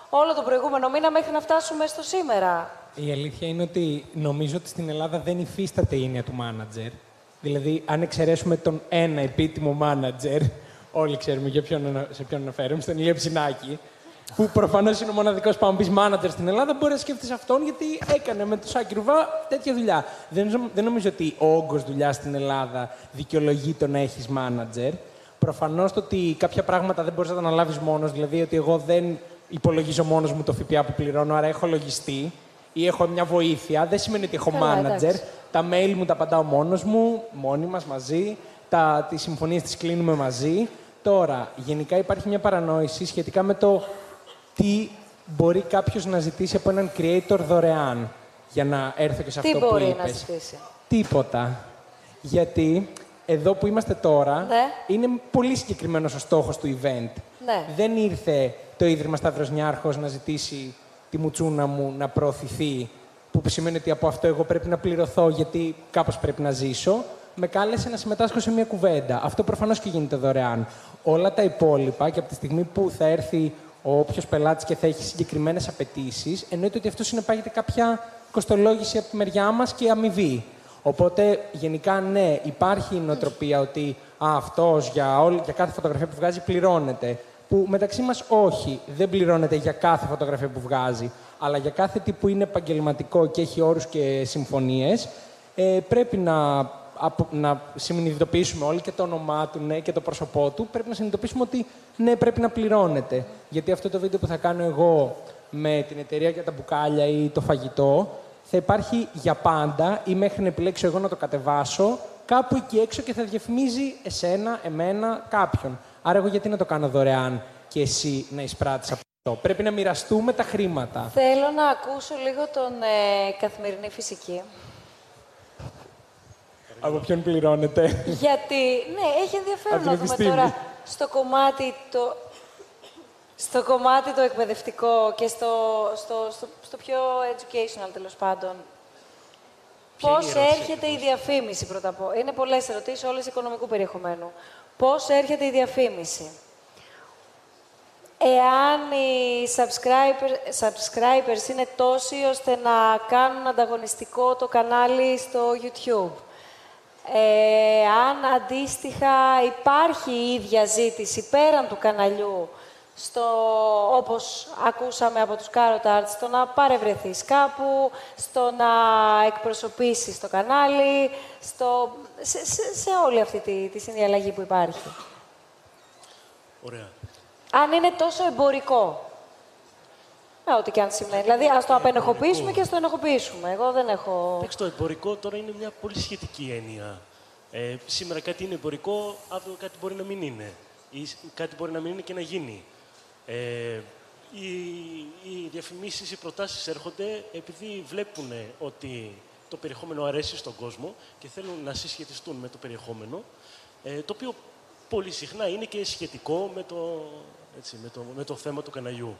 όλο τον προηγούμενο μήνα μέχρι να φτάσουμε στο σήμερα. Η αλήθεια είναι ότι νομίζω ότι στην Ελλάδα δεν υφίσταται η έννοια του μάνατζερ. Δηλαδή, αν εξαιρέσουμε τον ένα επίτιμο μάνατζερ, όλοι ξέρουμε για ποιον, ανα- σε ποιον αναφέρομαι, στον Ηλία Ψινάκη, που προφανώς είναι ο μοναδικός πάμπη μάνατζερ στην Ελλάδα, μπορεί να σκέφτεσαι αυτόν γιατί έκανε με τον Σάκη Ρουβά τέτοια δουλειά. Δεν, νομ- δεν νομίζω ότι ο όγκος δουλειάς στην Ελλάδα δικαιολογεί το να έχεις μάνατζερ. Προφανώς το ότι κάποια πράγματα δεν μπορείς να τα αναλάβεις μόνος, δηλαδή ότι εγώ δεν υπολογίζω μόνος μου το ΦΠΑ που πληρώνω, άρα έχω λογιστή ή έχω μια βοήθεια, δεν σημαίνει ότι έχω Καλά, manager. εντάξει. Τα mail μου τα απαντάω μόνος μου, μόνοι μας μαζί. Τα, τις συμφωνίες τις κλείνουμε μαζί. Τώρα, γενικά υπάρχει μια παρανόηση σχετικά με το τι μπορεί κάποιος να ζητήσει από έναν creator δωρεάν. Για να έρθω και σε Τι αυτό που μπορεί είπες. να ζητήσει; Τίποτα. Γιατί εδώ που είμαστε τώρα, Ναι. είναι πολύ συγκεκριμένος ο στόχος του event. Ναι. Δεν ήρθε το Ίδρυμα Σταύρος Νιάρχος να ζητήσει τη μουτσούνα μου να προωθηθεί που σημαίνει ότι από αυτό εγώ πρέπει να πληρωθώ γιατί κάπως πρέπει να ζήσω, με κάλεσε να συμμετάσχω σε μια κουβέντα. Αυτό προφανώς και γίνεται δωρεάν. Όλα τα υπόλοιπα και από τη στιγμή που θα έρθει ο όποιος πελάτης και θα έχει συγκεκριμένες απαιτήσεις, εννοείται ότι αυτό συνεπάγεται κάποια κοστολόγηση από τη μεριά μας και αμοιβή. Οπότε, γενικά, ναι, υπάρχει η νοοτροπία ότι αυτός για, όλη- για κάθε φωτογραφία που βγάζει πληρώνεται. Που μεταξύ μας όχι, δεν πληρώνεται για κάθε φωτογραφία που βγάζει, αλλά για κάθε τι που είναι επαγγελματικό και έχει όρους και συμφωνίες, ε, πρέπει να, απο- να συνειδητοποιήσουμε όλοι και το όνομά του ναι, και το πρόσωπό του. Πρέπει να συνειδητοποιήσουμε ότι ναι, πρέπει να πληρώνεται. Γιατί αυτό το βίντεο που θα κάνω εγώ με την εταιρεία για τα μπουκάλια ή το φαγητό θα υπάρχει για πάντα ή μέχρι να επιλέξω εγώ να το κατεβάσω κάπου εκεί έξω και θα διαφημίζει εσένα, εμένα, κάποιον. Άρα εγώ γιατί να το κάνω δωρεάν και εσύ να εισπράττεις από αυτό; Πρέπει να μοιραστούμε τα χρήματα. Θέλω να ακούσω λίγο τον ε, καθημερινή φυσική. Από ποιον πληρώνεται. Γιατί, ναι, έχει ενδιαφέρον Από την να δούμε επιστήμη. τώρα στο κομμάτι το, στο κομμάτι το εκπαιδευτικό και στο, στο, στο, στο πιο educational τέλος πάντων. Ποια είναι η Πώς ερώτηση έρχεται η διαφήμιση πρώτα απ' όλα; Είναι πολλές ερωτήσεις, όλες οικονομικού περιεχομένου. Πώς έρχεται η διαφήμιση; Εάν οι subscriber, subscribers είναι τόσοι ώστε να κάνουν ανταγωνιστικό το κανάλι στο YouTube. Ε, αν αντίστοιχα υπάρχει η ίδια ζήτηση πέραν του καναλιού, στο, όπως ακούσαμε από τους Carrot Arts, στο να παρευρεθείς κάπου, στο να εκπροσωπήσεις το κανάλι, στο, σε, σε, σε όλη αυτή τη, τη συνδιαλλαγή που υπάρχει. Ωραία. Αν είναι τόσο εμπορικό. Ε, ό,τι και αν σημαίνει. Δηλαδή, ας το απενεχοποιήσουμε και ας το ενεχοποιήσουμε. Εγώ δεν έχω... Εντάξει, το εμπορικό τώρα είναι μια πολύ σχετική έννοια. Ε, σήμερα κάτι είναι εμπορικό, αύριο κάτι μπορεί να μην είναι. Ή σ- κάτι μπορεί να μην είναι και να γίνει. Ε, οι, οι διαφημίσεις, οι προτάσεις έρχονται επειδή βλέπουν ότι το περιεχόμενο αρέσει στον κόσμο και θέλουν να συσχετιστούν με το περιεχόμενο, ε, το οποίο πολύ συχνά είναι και σχετικό με το, έτσι, με το, με το θέμα του καναλιού.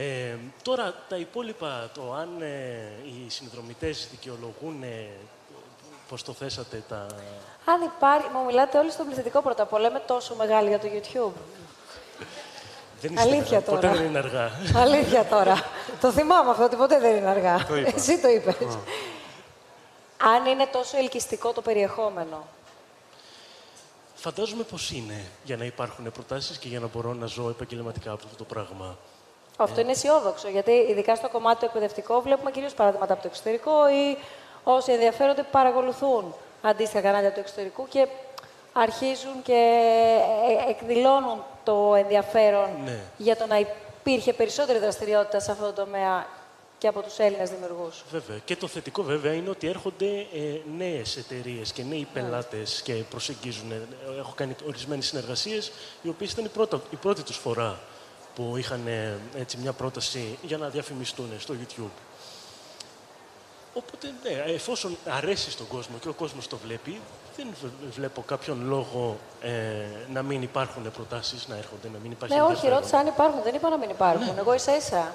Ε, τώρα, τα υπόλοιπα, το αν ε, οι συνδρομητές δικαιολογούν, ε, πώς το θέσατε, τα... Αν υπάρχει... Μου μιλάτε όλοι στο πληθυντικό πρώτα απ' όλα. Είμαι τόσο μεγάλη για το YouTube. Δεν είστε Αλήθεια καλά, Ποτέ τώρα. δεν είναι αργά. Αλήθεια τώρα. το θυμάμαι αυτό, ότι ποτέ δεν είναι αργά. Το είπα. Εσύ το είπες. Αν είναι τόσο ελκυστικό το περιεχόμενο. Φαντάζομαι πώς είναι για να υπάρχουν προτάσεις και για να μπορώ να ζω επαγγελματικά από αυτό το πράγμα. Αυτό είναι αισιόδοξο, γιατί ειδικά στο κομμάτι το εκπαιδευτικό βλέπουμε κυρίως παραδείγματα από το εξωτερικό ή όσοι ενδιαφέρονται παρακολουθούν αντίστοιχα κανάλια του εξωτερικού και αρχίζουν και ε, εκδηλώνουν το ενδιαφέρον Ναι. για το να υπήρχε περισσότερη δραστηριότητα σε αυτό το τομέα και από τους Έλληνες δημιουργούς. Βέβαια. Και το θετικό βέβαια είναι ότι έρχονται ε, νέες εταιρείες και νέοι πελάτες και προσεγγίζουν. Ε, Έχω κάνει ορισμένες συνεργασίες, οι οποίες ήταν η, πρώτα, η πρώτη τους φορά που είχαν ε, έτσι, μια πρόταση για να διαφημιστούν στο YouTube. Οπότε, ναι, εφόσον αρέσει στον κόσμο και ο κόσμος το βλέπει, δεν βε- βλέπω κάποιον λόγο ε, να μην υπάρχουν προτάσεις, να έρχονται, να μην υπάρχει Ναι, όχι, ενδιαφέρον. ρώτησα αν υπάρχουν. Δεν είπα να μην υπάρχουν. Εγώ ίσα ίσα.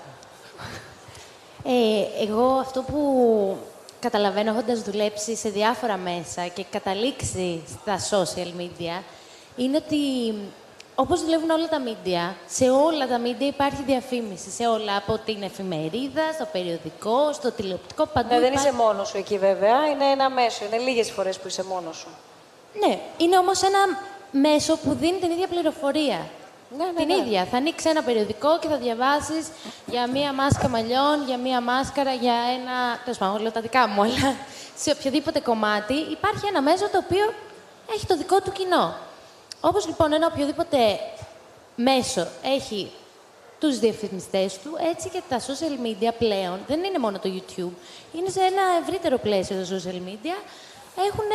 Ε, εγώ αυτό που καταλαβαίνω έχοντας δουλέψει σε διάφορα μέσα και καταλήξει στα social media είναι ότι όπως δουλεύουν όλα τα media, σε όλα τα media υπάρχει διαφήμιση. Σε όλα, από την εφημερίδα, στο περιοδικό, στο τηλεοπτικό, παντού Ναι, δεν υπάρχει- είσαι μόνος σου εκεί βέβαια. Είναι ένα μέσο. Είναι λίγες φορές που είσαι μόνος σου. Ναι, είναι όμως ένα μέσο που δίνει την ίδια πληροφορία. Ναι, την ναι. ίδια. Θα ανοίξει ένα περιοδικό και θα διαβάσεις για μία μάσκα μαλλιών, για μία μάσκαρα, για ένα... Τέλος πάντων, λέω τα δικά μου, αλλά σε οποιοδήποτε κομμάτι υπάρχει ένα μέσο το οποίο έχει το δικό του κοινό. Όπως λοιπόν ένα οποιοδήποτε μέσο έχει τους διαφημιστές του, έτσι και τα social media πλέον, δεν είναι μόνο το YouTube, είναι σε ένα ευρύτερο πλαίσιο τα social media, έχουν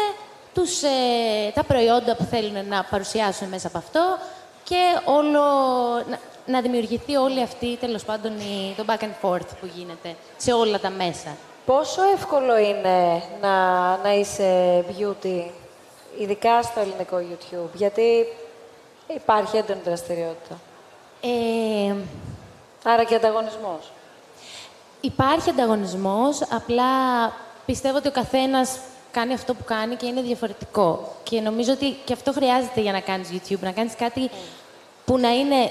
τους, ε, τα προϊόντα που θέλουν να παρουσιάσουν μέσα από αυτό και όλο, να, να δημιουργηθεί όλη αυτή, τέλος πάντων, η, το back and forth που γίνεται σε όλα τα μέσα. Πόσο εύκολο είναι να, να είσαι beauty, ειδικά στο ελληνικό YouTube, γιατί υπάρχει έντονη δραστηριότητα. Ε, Άρα και ανταγωνισμός. υπάρχει ανταγωνισμός, απλά πιστεύω ότι ο καθένας κάνει αυτό που κάνει και είναι διαφορετικό. Και νομίζω ότι και αυτό χρειάζεται για να κάνεις YouTube, να κάνεις κάτι που να είναι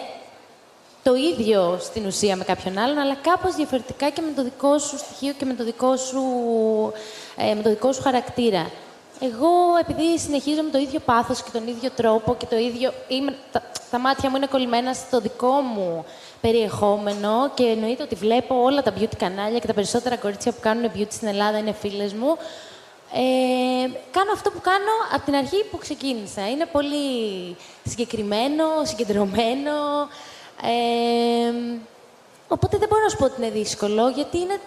το ίδιο στην ουσία με κάποιον άλλον, αλλά κάπως διαφορετικά και με το δικό σου στοιχείο και με το δικό σου, ε, με το δικό σου χαρακτήρα. Εγώ, επειδή συνεχίζω με το ίδιο πάθος και τον ίδιο τρόπο και το ίδιο... Είμαι, τα, τα μάτια μου είναι κολλημένα στο δικό μου περιεχόμενο και εννοείται ότι βλέπω όλα τα beauty κανάλια και τα περισσότερα κορίτσια που κάνουν beauty στην Ελλάδα είναι φίλες μου. Ε, κάνω αυτό που κάνω από την αρχή που ξεκίνησα. Είναι πολύ συγκεκριμένο, συγκεντρωμένο. Ε, οπότε δεν μπορώ να σου πω ότι είναι δύσκολο, γιατί είναι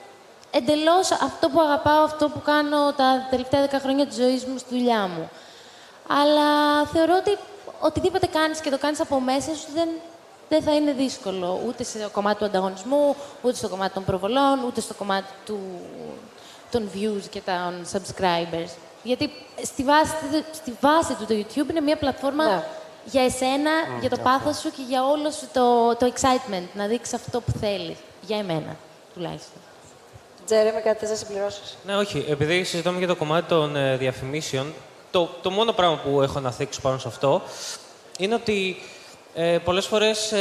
εντελώς αυτό που αγαπάω, αυτό που κάνω τα τελευταία δέκα χρόνια της ζωής μου στη δουλειά μου. Αλλά θεωρώ ότι οτιδήποτε κάνεις και το κάνεις από μέσα σου δεν, δεν θα είναι δύσκολο. Ούτε στο κομμάτι του ανταγωνισμού, ούτε στο κομμάτι των προβολών, ούτε στο κομμάτι του, των views και των subscribers. Γιατί στη βάση, στη βάση του το YouTube είναι μια πλατφόρμα Ναι. για εσένα, για το πάθος σου και για όλο σου το, το excitement. Να δείξεις αυτό που θέλεις. Για εμένα, τουλάχιστον. Τζέρεμι, κάτι θες να συμπληρώσεις; Ναι, όχι. Επειδή συζητάμε για το κομμάτι των ε, διαφημίσεων, το, το μόνο πράγμα που έχω να θίξω πάνω σε αυτό είναι ότι ε, πολλές φορές ε,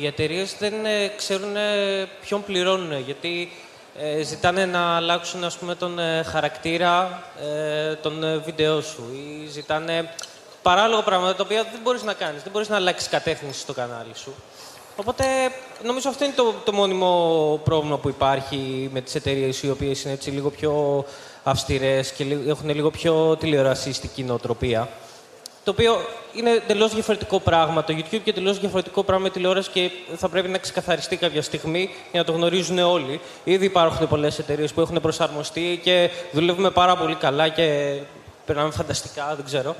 οι εταιρείες δεν ε, ξέρουν ε, ποιον πληρώνουν. Γιατί ε, ζητάνε να αλλάξουν ας πούμε, τον ε, χαρακτήρα ε, των ε, βίντεο σου ή ζητάνε παράλογα πράγματα τα οποία δεν μπορείς να κάνεις. Δεν μπορείς να αλλάξεις κατεύθυνση στο κανάλι σου. Οπότε νομίζω αυτό είναι το, το μόνιμο πρόβλημα που υπάρχει με τις εταιρείες οι οποίες είναι έτσι λίγο πιο αυστηρές και λι- έχουν λίγο πιο τηλεορασιστική νοοτροπία. Το οποίο είναι εντελώς διαφορετικό πράγμα το YouTube και εντελώς διαφορετικό πράγμα η τηλεόραση και θα πρέπει να ξεκαθαριστεί κάποια στιγμή για να το γνωρίζουν όλοι. Ήδη υπάρχουν πολλές εταιρείες που έχουν προσαρμοστεί και δουλεύουμε πάρα πολύ καλά και περνάμε φανταστικά, δεν ξέρω.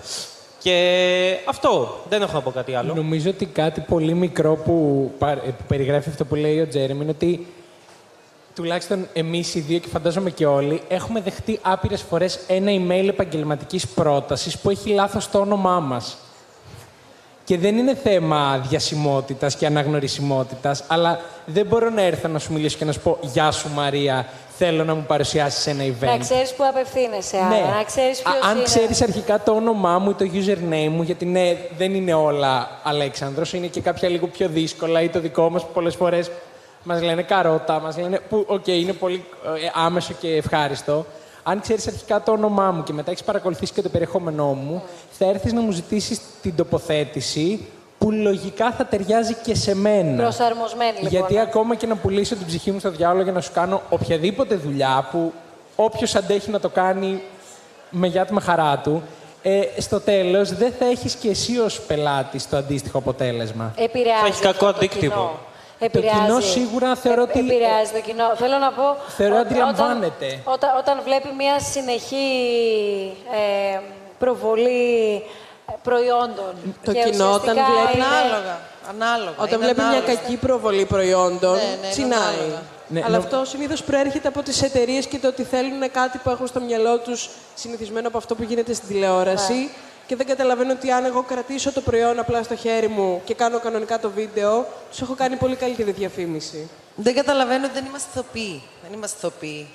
Και αυτό. Δεν έχω να πω κάτι άλλο. Νομίζω ότι κάτι πολύ μικρό που, πα- ε, που περιγράφει αυτό που λέει ο Τζέρεμι είναι ότι τουλάχιστον εμείς οι δύο και φαντάζομαι και όλοι έχουμε δεχτεί άπειρες φορές ένα email επαγγελματικής πρότασης που έχει λάθος το όνομά μας. Και δεν είναι θέμα διασημότητας και αναγνωρισιμότητας, αλλά δεν μπορώ να έρθω να σου μιλήσω και να σου πω Γεια σου Μαρία, θέλω να μου παρουσιάσεις ένα event. Να ξέρεις που απευθύνεσαι, Ναι. άρα, να ξέρεις ποιος Α- αν είναι. ξέρεις αρχικά το όνομά μου ή το username μου, γιατί ναι, δεν είναι όλα Αλέξανδρος, είναι και κάποια λίγο πιο δύσκολα ή το δικό μας που πολλές φορές μας λένε καρότα, μας λένε που, οκ, είναι πολύ ε, άμεσο και ευχάριστο. Αν ξέρεις αρχικά το όνομά μου και μετά έχεις παρακολουθήσει και το περιεχόμενό μου, θα έρθεις να μου ζητήσεις την τοποθέτηση που λογικά θα ταιριάζει και σε μένα. Προσαρμοσμένη, λοιπόν. Γιατί ακόμα και να πουλήσω την ψυχή μου στο διάολο για να σου κάνω οποιαδήποτε δουλειά που όποιος αντέχει να το κάνει με γεια του με χαρά του, ε, στο τέλος δεν θα έχεις και εσύ ως πελάτης το αντίστοιχο αποτέλεσμα. Επηρεάζει Θα έχεις κακό αυτό το αντίκτυπο. κοινό. Το Επηρεάζει. κοινό σίγουρα θεωρώ ότι- Επηρεάζει το κοινό. Θέλω να πω... Θεωρώ ότι αντιλαμβάνεται. Όταν, όταν, όταν βλέπει μια συνεχή ε, προβολή ε, προϊόντων Το και κοινό όταν ουσιαστικά βλέπει- είναι- Ανάλογα. Ανάλογα. Όταν είναι βλέπει μια ανάλογα. κακή προβολή προϊόντων, Ναι, ναι, είναι τσινάει. ανάλογα. Ναι, Αλλά νο- αυτό συνήθως προέρχεται από τις εταιρείες και το ότι θέλουν κάτι που έχουν στο μυαλό τους συνηθισμένο από αυτό που γίνεται στην τηλεόραση. Ναι. Και δεν καταλαβαίνω ότι αν εγώ κρατήσω το προϊόν απλά στο χέρι μου και κάνω κανονικά το βίντεο, τους έχω κάνει πολύ καλύτερη διαφήμιση. Δεν καταλαβαίνω ότι δεν είμαστε ηθοποιοί. Δεν είμαστε ηθοποιοί.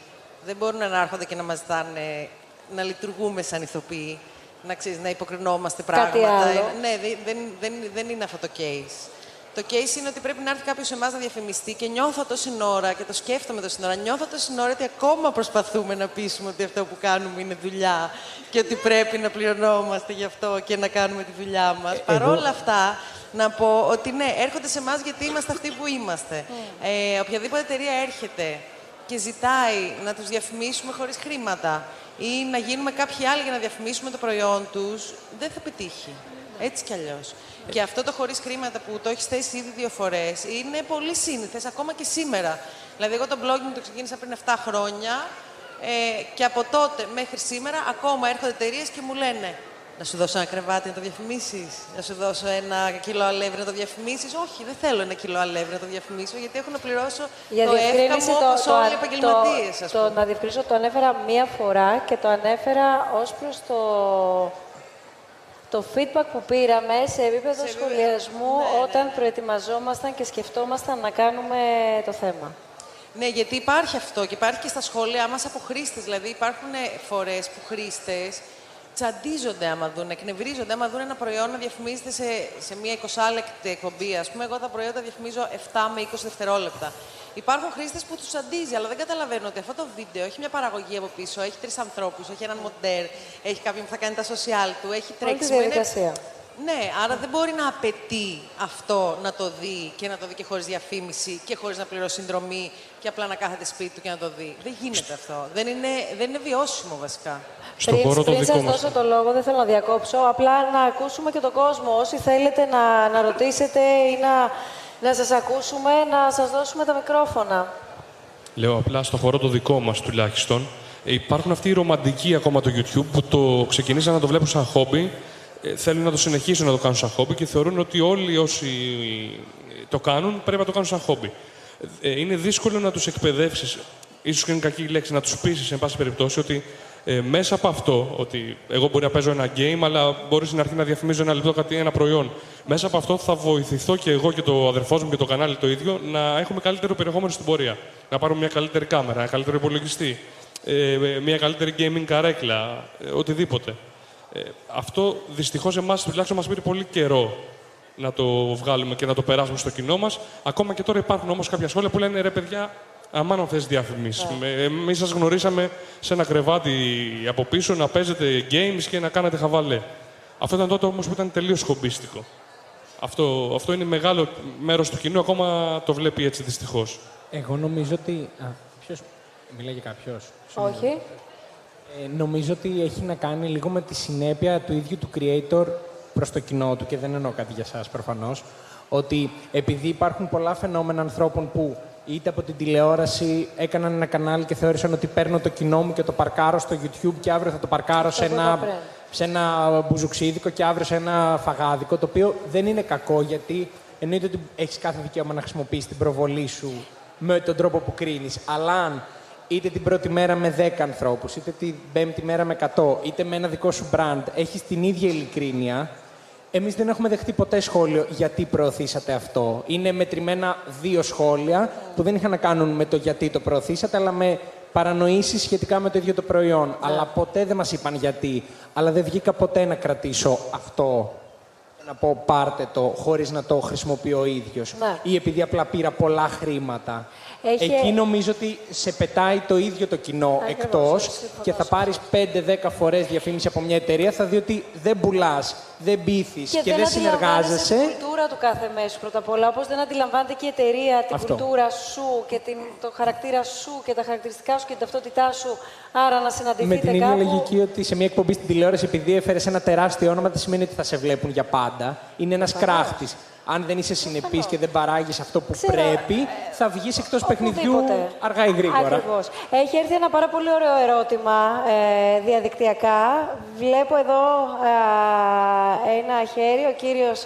Δεν μπορούν να έρχονται και να μας ζητάνε να λειτουργούμε σαν ηθοποιοί. Να, ξέρεις, να υποκρινόμαστε Κάτι πράγματα. άλλο. Ε, Ναι, δεν, δεν, δεν, δεν είναι αυτό το case. Το case είναι ότι πρέπει να έρθει κάποιος σε εμάς να διαφημιστεί και νιώθω τόση ώρα και το σκέφτομαι τόση ώρα. Νιώθω τόση ώρα ότι ακόμα προσπαθούμε να πείσουμε ότι αυτό που κάνουμε είναι δουλειά και ότι πρέπει να πληρωνόμαστε γι' αυτό και να κάνουμε τη δουλειά μας. Παρ' όλα αυτά, να πω ότι ναι, έρχονται σε εμάς γιατί είμαστε αυτοί που είμαστε. Ε, οποιαδήποτε εταιρεία έρχεται και ζητάει να τους διαφημίσουμε χωρίς χρήματα ή να γίνουμε κάποιοι άλλοι για να διαφημίσουμε το προϊόν τους, δεν θα πετύχει. Έτσι κι αλλιώς. Και αυτό το χωρίς χρήματα που το έχεις θέσει ήδη δύο φορές είναι πολύ σύνηθες, ακόμα και σήμερα. Δηλαδή, εγώ το blogging το ξεκίνησα πριν 7 χρόνια ε, και από τότε μέχρι σήμερα ακόμα έρχονται εταιρείες και μου λένε να σου δώσω ένα κρεβάτι να το διαφημίσεις, να σου δώσω ένα κιλό αλεύρι να το διαφημίσεις; Όχι, δεν θέλω ένα κιλό αλεύρι να το διαφημίσω, γιατί έχω να πληρώσω Για το διευκρίνηση, εύκαμο όπως όλοι οι το, επαγγελματίε, το, το, να διευκρινίσω, το ανέφερα μία φορά και το ανέφερα ως προς το, το feedback που πήραμε σε επίπεδο σχολιασμού Ναι, όταν προετοιμαζόμασταν και σκεφτόμασταν να κάνουμε το θέμα. Ναι, γιατί υπάρχει αυτό και υπάρχει και στα σχόλια μας από χρήστες. Δηλαδή υπάρχουν φορές που χρήστες τσαντίζονται άμα δουν, εκνευρίζονται άμα δουν ένα προϊόν να διαφημίζεται σε, σε μια 20 λεπτή εκπομπή. Α πούμε, εγώ τα προϊόντα διαφημίζω 7 με 20 δευτερόλεπτα. Υπάρχουν χρήστες που τους τσαντίζει, αλλά δεν καταλαβαίνουν ότι αυτό το βίντεο έχει μια παραγωγή από πίσω, έχει τρεις ανθρώπους, έχει έναν μοντέρ, έχει κάποιον που θα κάνει τα social του, έχει Όλη τη τρέξιμο. Είναι- διαδικασία. Ναι, άρα δεν μπορεί να απαιτεί αυτό να το δει και να το δει και χωρίς διαφήμιση και χωρίς να πληρώσει συνδρομή και απλά να κάθεται σπίτι του και να το δει. Δεν γίνεται αυτό. Δεν είναι, δεν είναι βιώσιμο βασικά. Στο πριν, χώρο το πριν δικό σας μας. δώσω το λόγο, δεν θέλω να διακόψω, απλά να ακούσουμε και τον κόσμο. Όσοι θέλετε να, να ρωτήσετε ή να, να σας ακούσουμε, να σας δώσουμε τα μικρόφωνα. Λέω απλά στο χώρο το δικό μας τουλάχιστον. ε, Υπάρχουν αυτοί οι ρομαντικοί ακόμα το YouTube που το ξεκινήσαν να το βλέπουν σαν χόμπι, ε, θέλουν να το συνεχίσουν να το κάνουν σαν χόμπι και θεωρούν ότι όλοι όσοι ε, το κάνουν πρέπει να το κάνουν σαν χόμπι. Ε, Είναι δύσκολο να τους εκπαιδεύσεις, ίσως και είναι κακή λέξη, να τους πείσεις, εν πάση περιπτώσει, ότι ε, μέσα από αυτό, ότι εγώ μπορεί να παίζω ένα game, αλλά μπορείς στην αρχή να διαφημίζω ένα λεπτό κάτι, ένα προϊόν. Μέσα από αυτό θα βοηθηθώ και εγώ και το αδερφός μου και το κανάλι το ίδιο να έχουμε καλύτερο περιεχόμενο στην πορεία. Να πάρουμε μια καλύτερη κάμερα, ένα καλύτερο υπολογιστή, ε, ε, μια καλύτερη gaming καρέκλα, ε, οτιδήποτε. Ε, αυτό δυστυχώς εμάς τουλάχιστον μας πήρε πολύ καιρό να το βγάλουμε και να το περάσουμε στο κοινό μας. Ακόμα και τώρα υπάρχουν όμως κάποια σχόλια που λένε ρε παιδιά, αμάν θες διαφημίσεις. Εμείς σας γνωρίσαμε σε ένα κρεβάτι από πίσω να παίζετε games και να κάνετε χαβαλέ. Αυτό ήταν τότε όμως που ήταν τελείως χομπίστικο. Αυτό, αυτό είναι μεγάλο μέρος του κοινού, ακόμα το βλέπει έτσι δυστυχώς. Εγώ νομίζω ότι. Α, ποιος... Μιλάει για κάποιος. Όχι. Ε, νομίζω ότι έχει να κάνει λίγο με τη συνέπεια του ίδιου του creator προς το κοινό του και δεν εννοώ κάτι για σας προφανώς, ότι επειδή υπάρχουν πολλά φαινόμενα ανθρώπων που είτε από την τηλεόραση έκαναν ένα κανάλι και θεώρησαν ότι παίρνω το κοινό μου και το παρκάρω στο YouTube και αύριο θα το παρκάρω σε Αυτό που ένα, είπα πριν. σε ένα μπουζουξίδικο και αύριο σε ένα φαγάδικο, το οποίο δεν είναι κακό γιατί εννοείται ότι έχεις κάθε δικαίωμα να χρησιμοποιήσεις την προβολή σου με τον τρόπο που κρίνεις. Αλλά αν είτε την πρώτη μέρα με 10 ανθρώπους, είτε την πέμπτη μέρα με 100, είτε με ένα δικό σου brand, έχεις την ίδια ειλικρίνεια, εμείς δεν έχουμε δεχτεί ποτέ σχόλιο γιατί προωθήσατε αυτό. Είναι μετρημένα δύο σχόλια που δεν είχαν να κάνουν με το γιατί το προωθήσατε, αλλά με παρανοήσεις σχετικά με το ίδιο το προϊόν. Αλλά ποτέ δεν μας είπαν γιατί. Αλλά δεν βγήκα ποτέ να κρατήσω αυτό να πω πάρτε το χωρίς να το χρησιμοποιώ ο ίδιος. Ναι. Ή επειδή απλά πήρα πολλά χρήματα. Έχει- Εκεί νομίζω ότι σε πετάει το ίδιο το κοινό Ακριβώς, εκτός συμφωνώ, και θα πάρεις 5-10 φορές διαφήμιση από μια εταιρεία, θα δει ότι δεν πουλάς, δεν πείθεις και, δεν συνεργάζεσαι. την κουλτούρα του κάθε μέσου πρώτα απ' όλα. Όπως δεν αντιλαμβάνεται και η εταιρεία την Αυτό. κουλτούρα σου και την, το χαρακτήρα σου και τα χαρακτηριστικά σου και την ταυτότητά σου. Άρα να συναντηθείτε Με την ίδια κάπου. λογική ότι σε μια εκπομπή στην τηλεόραση, επειδή έφερες ένα τεράστιο όνομα, δεν σημαίνει ότι θα σε βλέπουν για πάντα. Είναι ένας κράχτης. Αν δεν είσαι συνεπής και δεν παράγεις αυτό που Ξέρω, πρέπει, θα βγεις εκτός παιχνιδιού Οπουδήποτε. αργά ή γρήγορα. Ακριβώς. Έχει έρθει ένα πάρα πολύ ωραίο ερώτημα ε, διαδικτυακά. Βλέπω εδώ ε, ένα χέρι, ο κύριος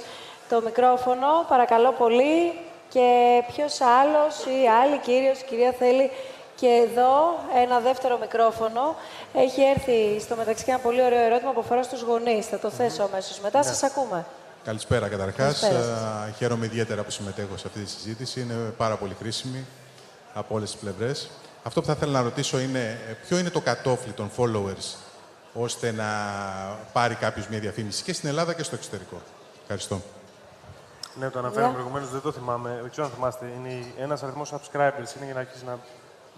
το μικρόφωνο, παρακαλώ πολύ. Και ποιος άλλος ή άλλη κύριος, η κυρία θέλει και εδώ ένα δεύτερο μικρόφωνο. Έχει έρθει στο μεταξύ ένα πολύ ωραίο ερώτημα που αφορά στους γονείς. Θα το θέσω αμέσως μετά. Ναι. Σας ακούμε. Καλησπέρα καταρχάς. Καλησπέρα σας. Χαίρομαι ιδιαίτερα που συμμετέχω σε αυτή τη συζήτηση. Είναι πάρα πολύ χρήσιμη από όλες τις πλευρές. Αυτό που θα ήθελα να ρωτήσω είναι ε, ποιο είναι το κατόφλι των followers ώστε να πάρει κάποιος μια διαφήμιση και στην Ελλάδα και στο εξωτερικό; Ευχαριστώ. Ναι, το αναφέραμε Ναι. προηγουμένως, δεν το θυμάμαι. Δεν ξέρω αν θυμάστε. Είναι ένας αριθμός subscribers. Είναι για να αρχίσει να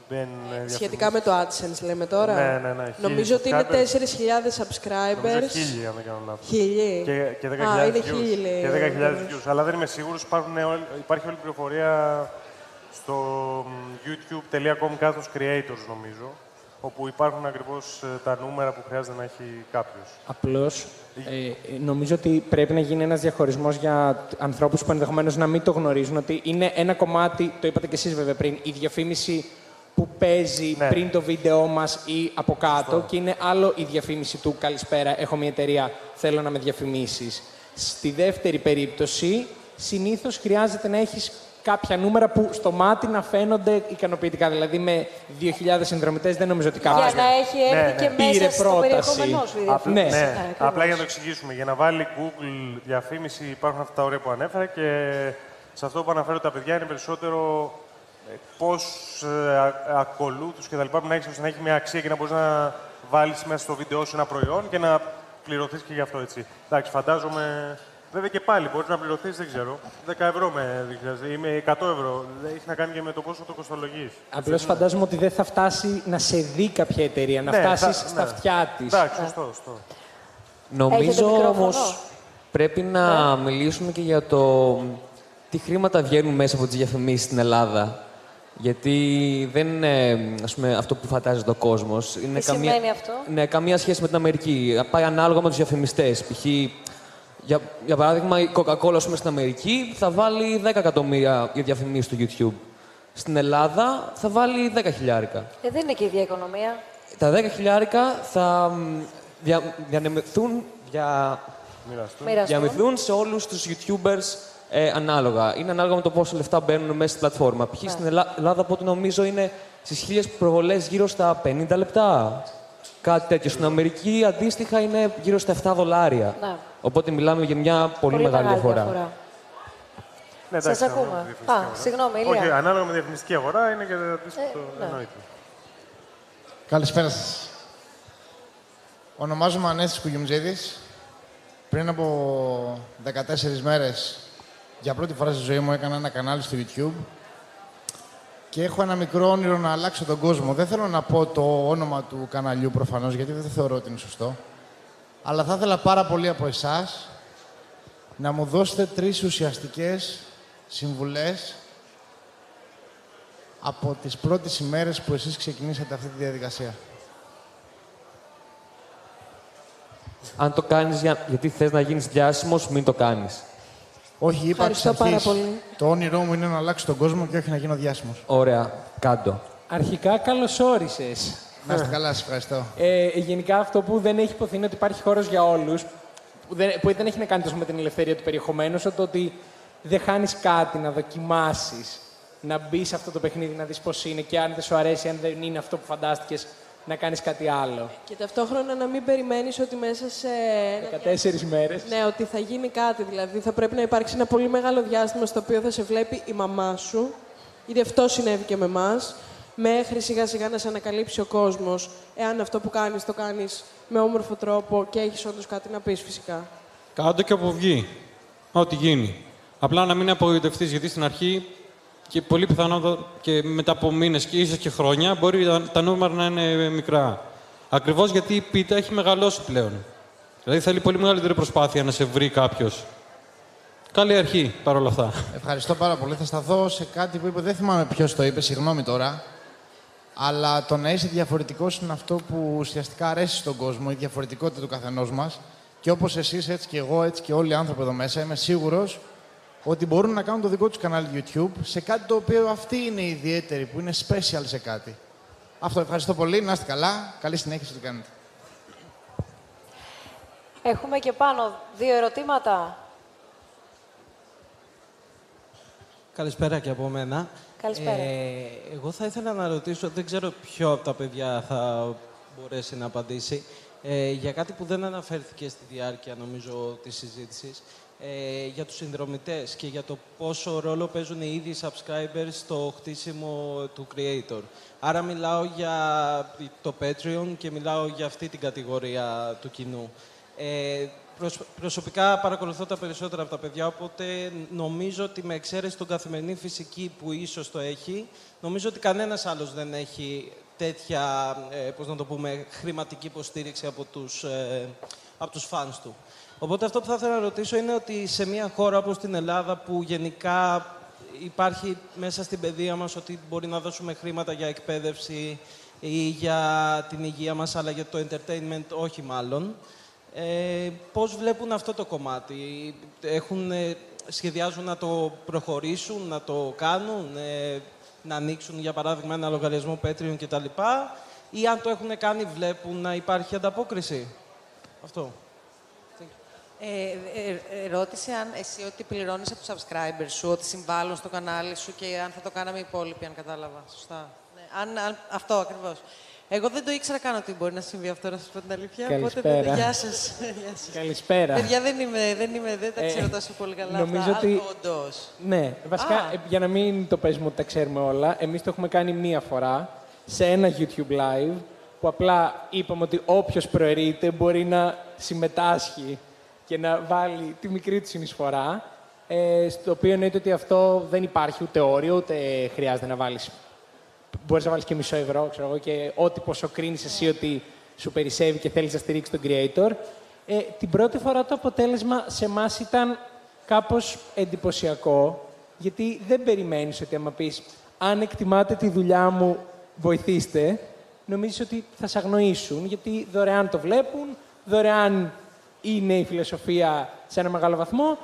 μπαίνουν. ε, Σχετικά με το AdSense λέμε τώρα. Ναι, ναι, ναι. Νομίζω ότι είναι 4.000 Νομίζω subscribers. χίλιοι, αν δεν κάνω λάθος. Χίλιοι. Και, και 10.000 Α, είναι views. χίλιοι, λέει Και ο 10.000 Γιώργος. views. Αλλά δεν είμαι σίγουρος. Υπάρχουν όλη- Υπάρχει όλη η πληροφορία στο μ, youtube.com κάθος creators, νομίζω, όπου υπάρχουν ακριβώς ε, τα νούμερα που χρειάζεται να έχει κάποιος. Απλώς ε, νομίζω ότι πρέπει να γίνει ένας διαχωρισμός για τ- ανθρώπους που ενδεχομένως να μην το γνωρίζουν, ότι είναι ένα κομμάτι, το είπατε και εσείς βέβαια πριν, η διαφήμιση που παίζει Ναι. πριν το βίντεό μας ή από κάτω και είναι άλλο η διαφήμιση του «Καλησπέρα, έχω μια εταιρεία, θέλω να με διαφημίσεις». Στη δεύτερη περίπτωση, συνήθως χρειάζεται να έχεις κάποια νούμερα που στο μάτι να φαίνονται ικανοποιητικά. Δηλαδή με 2.000 συνδρομητές δεν νομίζω ότι κάποιος Για να έχει έρθει Ναι, ναι. και μέσα πήρε στο πρόταση. περιεχόμενό σου η Απλά, διαφήμιση. ναι, ακριβώς. απλά για να το εξηγήσουμε. Για να βάλει Google διαφήμιση υπάρχουν αυτά τα ωραία που ανέφερα και σε αυτό που αναφέρω τα παιδιά είναι περισσότερο Πώς ε, α- ακολούθους και τα λοιπά πρέπει να έχεις ώστε να έχεις μια αξία και να μπορείς να βάλεις μέσα στο βίντεο σου ένα προϊόν και να πληρωθείς και γι' αυτό έτσι. Εντάξει, φαντάζομαι. Βέβαια και πάλι μπορείς να πληρωθείς, δεν ξέρω. 10 ευρώ με δείχνεις ή με 100 ευρώ. Δεν Έχει να κάνει και με το πόσο το κοστολογείς. Απλώς φαντάζομαι ότι δεν θα φτάσει να σε δει κάποια εταιρεία, να Ναι, φτάσεις θα- στα ναι. αυτιά της. Εντάξει, σωστό, σωστό. Νομίζω μικρόφωνο; όμως πρέπει να μιλήσουμε και για το τι χρήματα βγαίνουν μέσα από τις διαφημίσεις στην Ελλάδα. Γιατί δεν είναι ας πούμε, αυτό που φαντάζεται ο κόσμος. Είναι Τι σημαίνει αυτό; Ναι, καμία σχέση με την Αμερική. Πάει ανάλογα με τους διαφημιστές. Π.χ. Για, για παράδειγμα, η Coca-Cola ας πούμε, στην Αμερική θα βάλει 10 εκατομμύρια για διαφημίσεις στο YouTube. Στην Ελλάδα θα βάλει 10 χιλιάρικα. Ε, δεν είναι και η ίδια οικονομία. Τα 10 χιλιάρικα θα μ, δια, διανεμηθούν, δια, Μοιραστούν. Μοιραστούν. διαμηθούν σε όλους τους YouTubers ε, ανάλογα. Είναι ανάλογα με το πόσα λεφτά μπαίνουν μέσα στην πλατφόρμα. Π.χ. στην Ελλά- Ελλάδα, από ό,τι νομίζω, είναι στις χίλιες προβολές γύρω στα 50 λεπτά. Κάτι τέτοιο. Στην Αμερική, αντίστοιχα, είναι γύρω στα 7 δολάρια. Ναι. Οπότε μιλάμε για μια πολύ, μεγάλη διαφορά. Ναι, Σας εντάξει, ακούμε. ανάλογα με τη διαφημιστική Α, αγορά. συγγνώμη, Ηλία. Όχι, ανάλογα με τη διαφημιστική αγορά είναι και αντίστοιχο το ναι. εννοείται. Καλησπέρα σας. Ονομάζομαι Ανέστης Κουγιουμτζίδης. Πριν από 14 μέρες, για πρώτη φορά στη ζωή μου, έκανα ένα κανάλι στο YouTube και έχω ένα μικρό όνειρο να αλλάξω τον κόσμο. Δεν θέλω να πω το όνομα του καναλιού προφανώς, γιατί δεν θεωρώ ότι είναι σωστό. Αλλά θα ήθελα πάρα πολύ από εσάς να μου δώσετε τρεις ουσιαστικές συμβουλές από τις πρώτες ημέρες που εσείς ξεκινήσατε αυτή τη διαδικασία. Αν το κάνεις για, γιατί θες να γίνεις διάσημος, μην το κάνεις. Όχι, είπα εξ Ευχαριστώ πάρα αρχής, πολύ. Το όνειρό μου είναι να αλλάξω τον κόσμο και όχι να γίνω διάσημος. Ωραία, κάντο. Αρχικά, καλώ όρισε. Να είστε καλά, σας ευχαριστώ. Ε, γενικά, αυτό που δεν έχει υποθεί είναι ότι υπάρχει χώρος για όλους. Που δεν, που δεν έχει να κάνει τόσο με την ελευθερία του περιεχομένου, όσο το ότι δεν χάνεις κάτι να δοκιμάσεις, να μπεις σε αυτό το παιχνίδι, να δεις πώς είναι και αν δεν σου αρέσει, αν δεν είναι αυτό που φαντάστηκες, να κάνεις κάτι άλλο. Και ταυτόχρονα να μην περιμένεις ότι μέσα σε. ένα 14 μέρες. Ναι, ότι θα γίνει κάτι. Δηλαδή θα πρέπει να υπάρξει ένα πολύ μεγάλο διάστημα στο οποίο θα σε βλέπει η μαμά σου. Γιατί αυτό συνέβη και με εμάς. Μέχρι σιγά σιγά να σε ανακαλύψει ο κόσμος, εάν αυτό που κάνεις το κάνεις με όμορφο τρόπο και έχεις όντως κάτι να πεις φυσικά. Κάτω και από βγει. Ό,τι γίνει. Απλά να μην απογοητευτείς γιατί στην αρχή και πολύ πιθανότατα και μετά από μήνες και ίσως και χρόνια μπορεί τα- τα νούμερα να είναι μικρά. Ακριβώς γιατί η πίτα έχει μεγαλώσει πλέον. Δηλαδή θέλει πολύ μεγαλύτερη προσπάθεια να σε βρει κάποιος. Καλή αρχή παρόλα αυτά. Ευχαριστώ πάρα πολύ. Θα σταθώ σε κάτι που είπε, δεν θυμάμαι ποιος το είπε, συγγνώμη τώρα. Αλλά το να είσαι διαφορετικός είναι αυτό που ουσιαστικά αρέσει στον κόσμο, η διαφορετικότητα του καθενός μας. Και όπως εσείς, έτσι και εγώ, έτσι και όλοι οι άνθρωποι εδώ μέσα, είμαι σίγουρος ότι μπορούν να κάνουν το δικό τους κανάλι YouTube σε κάτι το οποίο αυτή είναι ιδιαίτερη, που είναι special σε κάτι. Αυτό ευχαριστώ πολύ. Να είστε καλά. Καλή συνέχεια στο τι κάνετε. Έχουμε και πάνω δύο ερωτήματα. Καλησπέρα και από μένα. Καλησπέρα. Ε, εγώ θα ήθελα να ρωτήσω, δεν ξέρω ποιο από τα παιδιά θα μπορέσει να απαντήσει, ε, για κάτι που δεν αναφέρθηκε στη διάρκεια, νομίζω, της συζήτησης, ε, για τους συνδρομητές και για το πόσο ρόλο παίζουν οι ίδιοι subscribers στο χτίσιμο του creator. Άρα μιλάω για το Patreon και μιλάω για αυτή την κατηγορία του κοινού. Ε, προσ- προσωπικά παρακολουθώ τα περισσότερα από τα παιδιά, οπότε νομίζω ότι με εξαίρεση τον καθημερινή φυσική που ίσως το έχει, νομίζω ότι κανένας άλλος δεν έχει τέτοια, ε, πώς να το πούμε, χρηματική υποστήριξη από τους, ε, από τους fans του. Οπότε αυτό που θα ήθελα να ρωτήσω είναι ότι σε μια χώρα όπως την Ελλάδα που γενικά υπάρχει μέσα στην παιδεία μας ότι μπορεί να δώσουμε χρήματα για εκπαίδευση ή για την υγεία μας, αλλά για το entertainment όχι μάλλον. Ε, πώς βλέπουν αυτό το κομμάτι; Έχουν, ε, σχεδιάζουν να το προχωρήσουν, να το κάνουν, ε, να ανοίξουν για παράδειγμα ένα λογαριασμό Patreon κτλ. Ή αν το έχουν κάνει βλέπουν να υπάρχει ανταπόκριση; Αυτό. Ε, ε, ε, ρώτησε αν εσύ ότι πληρώνεις από τους subscribers σου, ότι συμβάλλουν στο κανάλι σου και αν θα το κάναμε οι υπόλοιποι, αν κατάλαβα. Σωστά. Ναι, αν, αν, αυτό ακριβώς. Εγώ δεν το ήξερα καν ότι μπορεί να συμβεί αυτό, να σα πω την αλήθεια. Καλησπέρα. Οπότε, γεια σας. Γεια σας. Καλησπέρα. Παιδιά, δεν, είμαι, δεν, είμαι, δεν τα Ε, ξέρω τόσο πολύ καλά νομίζω αυτά. ότι- Α, όντως. Ναι, βασικά, Α. ε, για να μην το παίζουμε ότι τα ξέρουμε όλα, εμείς το έχουμε κάνει μία φορά σε ένα YouTube Live, που απλά είπαμε ότι όποιος προαιρείται μπορεί να συμμετάσχει και να βάλει τη μικρή του συνεισφορά, ε, στο οποίο εννοείται ότι αυτό δεν υπάρχει ούτε όριο, ούτε χρειάζεται να βάλεις μπορείς να βάλεις και μισό ευρώ, ξέρω εγώ, και ό,τι πόσο κρίνεις εσύ ότι σου περισσεύει και θέλεις να στηρίξεις τον creator. Ε, την πρώτη φορά το αποτέλεσμα σε εμάς ήταν κάπως εντυπωσιακό, γιατί δεν περιμένεις ότι άμα πεις αν εκτιμάτε τη δουλειά μου, βοηθήστε, νομίζεις ότι θα σε αγνοήσουν, γιατί δωρεάν το βλέπουν, δωρεάν είναι η φιλοσοφία σε ένα μεγάλο βαθμό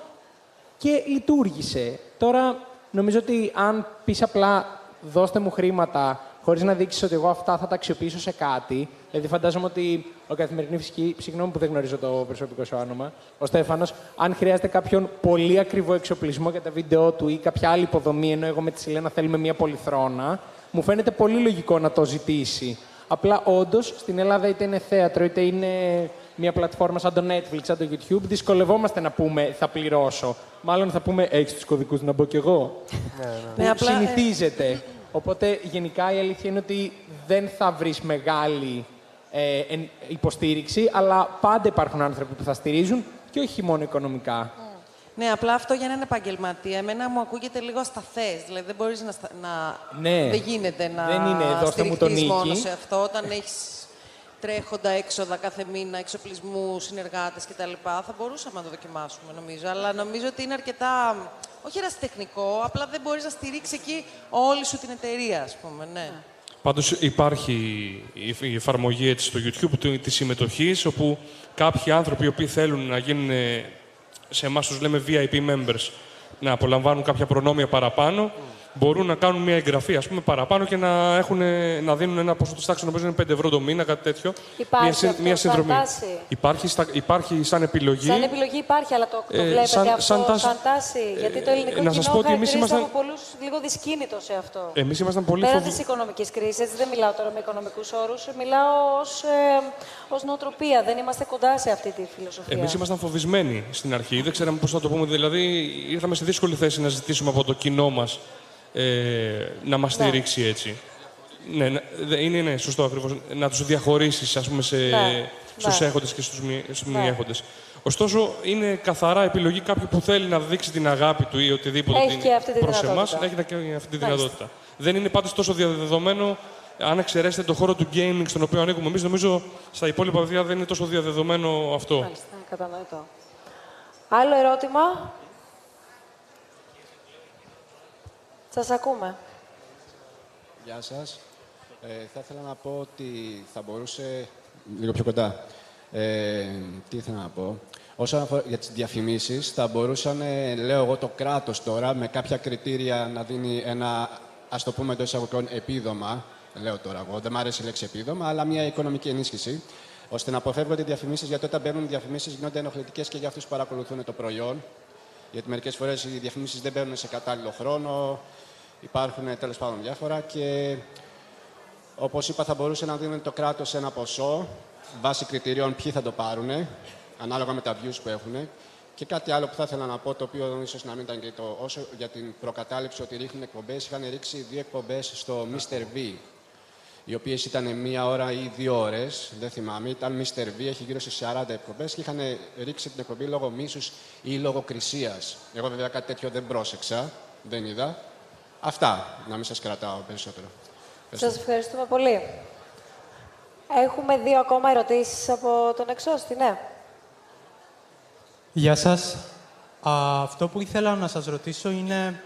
και λειτουργήσε. Τώρα, νομίζω ότι αν πεις απλά δώστε μου χρήματα χωρίς να δείξεις ότι εγώ αυτά θα τα αξιοποιήσω σε κάτι, δηλαδή φαντάζομαι ότι ο καθημερινή φυσική, συγγνώμη που δεν γνωρίζω το προσωπικό σου όνομα, ο Στέφανος, αν χρειάζεται κάποιον πολύ ακριβό εξοπλισμό για τα βίντεο του ή κάποια άλλη υποδομή, ενώ εγώ με τη Σιλένα θέλουμε μια πολυθρόνα, μου φαίνεται πολύ λογικό να το ζητήσει. Απλά όντως στην Ελλάδα είτε είναι θέατρο είτε είναι μια πλατφόρμα σαν το Netflix, σαν το YouTube, δυσκολευόμαστε να πούμε θα πληρώσω. Μάλλον θα πούμε έχεις τους κωδικούς να μπω κι εγώ. Ναι, Που απλά, ε, συνηθίζεται. Οπότε γενικά η αλήθεια είναι ότι δεν θα βρεις μεγάλη ε, εν- υποστήριξη, αλλά πάντα υπάρχουν άνθρωποι που θα στηρίζουν και όχι μόνο οικονομικά. Ναι, απλά αυτό για έναν επαγγελματία, εμένα μου ακούγεται λίγο ασταθές. Δηλαδή δεν μπορείς να, στα- να. Ναι. Δεν γίνεται να Δεν είναι, δώστε μου τον στηριχτείς νίκη. μόνος σε αυτό. Όταν έχεις τρέχοντα έξοδα κάθε μήνα, εξοπλισμού, συνεργάτες κτλ. Θα μπορούσαμε να το δοκιμάσουμε νομίζω. Αλλά νομίζω ότι είναι αρκετά. Όχι ερασιτεχνικό, απλά δεν μπορείς να στηρίξεις εκεί όλη σου την εταιρεία, ας πούμε. Ναι. Πάντως υπάρχει η η εφαρμογή έτσι, στο YouTube του- της συμμετοχής, όπου κάποιοι άνθρωποι οι οποίοι θέλουν να γίνουν, ε, σε εμάς τους λέμε VIP members, να απολαμβάνουν κάποια προνόμια παραπάνω, μπορούν να κάνουν μια εγγραφή ας πούμε, παραπάνω και να, έχουν, ε, να δίνουν ένα ποσό της τάξης, νομίζω είναι 5 ευρώ το μήνα, κάτι τέτοιο. Υπάρχει μια, συν- αυτό, μια συνδρομή. φαντάσει. Υπάρχει, στα, υπάρχει σαν επιλογή. Σαν επιλογή υπάρχει, αλλά το, το Ε, βλέπετε σαν- αυτό σαν σαν τάση- τάση; Γιατί το ελληνικό Ε, να σας κοινό πω ότι εμείς χαρακτηρίζεται ήμασταν- από πολλούς λίγο δυσκίνητος σε αυτό. Εμείς ήμασταν πολύ Πέραν φοβ- της οικονομικής κρίσης, δεν μιλάω τώρα με οικονομικούς όρους, μιλάω ως ε, ως νοοτροπία. Δεν είμαστε κοντά σε αυτή τη φιλοσοφία. Εμείς ήμασταν φοβισμένοι στην αρχή. Δεν ξέραμε πώς θα το πούμε. Δηλαδή, ήρθαμε σε δύσκολη θέση να ζητήσουμε από το κοινό μας ε, να μας στηρίξει έτσι. Ναι, ναι, δε- είναι ναι, σωστό ακριβώς. Να τους διαχωρίσεις, ας πούμε, σε, Ναι, στους ναι. έχοντες και στους μη, στους μη Ναι. έχοντες. Ωστόσο, είναι καθαρά επιλογή κάποιου που θέλει να δείξει την αγάπη του ή οτιδήποτε Έχει την- και αυτή τη προς δυνατότητα. εμάς, έχει και αυτή τη Μάλιστα. δυνατότητα. Δεν είναι πάντως τόσο διαδεδομένο, αν εξαιρέσετε το χώρο του gaming στον οποίο ανήκουμε εμείς, νομίζω στα υπόλοιπα παιδιά δεν είναι τόσο διαδεδομένο αυτό. Μάλιστα, κατανοητό. Άλλο ερώτημα; Σας ακούμε. Γεια σας. Ε, θα ήθελα να πω ότι θα μπορούσε... Λίγο πιο κοντά. Ε, τι ήθελα να πω. Όσον αφορά για τις διαφημίσεις, θα μπορούσαν, ε, λέω εγώ, το κράτος τώρα, με κάποια κριτήρια να δίνει ένα, ας το πούμε εντός εισαγωγικών, επίδομα. Λέω τώρα εγώ, δεν μου αρέσει η λέξη επίδομα, αλλά μια οικονομική ενίσχυση, ώστε να αποφεύγονται οι διαφημίσεις, γιατί όταν μπαίνουν διαφημίσεις γίνονται ενοχλητικές και για αυτούς που παρακολουθούν το προϊόν. Γιατί μερικές φορές οι διαφημίσεις δεν μπαίνουν σε κατάλληλο χρόνο, υπάρχουν ε, τέλος πάντων διάφορα και όπως είπα θα μπορούσε να δίνει το κράτος ένα ποσό βάσει κριτηρίων ποιοι θα το πάρουν, ανάλογα με τα views που έχουν. Και κάτι άλλο που θα ήθελα να πω, το οποίο ίσως να μην ήταν και το όσο για την προκατάληψη ότι ρίχνουν εκπομπές, είχαν ρίξει δύο εκπομπές στο Mr. V. Οι οποίες ήταν μία ώρα ή δύο ώρες, δεν θυμάμαι. Ήταν Mr. V, έχει γύρω στι 40 εκπομπές και είχαν ρίξει την εκπομπή λόγω μίσους ή λογοκρισία. Εγώ βέβαια κάτι τέτοιο δεν πρόσεξα, δεν είδα. Αυτά, να μην σας κρατάω περισσότερο. Σας ευχαριστούμε πολύ. Έχουμε δύο ακόμα ερωτήσεις από τον εξώστη, ναι. Γεια σας. Α, αυτό που ήθελα να σας ρωτήσω είναι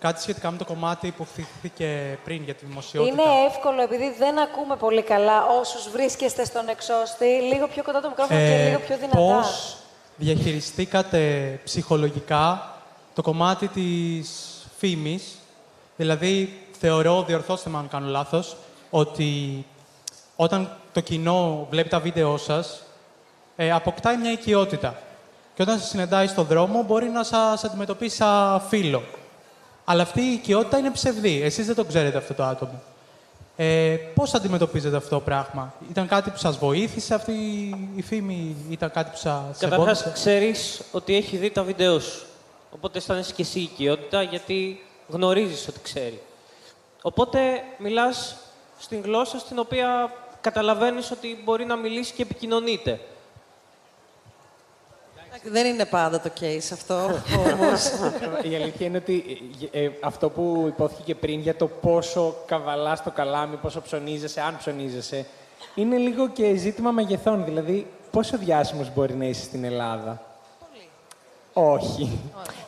κάτι σχετικά με το κομμάτι που θύχθηκε πριν για τη δημοσιότητα. Είναι εύκολο, επειδή δεν ακούμε πολύ καλά όσους βρίσκεστε στον εξώστη, λίγο πιο κοντά το μικρόφωνο και λίγο πιο δυνατά. Ε, Πώς διαχειριστήκατε ψυχολογικά το κομμάτι της φήμης, δηλαδή θεωρώ, διορθώστε με αν κάνω λάθος, ότι όταν το κοινό βλέπει τα βίντεό σας, ε, αποκτάει μια οικειότητα. Και όταν σας συναντάει στον δρόμο, μπορεί να σας αντιμετωπίσει σαν φίλο. Αλλά αυτή η οικειότητα είναι ψευδή. Εσείς δεν το ξέρετε αυτό το άτομο. Ε, πώς αντιμετωπίζετε αυτό το πράγμα; Ήταν κάτι που σας βοήθησε αυτή η φήμη, ήταν κάτι που σας Καταρχάς, εμπόδισε. ξέρεις ότι έχει δει τα βίντεο σου. Οπότε αισθάνεσαι και εσύ οικειότητα, γιατί γνωρίζεις ότι ξέρει. Οπότε μιλάς στην γλώσσα στην οποία καταλαβαίνεις ότι μπορεί να μιλήσει και επικοινωνείτε. Δεν είναι πάντα το case αυτό, όμως. Η αλήθεια είναι ότι ε, ε, αυτό που υπόθηκε και πριν για το πόσο καβαλάς το καλάμι, πόσο ψωνίζεσαι, αν ψωνίζεσαι, είναι λίγο και ζήτημα μεγεθών. Δηλαδή, πόσο διάσημος μπορεί να είσαι στην Ελλάδα; Όχι.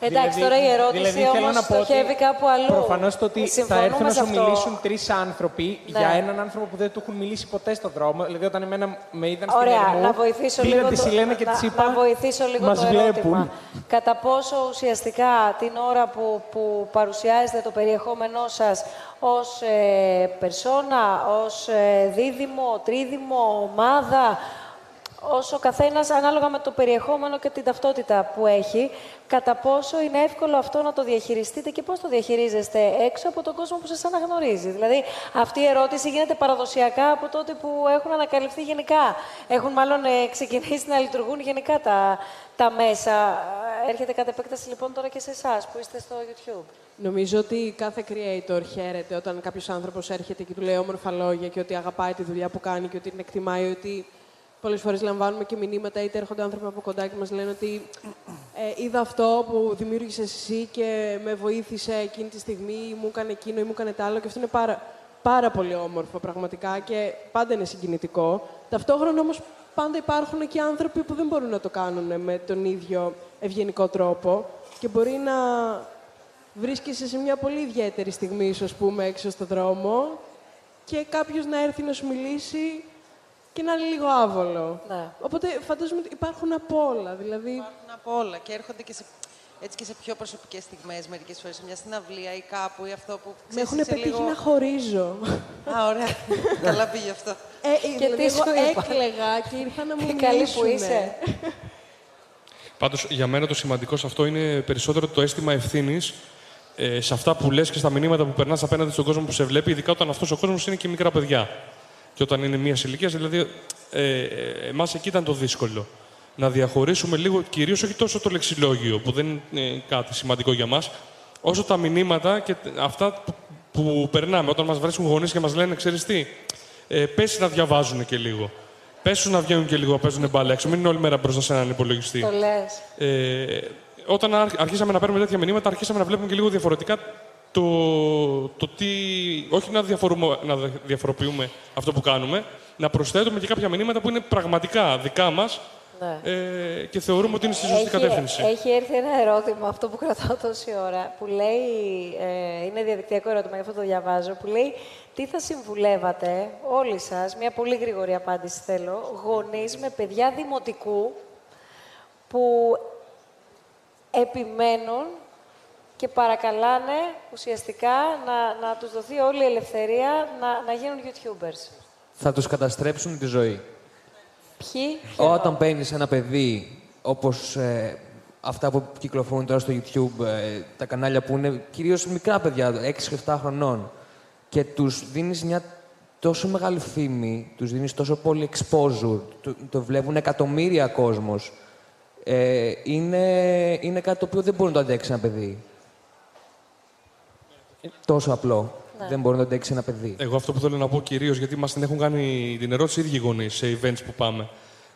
Εντάξει, τώρα η ερώτηση δηλαδή, θέλω όμως να πω ότι στοχεύει κάπου αλλού. Προφανώς το ότι θα Συμφωνούμε έρθουν να σε σου αυτό. μιλήσουν τρεις άνθρωποι Ναι. για έναν άνθρωπο που δεν του έχουν μιλήσει ποτέ στον δρόμο. Δηλαδή, όταν εμένα με είδαν στην Ωραία, Ερμού, να βοηθήσω πήρα λίγο, τη το, Σιλένα και να, της είπα, να βοηθήσω λίγο «Μας το βλέπουν». ερώτημα. Κατά πόσο ουσιαστικά την ώρα που, που παρουσιάζετε το περιεχόμενό σας ως ε, περσόνα, ως ε, δίδυμο, τρίδυμο, ομάδα, όσο καθένας ανάλογα με το περιεχόμενο και την ταυτότητα που έχει, κατά πόσο είναι εύκολο αυτό να το διαχειριστείτε και πώς το διαχειρίζεστε έξω από τον κόσμο που σας αναγνωρίζει. Δηλαδή, αυτή η ερώτηση γίνεται παραδοσιακά από τότε που έχουν ανακαλυφθεί γενικά. Έχουν μάλλον ε, ξεκινήσει να λειτουργούν γενικά τα, τα μέσα. Έρχεται κατ' επέκταση λοιπόν τώρα και σε εσάς που είστε στο YouTube. Νομίζω ότι κάθε creator χαίρεται όταν κάποιος άνθρωπος έρχεται και του λέει όμορφα λόγια και ότι αγαπάει τη δουλειά που κάνει και ότι την εκτιμάει. Ότι πολλές φορές λαμβάνουμε και μηνύματα είτε έρχονται άνθρωποι από κοντά και μας λένε ότι ε, είδα αυτό που δημιούργησες εσύ και με βοήθησε εκείνη τη στιγμή, ή μου έκανε εκείνο ή μου έκανε τ' άλλο. Και αυτό είναι πάρα, πάρα πολύ όμορφο πραγματικά και πάντα είναι συγκινητικό. Ταυτόχρονα όμως πάντα υπάρχουν και άνθρωποι που δεν μπορούν να το κάνουν με τον ίδιο ευγενικό τρόπο και μπορεί να βρίσκεσαι σε μια πολύ ιδιαίτερη στιγμή, ίσως πούμε, έξω στο δρόμο και κάποιος να έρθει να σου μιλήσει και να είναι λίγο άβολο. Ναι. Οπότε φαντάζομαι ότι υπάρχουν απ' όλα. Δηλαδή... Υπάρχουν από όλα και έρχονται και σε, έτσι και σε πιο προσωπικές στιγμές μερικές φορές, σε μια συναυλία ή κάπου ή αυτό που Με ξέρεις, έχουν είσαι πετύχει λίγο... να χωρίζω. Α, ωραία. Καλά πήγε αυτό. Ε, Και δηλαδή, τι εγώ σου είπα. έκλαιγα και ήρθα να μου Τι καλή που μιλήσουνε. είσαι. Πάντως, για μένα το σημαντικός σε αυτό είναι περισσότερο το αίσθημα ευθύνης ε, σε αυτά που λες και στα μηνύματα που περνάς απέναντι στον κόσμο που σε βλέπει, ειδικά όταν αυτός ο κόσμος είναι και μικρά παιδιά. Και όταν είναι μια ηλικίας, δηλαδή, ε, εμάς εκεί ήταν το δύσκολο. Να διαχωρίσουμε λίγο, κυρίως όχι τόσο το λεξιλόγιο, που δεν είναι κάτι σημαντικό για μας, όσο τα μηνύματα και αυτά που, που περνάμε. Όταν μας βρίσκουν γονείς και μας λένε, ξέρεις τι, ε, πέσει να διαβάζουν και λίγο. Πες τους να βγαίνουν και λίγο, να παίζουν μπάλα έξω. Μην είναι όλη μέρα μπροστά σε έναν υπολογιστή. Το λες. Ε, όταν άρχ- αρχίσαμε να παίρνουμε τέτοια μηνύματα, αρχίσαμε να βλέπουμε και λίγο διαφορετικά το, το τι. Όχι να, διαφορούμε, να δε- διαφοροποιούμε αυτό που κάνουμε, να προσθέτουμε και κάποια μηνύματα που είναι πραγματικά δικά μας Ναι. ε, και θεωρούμε ότι είναι στη σωστή κατεύθυνση. έχει έρθει ένα ερώτημα, αυτό που κρατάω τόση ώρα, που λέει, ε, είναι διαδικτυακό ερώτημα, γι' αυτό το διαβάζω, που λέει τι θα συμβουλεύατε όλοι σας, μια πολύ γρήγορη απάντηση θέλω, γονείς με παιδιά δημοτικού που επιμένουν και παρακαλάνε ουσιαστικά να, να τους δοθεί όλη η ελευθερία να, να γίνουν YouTubers. Θα τους καταστρέψουν τη ζωή. Ποιοι, Όταν παίρνεις ένα παιδί, όπως ε, αυτά που κυκλοφορούν τώρα στο YouTube, ε, τα κανάλια που είναι κυρίως μικρά παιδιά, 6 και 7 χρονών, και τους δίνεις μια τόσο μεγάλη φήμη, τους δίνεις τόσο πολύ exposure, το, το βλέπουν εκατομμύρια κόσμος, ε, είναι, είναι κάτι το οποίο δεν μπορεί να το αντέξει ένα παιδί. Τόσο απλό. Ναι. Δεν μπορεί να το αντέξει ένα παιδί. Εγώ αυτό που θέλω να πω κυρίως, γιατί μας την έχουν κάνει την ερώτηση οι ίδιοι γονείς σε events που πάμε.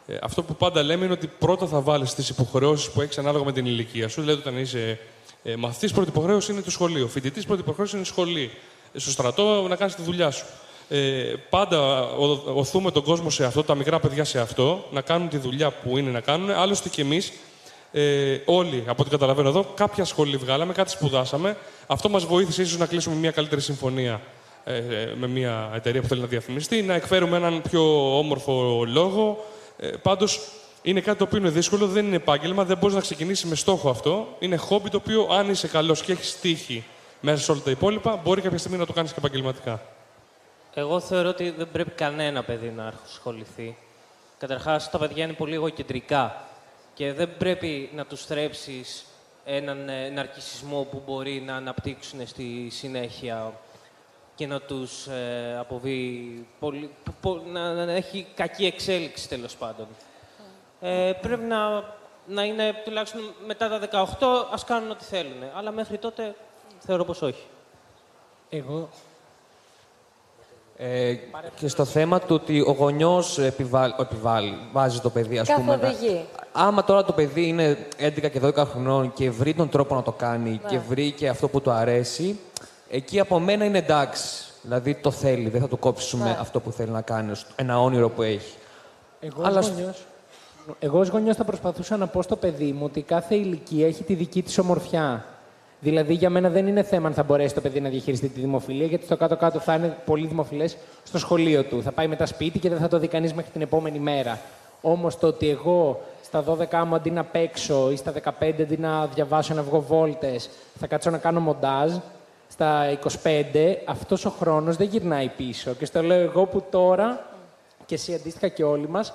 Ε, αυτό που πάντα λέμε είναι ότι πρώτα θα βάλεις τις υποχρεώσεις που έχεις ανάλογα με την ηλικία σου. Δηλαδή, όταν είσαι ε, μαθητής, πρώτη υποχρέωση είναι το σχολείο. Φοιτητής, πρώτη υποχρέωση είναι η σχολή. Ε, στο στρατό να κάνεις τη δουλειά σου. Ε, πάντα ο- οθούμε τον κόσμο σε αυτό, τα μικρά παιδιά σε αυτό, να κάνουν τη δουλειά που είναι να κάνουν. Άλλωστε και εμείς, ε, όλοι, από ό,τι καταλαβαίνω εδώ, κάποια σχολή βγάλαμε, κάτι σπουδάσαμε. Αυτό μας βοήθησε ίσως να κλείσουμε μια καλύτερη συμφωνία ε, ε, με μια εταιρεία που θέλει να διαφημιστεί, να εκφέρουμε έναν πιο όμορφο λόγο. Ε, Πάντως, είναι κάτι το οποίο είναι δύσκολο, δεν είναι επάγγελμα, δεν μπορεί να ξεκινήσει με στόχο αυτό. Είναι χόμπι το οποίο, αν είσαι καλός και έχεις τύχη μέσα σε όλα τα υπόλοιπα, μπορεί κάποια στιγμή να το κάνεις και επαγγελματικά. Εγώ θεωρώ ότι δεν πρέπει κανένα παιδί να ασχοληθεί. Καταρχάς, τα παιδιά είναι πολύ εγωκεντρικά και δεν πρέπει να τους θρέψεις έναν ε, ναρκισισμό που μπορεί να αναπτύξουν στη συνέχεια. και να τους ε, αποβεί πολύ, πο- πο- να, να έχει κακή εξέλιξη τέλος πάντων. Ε, πρέπει να, να είναι τουλάχιστον μετά τα 18, ας κάνουν ό,τι θέλουν. Αλλά μέχρι τότε θεωρώ πως όχι. Εγώ Ε, και στο θέμα του ότι ο γονιός επιβάλλει, επιβάλλει, βάζει το παιδί, ας πούμε. να- Καθοδηγεί. Άμα τώρα το παιδί είναι 11 και 12 χρονών και βρει τον τρόπο να το κάνει Ναι. και βρει και αυτό που του αρέσει, εκεί από μένα είναι εντάξει. Δηλαδή το θέλει, δεν θα του κόψουμε Ναι. αυτό που θέλει να κάνει, ως- ένα όνειρο που έχει. Εγώ Αλλά ως σ- γονιός, εγώ ως γονιός θα προσπαθούσα να πω στο παιδί μου ότι κάθε ηλικία έχει τη δική της ομορφιά. Δηλαδή, για μένα δεν είναι θέμα αν θα μπορέσει το παιδί να διαχειριστεί τη δημοφιλία, γιατί στο κάτω-κάτω θα είναι πολύ δημοφιλές στο σχολείο του. Θα πάει μετά σπίτι και δεν θα το δει κανείς μέχρι την επόμενη μέρα. Όμως το ότι εγώ στα 12 μου αντί να παίξω ή στα 15 αντί να διαβάσω να βγω βόλτες, θα κάτσω να κάνω μοντάζ, στα 25 αυτός ο χρόνος δεν γυρνάει πίσω. Και στο λέω εγώ που τώρα και εσύ αντίστοιχα και όλοι μας,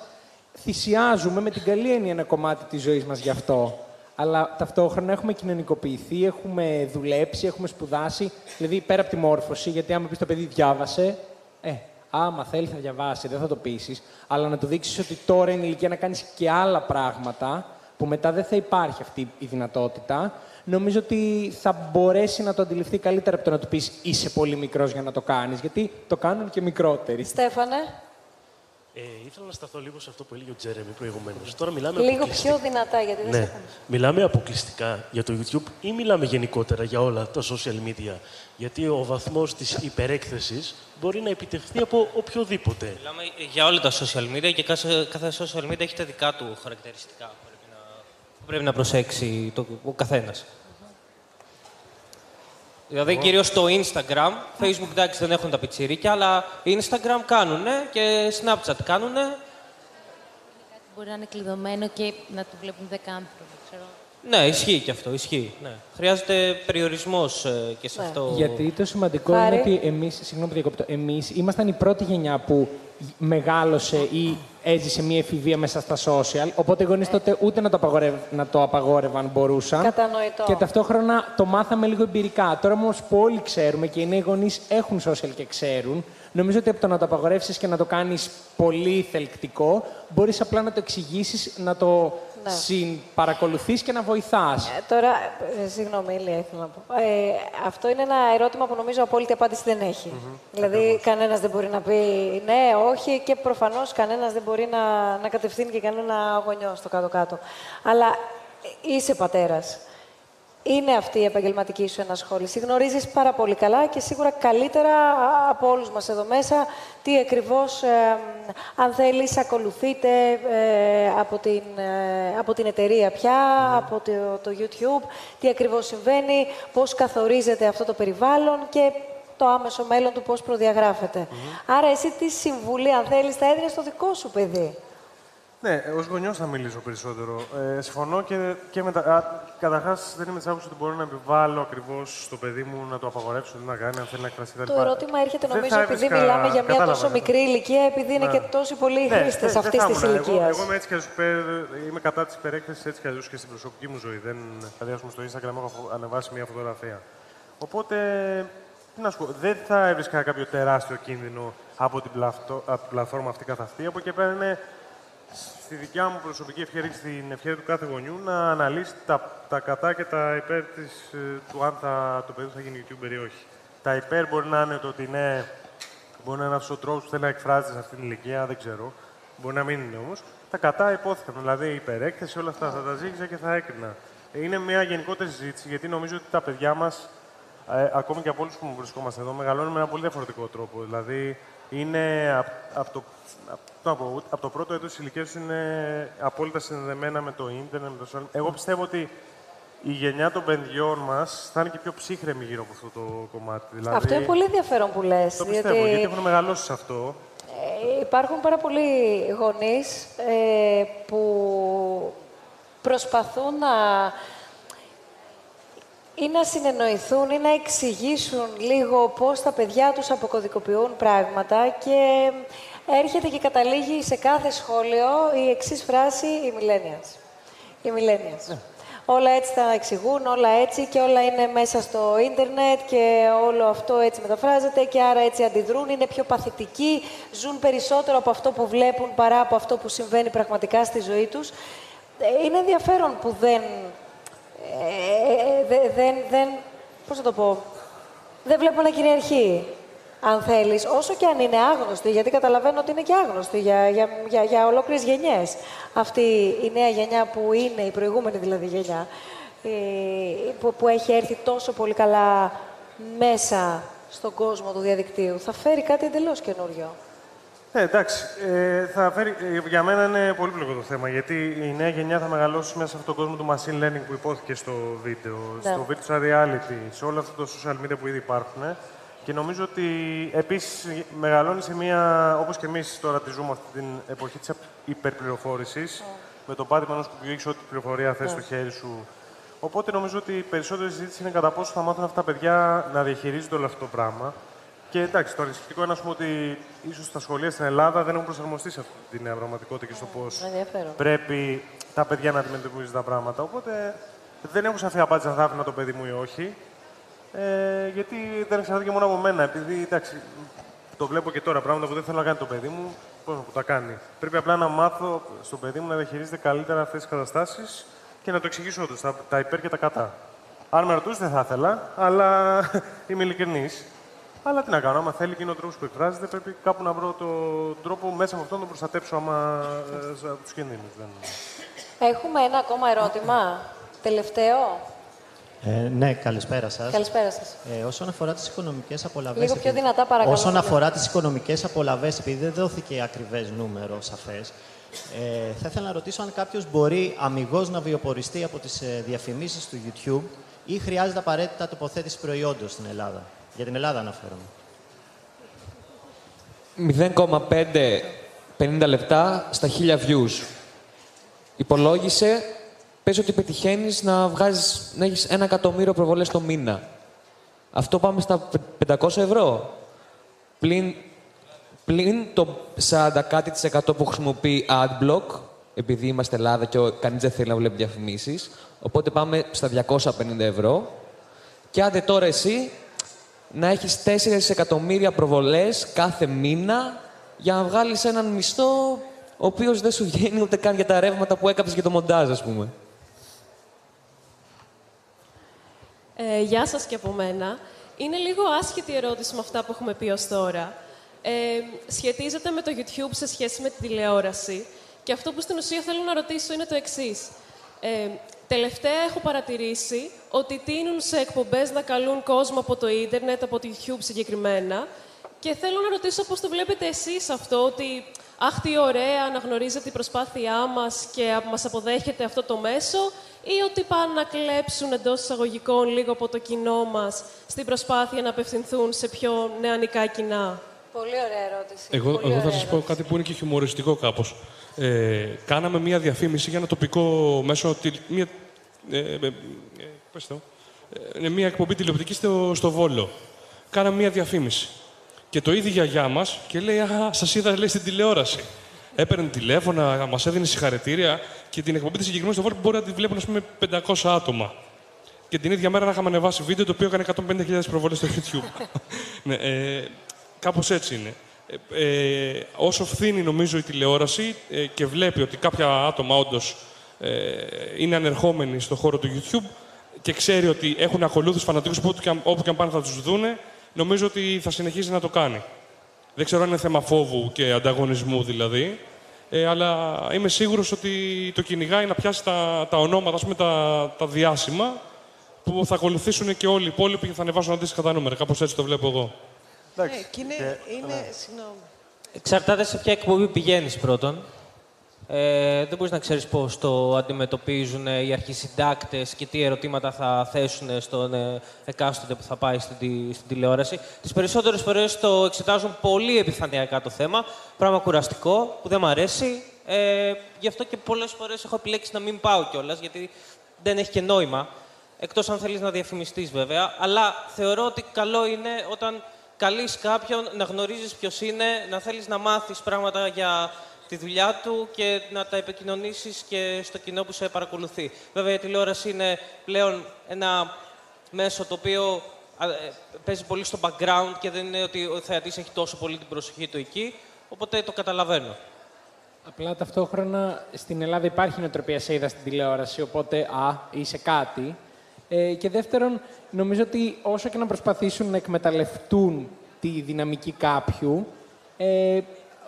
θυσιάζουμε με την καλή έννοια ένα κομμάτι της ζωής μας γι' αυτό. Αλλά ταυτόχρονα έχουμε κοινωνικοποιηθεί, έχουμε δουλέψει, έχουμε σπουδάσει. Δηλαδή πέρα από τη μόρφωση, γιατί άμα πεις το παιδί διάβασε, ε, άμα θέλει θα διαβάσει, δεν θα το πείσεις. Αλλά να του δείξεις ότι τώρα είναι η ηλικία να κάνεις και άλλα πράγματα, που μετά δεν θα υπάρχει αυτή η δυνατότητα. Νομίζω ότι θα μπορέσει να το αντιληφθεί καλύτερα από το να του πεις είσαι πολύ μικρός για να το κάνεις, γιατί το κάνουν και μικρότεροι. Στέφανε, Ε, ήθελα να σταθώ λίγο σε αυτό που έλεγε ο Τζέρεμι προηγουμένως. Τώρα μιλάμε λίγο αποκλειστικά- πιο δυνατά, γιατί δεν σε Ναι. ακούω. Μιλάμε αποκλειστικά για το YouTube ή μιλάμε γενικότερα για όλα τα social media; Γιατί ο βαθμός της υπερέκθεσης μπορεί να επιτευχθεί από οποιοδήποτε. Μιλάμε για όλα τα social media και κάθε, κάθε social media έχει τα δικά του χαρακτηριστικά που πρέπει να, που πρέπει να προσέξει το, ο καθένας. Δηλαδή, κυρίως στο Instagram, Facebook εντάξει δεν έχουν τα πιτσιρίκια, αλλά Instagram κάνουνε και Snapchat κάνουνε. Μπορεί να είναι κλειδωμένο και να το βλέπουν δέκα άνθρωποι, ξέρω. Ναι, ισχύει και αυτό, ισχύει. Ναι. Χρειάζεται περιορισμός ε, και σε Ναι. αυτό. Γιατί το σημαντικό Χάρη. είναι ότι εμείς, συγγνώμη που διακόπτω, εμείς ήμασταν η πρώτη γενιά που μεγάλωσε ή έζησε μια εφηβεία μέσα στα social. Οπότε οι γονείς τότε ούτε να το, απαγορευ... να το απαγόρευαν μπορούσαν. Κατανοητό. Και ταυτόχρονα το μάθαμε λίγο εμπειρικά. Τώρα όμως που όλοι ξέρουμε και οι νέοι γονείς έχουν social και ξέρουν, νομίζω ότι από το να το απαγορεύσεις και να το κάνεις πολύ θελκτικό, μπορείς απλά να το εξηγήσεις, να το Ναι. συμπαρακολουθείς και να βοηθάς. Ε, Τώρα, ε, συγγνώμη, Ηλία, ήθελα να πω. Ε, αυτό είναι ένα ερώτημα που νομίζω απόλυτη απάντηση δεν έχει. Δηλαδή, κανένας δεν μπορεί να πει ναι, όχι και προφανώς κανένας δεν μπορεί να, να κατευθύνει και κανένα γονιό στο κάτω-κάτω. Αλλά ε, είσαι πατέρας. Είναι αυτή η επαγγελματική σου ενασχόληση. Γνωρίζεις πάρα πολύ καλά και σίγουρα καλύτερα από όλους μας εδώ μέσα τι ακριβώς, ε, αν θέλεις, ακολουθείτε ε, από, την, ε, από την εταιρεία πια, από το, το YouTube, τι ακριβώς συμβαίνει, πώς καθορίζεται αυτό το περιβάλλον και το άμεσο μέλλον του πώς προδιαγράφεται. Άρα εσύ τι συμβουλή, αν θέλεις, θα έδινες στο δικό σου παιδί; Ναι, ως γονιός θα μιλήσω περισσότερο. Ε, συμφωνώ και, και με τα. Καταρχάς, δεν είμαι της άποψης ότι μπορώ να επιβάλλω ακριβώς στο παιδί μου να το απαγορέψω, τι να κάνει, αν θέλει να εκφραστεί κτλ. Το ερώτημα έρχεται Δεν νομίζω θα επειδή έβρισκα- μιλάμε για μια κατάλαβα, τόσο κατάλαβα. μικρή ηλικία, επειδή είναι Ναι. και τόσοι πολλοί Ναι, χρήστες δεν- δεν αυτής θα της ήμουν. Εγώ, ηλικίας. εγώ είμαι έτσι και είμαι κατά της υπερέκθεσης έτσι κι αλλιώς και στην προσωπική μου ζωή. Δεν, δηλαδή, ας πούμε, στο Instagram έχω φο- ανεβάσει μια φωτογραφία. Οπότε, τι να σου πω, δεν θα έβρισκα κάποιο τεράστιο κίνδυνο από την, πλαυτο, από την πλατφόρμα αυτή καθ' αυτή. Από εκεί και πέρα είναι στη δικιά μου προσωπική ευχαίρεια και στην ευχαίρεια του κάθε γονιού να αναλύσει τα, τα κατά και τα υπέρ της, ε, του αν θα, το παιδί του θα γίνει YouTuber ή όχι. Τα υπέρ μπορεί να είναι το ότι ναι, μπορεί να είναι αυτός ο τρόπος που θέλει να εκφράζεται σε αυτήν την ηλικία, δεν ξέρω. Μπορεί να μην είναι όμως. Τα κατά υπόθηκαν. Δηλαδή η υπερέκθεση, όλα αυτά θα τα ζήγησα και θα έκρινα. Είναι μια γενικότερη συζήτηση γιατί νομίζω ότι τα παιδιά μας, ε, ακόμη και από όλους που βρισκόμαστε εδώ, μεγαλώνουν με ένα πολύ διαφορετικό τρόπο. Δηλαδή είναι από απ το, απ' το, να πω, απ' το πρώτο έτος της ηλικίας τους είναι απόλυτα συνδεδεμένα με το ίντερνετ, με το social. Εγώ πιστεύω ότι η γενιά των παιδιών μας θα είναι και πιο ψύχρεμη γύρω από αυτό το κομμάτι. Δηλαδή, Αυτό είναι πολύ ενδιαφέρον που λες. Το πιστεύω, γιατί έχουν μεγαλώσει σε αυτό. Ε, υπάρχουν πάρα πολλοί γονείς ε, που προσπαθούν να ή να συνεννοηθούν ή να εξηγήσουν λίγο πώς τα παιδιά τους αποκωδικοποιούν πράγματα και έρχεται και καταλήγει σε κάθε σχόλιο η εξής φράση «οι millennials». Οι millennials. όλα έτσι τα εξηγούν, όλα έτσι και όλα είναι μέσα στο ίντερνετ και όλο αυτό έτσι μεταφράζεται και άρα έτσι αντιδρούν, είναι πιο παθητικοί, ζουν περισσότερο από αυτό που βλέπουν παρά από αυτό που συμβαίνει πραγματικά στη ζωή τους. Ε, Είναι ενδιαφέρον που δεν... ε, ε, δε- δεν, δεν, πώς θα το πω, δεν βλέπω να κυριαρχεί, αν θέλεις, όσο και αν είναι άγνωστη, γιατί καταλαβαίνω ότι είναι και άγνωστη για, για, για, για ολόκληρες γενιές. Αυτή η νέα γενιά που είναι, η προηγούμενη δηλαδή γενιά, ε, που, που έχει έρθει τόσο πολύ καλά μέσα στον κόσμο του διαδικτύου, θα φέρει κάτι εντελώς καινούριο. Ναι, εντάξει. Ε, θα φέρει, ε, για μένα είναι πολύπλοκο το θέμα, γιατί η νέα γενιά θα μεγαλώσει μέσα σε αυτόν τον κόσμο του machine learning που υπόθηκε στο βίντεο, Ναι. στο virtual reality, σε όλα αυτά τα social media που ήδη υπάρχουν. Και νομίζω ότι επίσης μεγαλώνει σε μια, όπως και εμείς τώρα τη ζούμε αυτή την εποχή της υπερπληροφόρησης, με το πάτημα ενός κουμπιού έχεις ό,τι πληροφορία θες Ναι. στο χέρι σου. Οπότε νομίζω ότι η περισσότερη συζήτηση είναι κατά πόσο θα μάθουν αυτά τα παιδιά να διαχειρίζονται όλο αυτό το πράγμα. Και εντάξει, το ανησυχητικό είναι ας πούμε, ότι ίσως τα σχολεία στην Ελλάδα δεν έχουν προσαρμοστεί σε αυτή τη νέα πραγματικότητα και στο πώς Ενδιαφέρον. πρέπει τα παιδιά να αντιμετωπίζουν τα πράγματα. Οπότε δεν έχω σαφή απάντηση αν θα άφηνα το παιδί μου ή όχι. Ε, γιατί δεν εξαρτάται και μόνο από μένα. Επειδή εντάξει, το βλέπω και τώρα πράγματα που δεν θέλω να κάνει το παιδί μου, πώς να τα κάνει. Πρέπει απλά να μάθω στο παιδί μου να διαχειρίζεται καλύτερα αυτές τις καταστάσεις και να το εξηγήσω όντω τα, τα υπέρ και τα κατά. Αν με ρωτούσε, δεν θα ήθελα, αλλά είμαι ειλικρινής. Αλλά τι να κάνω, άμα θέλει και είναι ο τρόπος που εκφράζεται, πρέπει κάπου να βρω τον τρόπο μέσα από αυτόν να τον προστατέψω άμα, ε, από τους κινδύνους. Δεν... Έχουμε ένα ακόμα ερώτημα. Τελευταίο. Ε, ναι, καλησπέρα σας. Καλησπέρα σας. Ε, όσον αφορά τις οικονομικές απολαβές... Λίγο πιο επειδή- δυνατά, παρακαλώ. Όσον αφορά τις οικονομικές απολαβές, επειδή δεν δόθηκε ακριβές νούμερο σαφές, ε, θα ήθελα να ρωτήσω αν κάποιος μπορεί αμυγός να βιοποριστεί από τις ε, διαφημίσεις του YouTube ή χρειάζεται απαραίτητα τοποθέτηση προϊόντος στην Ελλάδα. Για την Ελλάδα αναφέρομαι. 0,5 50 λεπτά στα 1000 views. Υπολόγισε, πες ότι πετυχαίνεις να, βγάζεις, να έχεις ένα εκατομμύριο προβολές το μήνα. Αυτό πάμε στα 500 ευρώ. Πλην, πλην το 40 κάτι της εκατό που χρησιμοποιεί AdBlock, επειδή είμαστε Ελλάδα και ο- κανείς δεν θέλει να βλέπει διαφημίσεις. Οπότε πάμε στα 250 ευρώ. Και άντε τώρα εσύ να έχεις 4 εκατομμύρια προβολές κάθε μήνα για να βγάλεις έναν μισθό ο οποίος δεν σου βγαίνει ούτε καν για τα ρεύματα που έκαψες για το μοντάζ, ας πούμε. Ε, γεια σας και από μένα. Είναι λίγο άσχετη η ερώτηση με αυτά που έχουμε πει ως τώρα. Ε, σχετίζεται με το YouTube σε σχέση με τη τηλεόραση. Και αυτό που στην ουσία θέλω να ρωτήσω είναι το εξής. Ε, τελευταία έχω παρατηρήσει ότι τείνουν σε εκπομπές να καλούν κόσμο από το ίντερνετ, από το YouTube συγκεκριμένα. Και θέλω να ρωτήσω πώς το βλέπετε εσείς αυτό, ότι αχ τι ωραία, αναγνωρίζετε την προσπάθειά μας και α- μας αποδέχεται αυτό το μέσο ή ότι πάνε να κλέψουν εντός εισαγωγικών λίγο από το κοινό μας στην προσπάθεια να απευθυνθούν σε πιο νεανικά κοινά; Πολύ ωραία ερώτηση. Εγώ, Πολύ εγώ θα ωραία σας πω κάτι που είναι και χιουμοριστικό κάπως. Ε, κάναμε μία διαφήμιση για ένα τοπικό μέσο, τη- μία, ε, ε, ε, πες το, ε, μία εκπομπή τηλεοπτικής στο, στο Βόλο. Κάναμε μία διαφήμιση. Και το είδε η γιαγιά μας και λέει, α, σας είδα λέει, στην τηλεόραση. Έπαιρνε τηλέφωνα, μας έδινε συγχαρητήρια και την εκπομπή της συγκεκριμένης στο Βόλο μπορεί να τη βλέπουν, ας πούμε, 500 άτομα. Και την ίδια μέρα να είχαμε ανεβάσει βίντεο το οποίο έκανε 150.000 προβολές στο YouTube. ναι, ε, κάπως έτσι είναι. Ε, ε, όσο φθήνει νομίζω η τηλεόραση ε, και βλέπει ότι κάποια άτομα όντως ε, είναι ανερχόμενοι στο χώρο του YouTube και ξέρει ότι έχουν ακολούθους φανατικούς που όπου και αν- όπου και αν πάνε θα τους δούνε, νομίζω ότι θα συνεχίσει να το κάνει. Δεν ξέρω αν είναι θέμα φόβου και ανταγωνισμού δηλαδή, ε, αλλά είμαι σίγουρος ότι το κυνηγάει να πιάσει τα, τα ονόματα, ας πούμε, τα, τα διάσημα, που θα ακολουθήσουν και όλοι οι υπόλοιποι και θα ανεβάσουν αντίστοιχα τα νούμερα. Κάπως έτσι το βλέπω εγώ. Ναι, και είναι, είναι συγγνώμη. Εξαρτάται σε ποια εκπομπή πηγαίνεις πρώτον. Ε, δεν μπορείς να ξέρεις πώς το αντιμετωπίζουν ε, οι αρχισυντάκτες και τι ερωτήματα θα θέσουν στον ε, εκάστοτε που θα πάει στην, τη- στην τηλεόραση. Τις περισσότερες φορές το εξετάζουν πολύ επιφανειακά το θέμα, πράγμα κουραστικό, που δεν μ' αρέσει. Ε, γι' αυτό και πολλές φορές έχω επιλέξει να μην πάω κιόλας, γιατί δεν έχει και νόημα. Εκτός αν θέλεις να διαφημιστείς βέβαια. Αλλά θεωρώ ότι καλό είναι όταν καλείς κάποιον να γνωρίζεις ποιος είναι, να θέλεις να μάθεις πράγματα για τη δουλειά του και να τα επικοινωνήσεις και στο κοινό που σε παρακολουθεί. Βέβαια, η τηλεόραση είναι πλέον ένα μέσο το οποίο α, ε, παίζει πολύ στο background και δεν είναι ότι ο θεατής έχει τόσο πολύ την προσοχή του εκεί, οπότε το καταλαβαίνω. Απλά ταυτόχρονα στην Ελλάδα υπάρχει νοοτροπία σε είδα στην τηλεόραση, οπότε α, είσαι κάτι. Ε, και δεύτερον, νομίζω ότι όσο και να προσπαθήσουν να εκμεταλλευτούν τη δυναμική κάποιου, ε,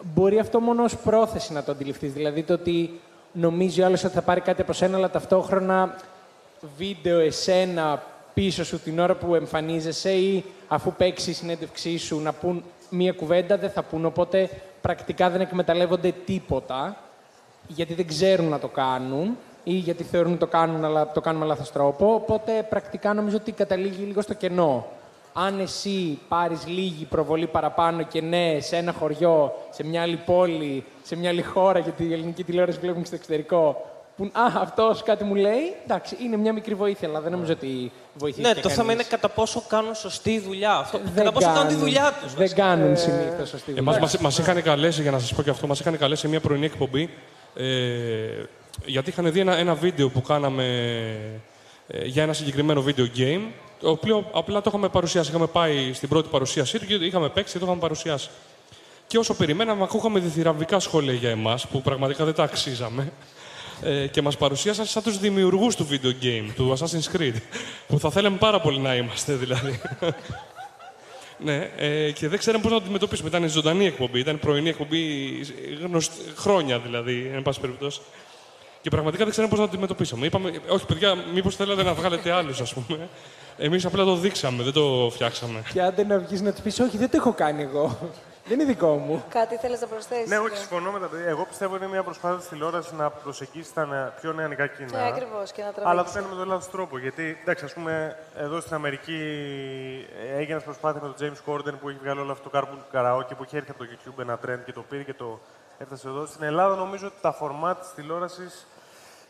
μπορεί αυτό μόνο ως πρόθεση να το αντιληφθείς. Δηλαδή το ότι νομίζει ο άλλος ότι θα πάρει κάτι από σένα, αλλά ταυτόχρονα βίντεο εσένα πίσω σου την ώρα που εμφανίζεσαι ή αφού παίξει η συνέντευξή σου να πούν μία κουβέντα, δεν θα πούν. Οπότε πρακτικά δεν εκμεταλλεύονται τίποτα γιατί δεν ξέρουν να το κάνουν ή γιατί θεωρούν ότι το κάνουν, αλλά το κάνουν με λάθος τρόπο. Οπότε πρακτικά νομίζω ότι καταλήγει λίγο στο κενό. Αν εσύ πάρεις λίγη προβολή παραπάνω και ναι, σε ένα χωριό, σε μια άλλη πόλη, σε μια άλλη χώρα, γιατί η ελληνική τηλεόραση βλέπουμε στο εξωτερικό, που α, αυτός κάτι μου λέει, εντάξει, είναι μια μικρή βοήθεια, αλλά δεν νομίζω ότι βοηθήσει. Ναι, και το θέμα κανείς. είναι κατά πόσο κάνουν σωστή δουλειά. Αυτό, Δεν κατά πόσο κάνουν τη κάνουν. δουλειά τους. Δεν κάνουν συνήθως σωστή δουλειά. Εμάς μας, μας είχαν καλέσει, για να σας πω και αυτό, μας είχαν καλέσει σε μια πρωινή εκπομπή, ε, γιατί είχαν δει ένα, ένα βίντεο που κάναμε ε, για ένα συγκεκριμένο video game, το οποίο απλά το είχαμε παρουσιάσει. Είχαμε πάει στην πρώτη παρουσίασή του και είχαμε παίξει και το είχαμε παρουσιάσει. Και όσο περιμέναμε, ακούγαμε διθυραμβικά σχόλια για εμάς, που πραγματικά δεν τα αξίζαμε. Ε, και μας παρουσίασαν σαν τους δημιουργούς του video game, του Assassin's Creed, που θα θέλαμε πάρα πολύ να είμαστε δηλαδή. Ναι, ε, και δεν ξέραμε πώς να το αντιμετωπίσουμε. Ήταν ζωντανή εκπομπή, ήταν πρωινή εκπομπή γνωσ- χρόνια δηλαδή, εν πάση περιπτώσει. Και πραγματικά δεν ξέραμε πώς να το αντιμετωπίσουμε. Είπαμε, όχι παιδιά, μήπως θέλατε να βγάλετε άλλους, ας πούμε. Εμείς απλά το δείξαμε, δεν το φτιάξαμε. Και άντε να βγεις να του πεις, Όχι, δεν το έχω κάνει εγώ. δεν είναι δικό μου. Κάτι θέλεις να προσθέσεις. Ναι, όχι, συμφωνώ με τα παιδιά. Εγώ πιστεύω είναι μια προσπάθεια της τηλεόρασης να προσεγγίσεις τα νεα- πιο νεανικά κοινά. Ναι, ακριβώς και να τραβήξεις. Αλλά το κάνει με τον λάθος τρόπο. Γιατί, εντάξει, ας πούμε, εδώ στην Αμερική έγινε ένας προσπάθεια με τον James Corden που έχει βγάλει όλο αυτό το carpool karaoke που έχει έρθει από το YouTube ένα trend και το πήρε και το έφτασε εδώ. Στην Ελλάδα νομίζω ότι τα φορμάτ της τηλεόρασης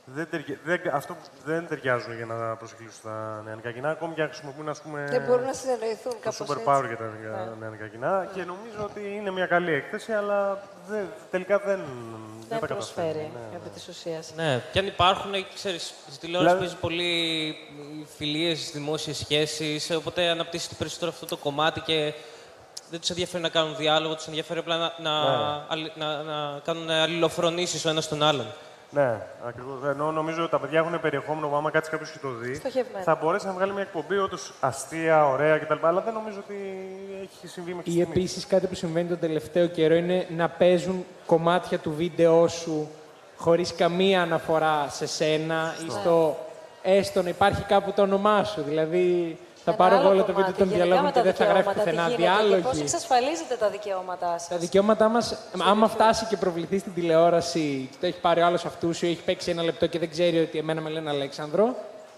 δεν, ταιριά- δεν, αυτό δεν ταιριάζουν για να προσεγγίσουν τα νεανικά κοινά. Ακόμη και αν χρησιμοποιούν ας πούμε, Δεν μπορούν να συνεννοηθούν το κάπως super έτσι. power για τα νεανικά- νεανικά κοινά. Και νομίζω ότι είναι μια καλή έκθεση, αλλά δεν, τελικά δεν, Δεν τα προσφέρει καταφέρνει. Ναι, επί της ουσίας. Ναι, και αν υπάρχουν, ξέρεις, στη τηλεόραση Δηλαδή- παίζει πολύ φιλίες, δημόσιες σχέσεις, οπότε αναπτύσσεται περισσότερο αυτό το κομμάτι και δεν τους ενδιαφέρει να κάνουν διάλογο, τους ενδιαφέρει απλά να, να, Ναι. αλλη- να, να κάνουν αλληλοφρονήσεις ο ένας τον άλλον. Ναι, ακριβώς. Ενώ νομίζω ότι τα παιδιά έχουν περιεχόμενο που άμα κάτσει κάποιος και το δει, Στοχευμένο. θα μπορέσει να βγάλει μια εκπομπή όντως αστεία, ωραία κτλ. Αλλά δεν νομίζω ότι έχει συμβεί μέχρι Ή στιγμή. επίσης κάτι που συμβαίνει τον τελευταίο καιρό είναι να παίζουν κομμάτια του βίντεο σου χωρίς καμία αναφορά σε σένα ή στο έστω να υπάρχει κάπου το όνομά σου. Δηλαδή θα Ένα πάρω εγώ άλλο όλο το κομμάτι, βίντεο των γενικά διαλόγων με και τα δεν θα γράφει δικαιώματα, πουθενά τι γίνεται Και πώς διάλογοι. εξασφαλίζετε τα δικαιώματά σας. Τα δικαιώματά μας, άμα φτάσει και προβληθεί στην τηλεόραση και το έχει πάρει ο άλλος αυτούς ή έχει παίξει ένα λεπτό και δεν ξέρει ότι εμένα με λένε Αλέξανδρο,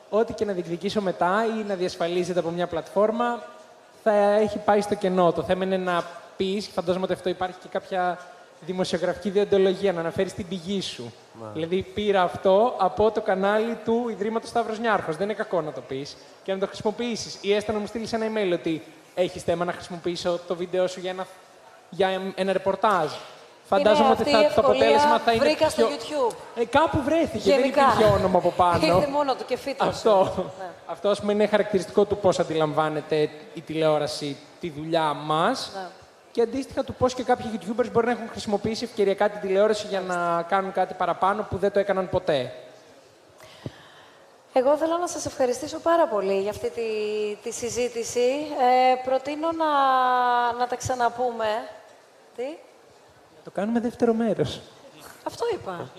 ό,τι και να διεκδικήσω μετά ή να διασφαλίζεται από μια πλατφόρμα, θα έχει πάει στο κενό. Το θέμα είναι να πεις, φαντάζομαι ότι αυτό υπάρχει και κάποια δημοσιογραφική διοντολογία, να αναφέρεις την πηγή σου. Ναι. Δηλαδή, πήρα αυτό από το κανάλι του Ιδρύματος Σταύρος Νιάρχος. Δεν είναι κακό να το πεις και να το χρησιμοποιήσεις. Ή έστω να μου στείλεις ένα email ότι έχεις θέμα να χρησιμοποιήσω το βίντεο σου για ένα, για ένα ρεπορτάζ. Φαντάζομαι είναι ότι αυτή η θα, το ευκολία αποτέλεσμα θα είναι. βρήκα στο πιο- YouTube. Ε, κάπου βρέθηκε, Γενικά. δεν υπήρχε όνομα από πάνω. Ήρθε μόνο του και φύτωσε. Αυτό. Ναι. Αυτό ας πούμε, είναι χαρακτηριστικό του πώς αντιλαμβάνεται η τηλεόραση τη δουλειά μας Ναι. Και αντίστοιχα του πώς και κάποιοι YouTubers μπορεί να έχουν χρησιμοποιήσει ευκαιριακά την τηλεόραση για να κάνουν κάτι παραπάνω που δεν το έκαναν ποτέ. Εγώ θέλω να σας ευχαριστήσω πάρα πολύ για αυτή τη, τη συζήτηση. Ε, προτείνω να, να τα ξαναπούμε. Τι; Το κάνουμε δεύτερο μέρος. Αυτό είπα.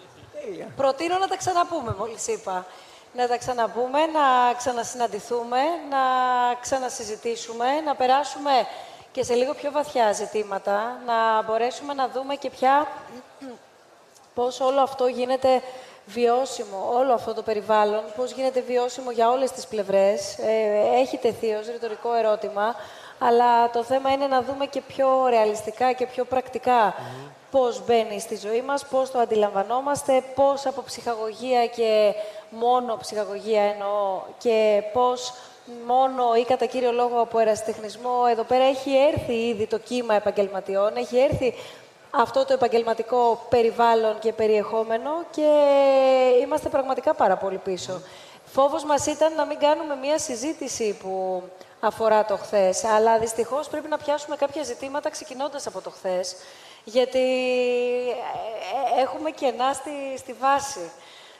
Προτείνω να τα ξαναπούμε, μόλις είπα. Να τα ξαναπούμε, να ξανασυναντηθούμε, να ξανασυζητήσουμε, να περάσουμε και σε λίγο πιο βαθιά ζητήματα, να μπορέσουμε να δούμε και πια πώς όλο αυτό γίνεται βιώσιμο, όλο αυτό το περιβάλλον, πώς γίνεται βιώσιμο για όλες τις πλευρές. Ε, έχει τεθεί ως ρητορικό ερώτημα, αλλά το θέμα είναι να δούμε και πιο ρεαλιστικά και πιο πρακτικά πώς μπαίνει στη ζωή μας, πώς το αντιλαμβανόμαστε, πώς από ψυχαγωγία και μόνο ψυχαγωγία εννοώ και πώς μόνο ή κατά κύριο λόγο από ερασιτεχνισμό εδώ πέρα έχει έρθει ήδη το κύμα επαγγελματιών, έχει έρθει αυτό το επαγγελματικό περιβάλλον και περιεχόμενο και είμαστε πραγματικά πάρα πολύ πίσω. Φόβος μας ήταν να μην κάνουμε μία συζήτηση που αφορά το χθες, αλλά δυστυχώς πρέπει να πιάσουμε κάποια ζητήματα ξεκινώντας από το χθες, γιατί ε, ε, έχουμε κενά στη, στη βάση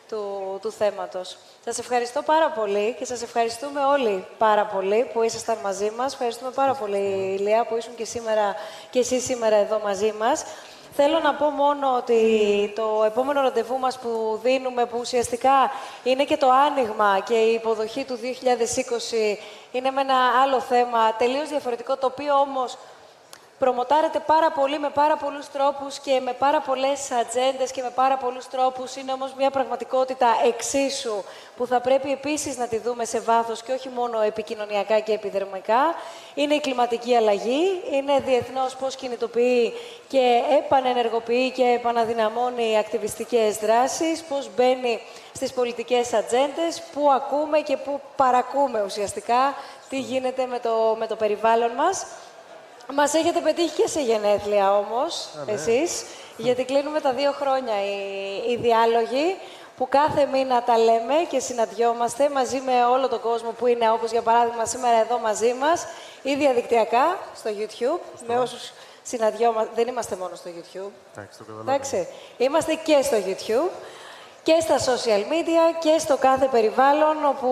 του, του θέματος. Σας ευχαριστώ πάρα πολύ και σας ευχαριστούμε όλοι πάρα πολύ που ήσασταν μαζί μας. Ευχαριστούμε πάρα πολύ, Ηλία, που ήσουν και, σήμερα, και εσείς σήμερα εδώ μαζί μας. Θέλω να πω μόνο ότι το επόμενο ραντεβού μας που δίνουμε, που ουσιαστικά είναι και το άνοιγμα και η υποδοχή του 2020, είναι με ένα άλλο θέμα, τελείως διαφορετικό, το οποίο όμως προμοτάρεται πάρα πολύ με πάρα πολλούς τρόπους και με πάρα πολλές ατζέντες και με πάρα πολλούς τρόπους. Είναι όμως μια πραγματικότητα εξίσου που θα πρέπει επίσης να τη δούμε σε βάθος και όχι μόνο επικοινωνιακά και επιδερμικά. Είναι η κλιματική αλλαγή, είναι διεθνώς πώς κινητοποιεί και επανενεργοποιεί και επαναδυναμώνει ακτιβιστικές δράσεις, πώς μπαίνει στις πολιτικές ατζέντες, που ακούμε και που παρακούμε ουσιαστικά τι γίνεται με το, με το περιβάλλον μας. Μας έχετε πετύχει και σε γενέθλια όμως, ναι. εσείς, γιατί κλείνουμε τα δύο χρόνια οι, οι διάλογοι, που κάθε μήνα τα λέμε και συναντιόμαστε μαζί με όλο τον κόσμο που είναι, όπως για παράδειγμα σήμερα εδώ μαζί μας, ή διαδικτυακά, στο YouTube, με όσους συναντιόμαστε. Δεν είμαστε μόνο στο YouTube. Εντάξει, το Εντάξει, είμαστε και στο YouTube και στα social media και στο κάθε περιβάλλον, όπου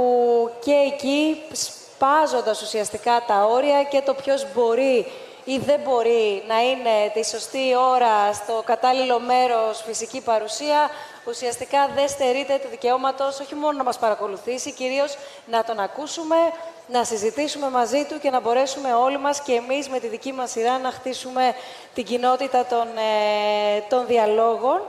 και εκεί σπάζοντας ουσιαστικά τα όρια και το ποιος μπορεί ή δεν μπορεί να είναι τη σωστή ώρα στο κατάλληλο μέρος φυσική παρουσία, ουσιαστικά δεν στερείται του δικαιώματος όχι μόνο να μας παρακολουθήσει, κυρίως να τον ακούσουμε, να συζητήσουμε μαζί του και να μπορέσουμε όλοι μας και εμείς με τη δική μας σειρά να χτίσουμε την κοινότητα των, ε, των διαλόγων.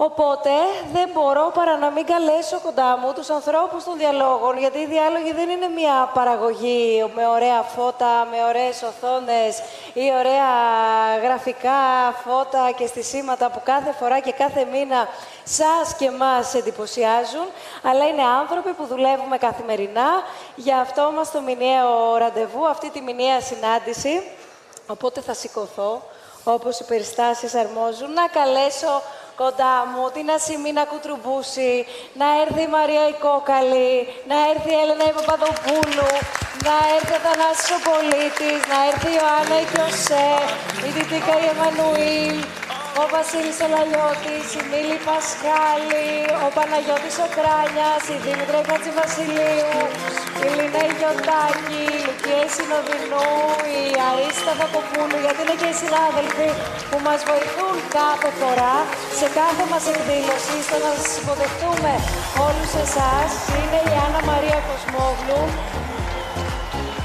Οπότε δεν μπορώ παρά να μην καλέσω κοντά μου τους ανθρώπους των διαλόγων, γιατί οι διάλογοι δεν είναι μια παραγωγή με ωραία φώτα, με ωραίες οθόνες ή ωραία γραφικά φώτα και στισίματα που κάθε φορά και κάθε μήνα σας και μας εντυπωσιάζουν, αλλά είναι άνθρωποι που δουλεύουμε καθημερινά για αυτό μας το μηνιαίο ραντεβού, αυτή τη μηνιαία συνάντηση. Οπότε θα σηκωθώ, όπως οι περιστάσεις αρμόζουν, να καλέσω κοντά μου, την Ασημίνα Κουτρουμπούση, να έρθει η Μαρία η Κόκαλη, να έρθει η Έλενα η Παπαδοπούλου, να έρθει ο Θανάσης ο Πολίτης, να έρθει η Ιωάννα η Κιωσέ, η Τιτίκα η Εμμανουήλ, ο Βασίλης ο Λαλιώτης, η Μίλη Πασχάλη, ο Παναγιώτης ο Κράνιας, η Δήμητρα η Βασιλείου, η Λίνα η Γιωτάκη, η Λουκία η Συνοδεινού, η Αρίστα Δακοπούλου, γιατί είναι και οι συνάδελφοι που μας βοηθούν κάθε φορά, σε κάθε μας εκδήλωση, στο να σας υποδεχτούμε όλους εσάς. Είναι η Άννα Μαρία Κοσμόγλου,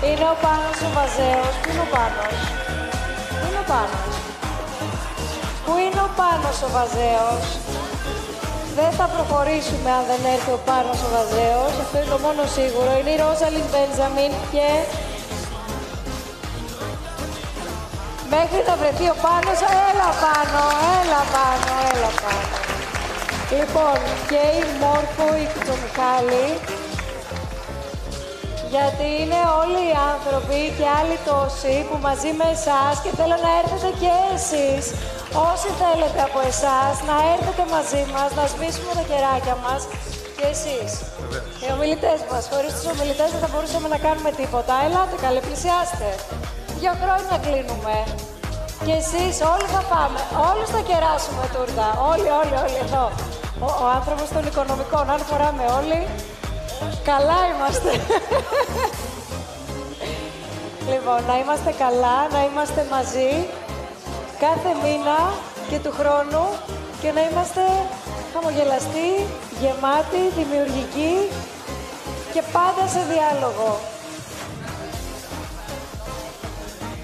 είναι ο Πάνος ο Βαζέος. Πού είναι ο Πάνος; Πού είναι ο Πάνος; Πού είναι ο Πάνος ο Βαζέος; Δεν θα προχωρήσουμε αν δεν έρθει ο Πάνος ο Βαζέος. Αυτό είναι το μόνο σίγουρο. Είναι η Ρόζαλιν Μπέντζαμιν και... Μέχρι να βρεθεί ο Πάνος, έλα πάνω, έλα πάνω, έλα πάνω. Λοιπόν, και η Μόρφο, η Κουτσομιχάλη, γιατί είναι όλοι οι άνθρωποι και άλλοι τόσοι που μαζί με εσάς και θέλω να έρθετε και εσείς, όσοι θέλετε από εσάς, να έρθετε μαζί μας, να σβήσουμε τα κεράκια μας και εσείς. Οι ομιλητές μας. Χωρίς τους ομιλητές δεν θα μπορούσαμε να κάνουμε τίποτα. Ελάτε καλέ, πλησιάστε. Δύο χρόνια κλείνουμε. Και εσείς όλοι θα πάμε. Όλοι θα κεράσουμε τούρτα. Όλοι, όλοι, όλοι εδώ. Ο, ο άνθρωπος των οικονομικών. Αν φοράμε όλοι, καλά είμαστε. λοιπόν, να είμαστε καλά, να είμαστε μαζί κάθε μήνα και του χρόνου και να είμαστε χαμογελαστοί, γεμάτοι, δημιουργικοί και πάντα σε διάλογο.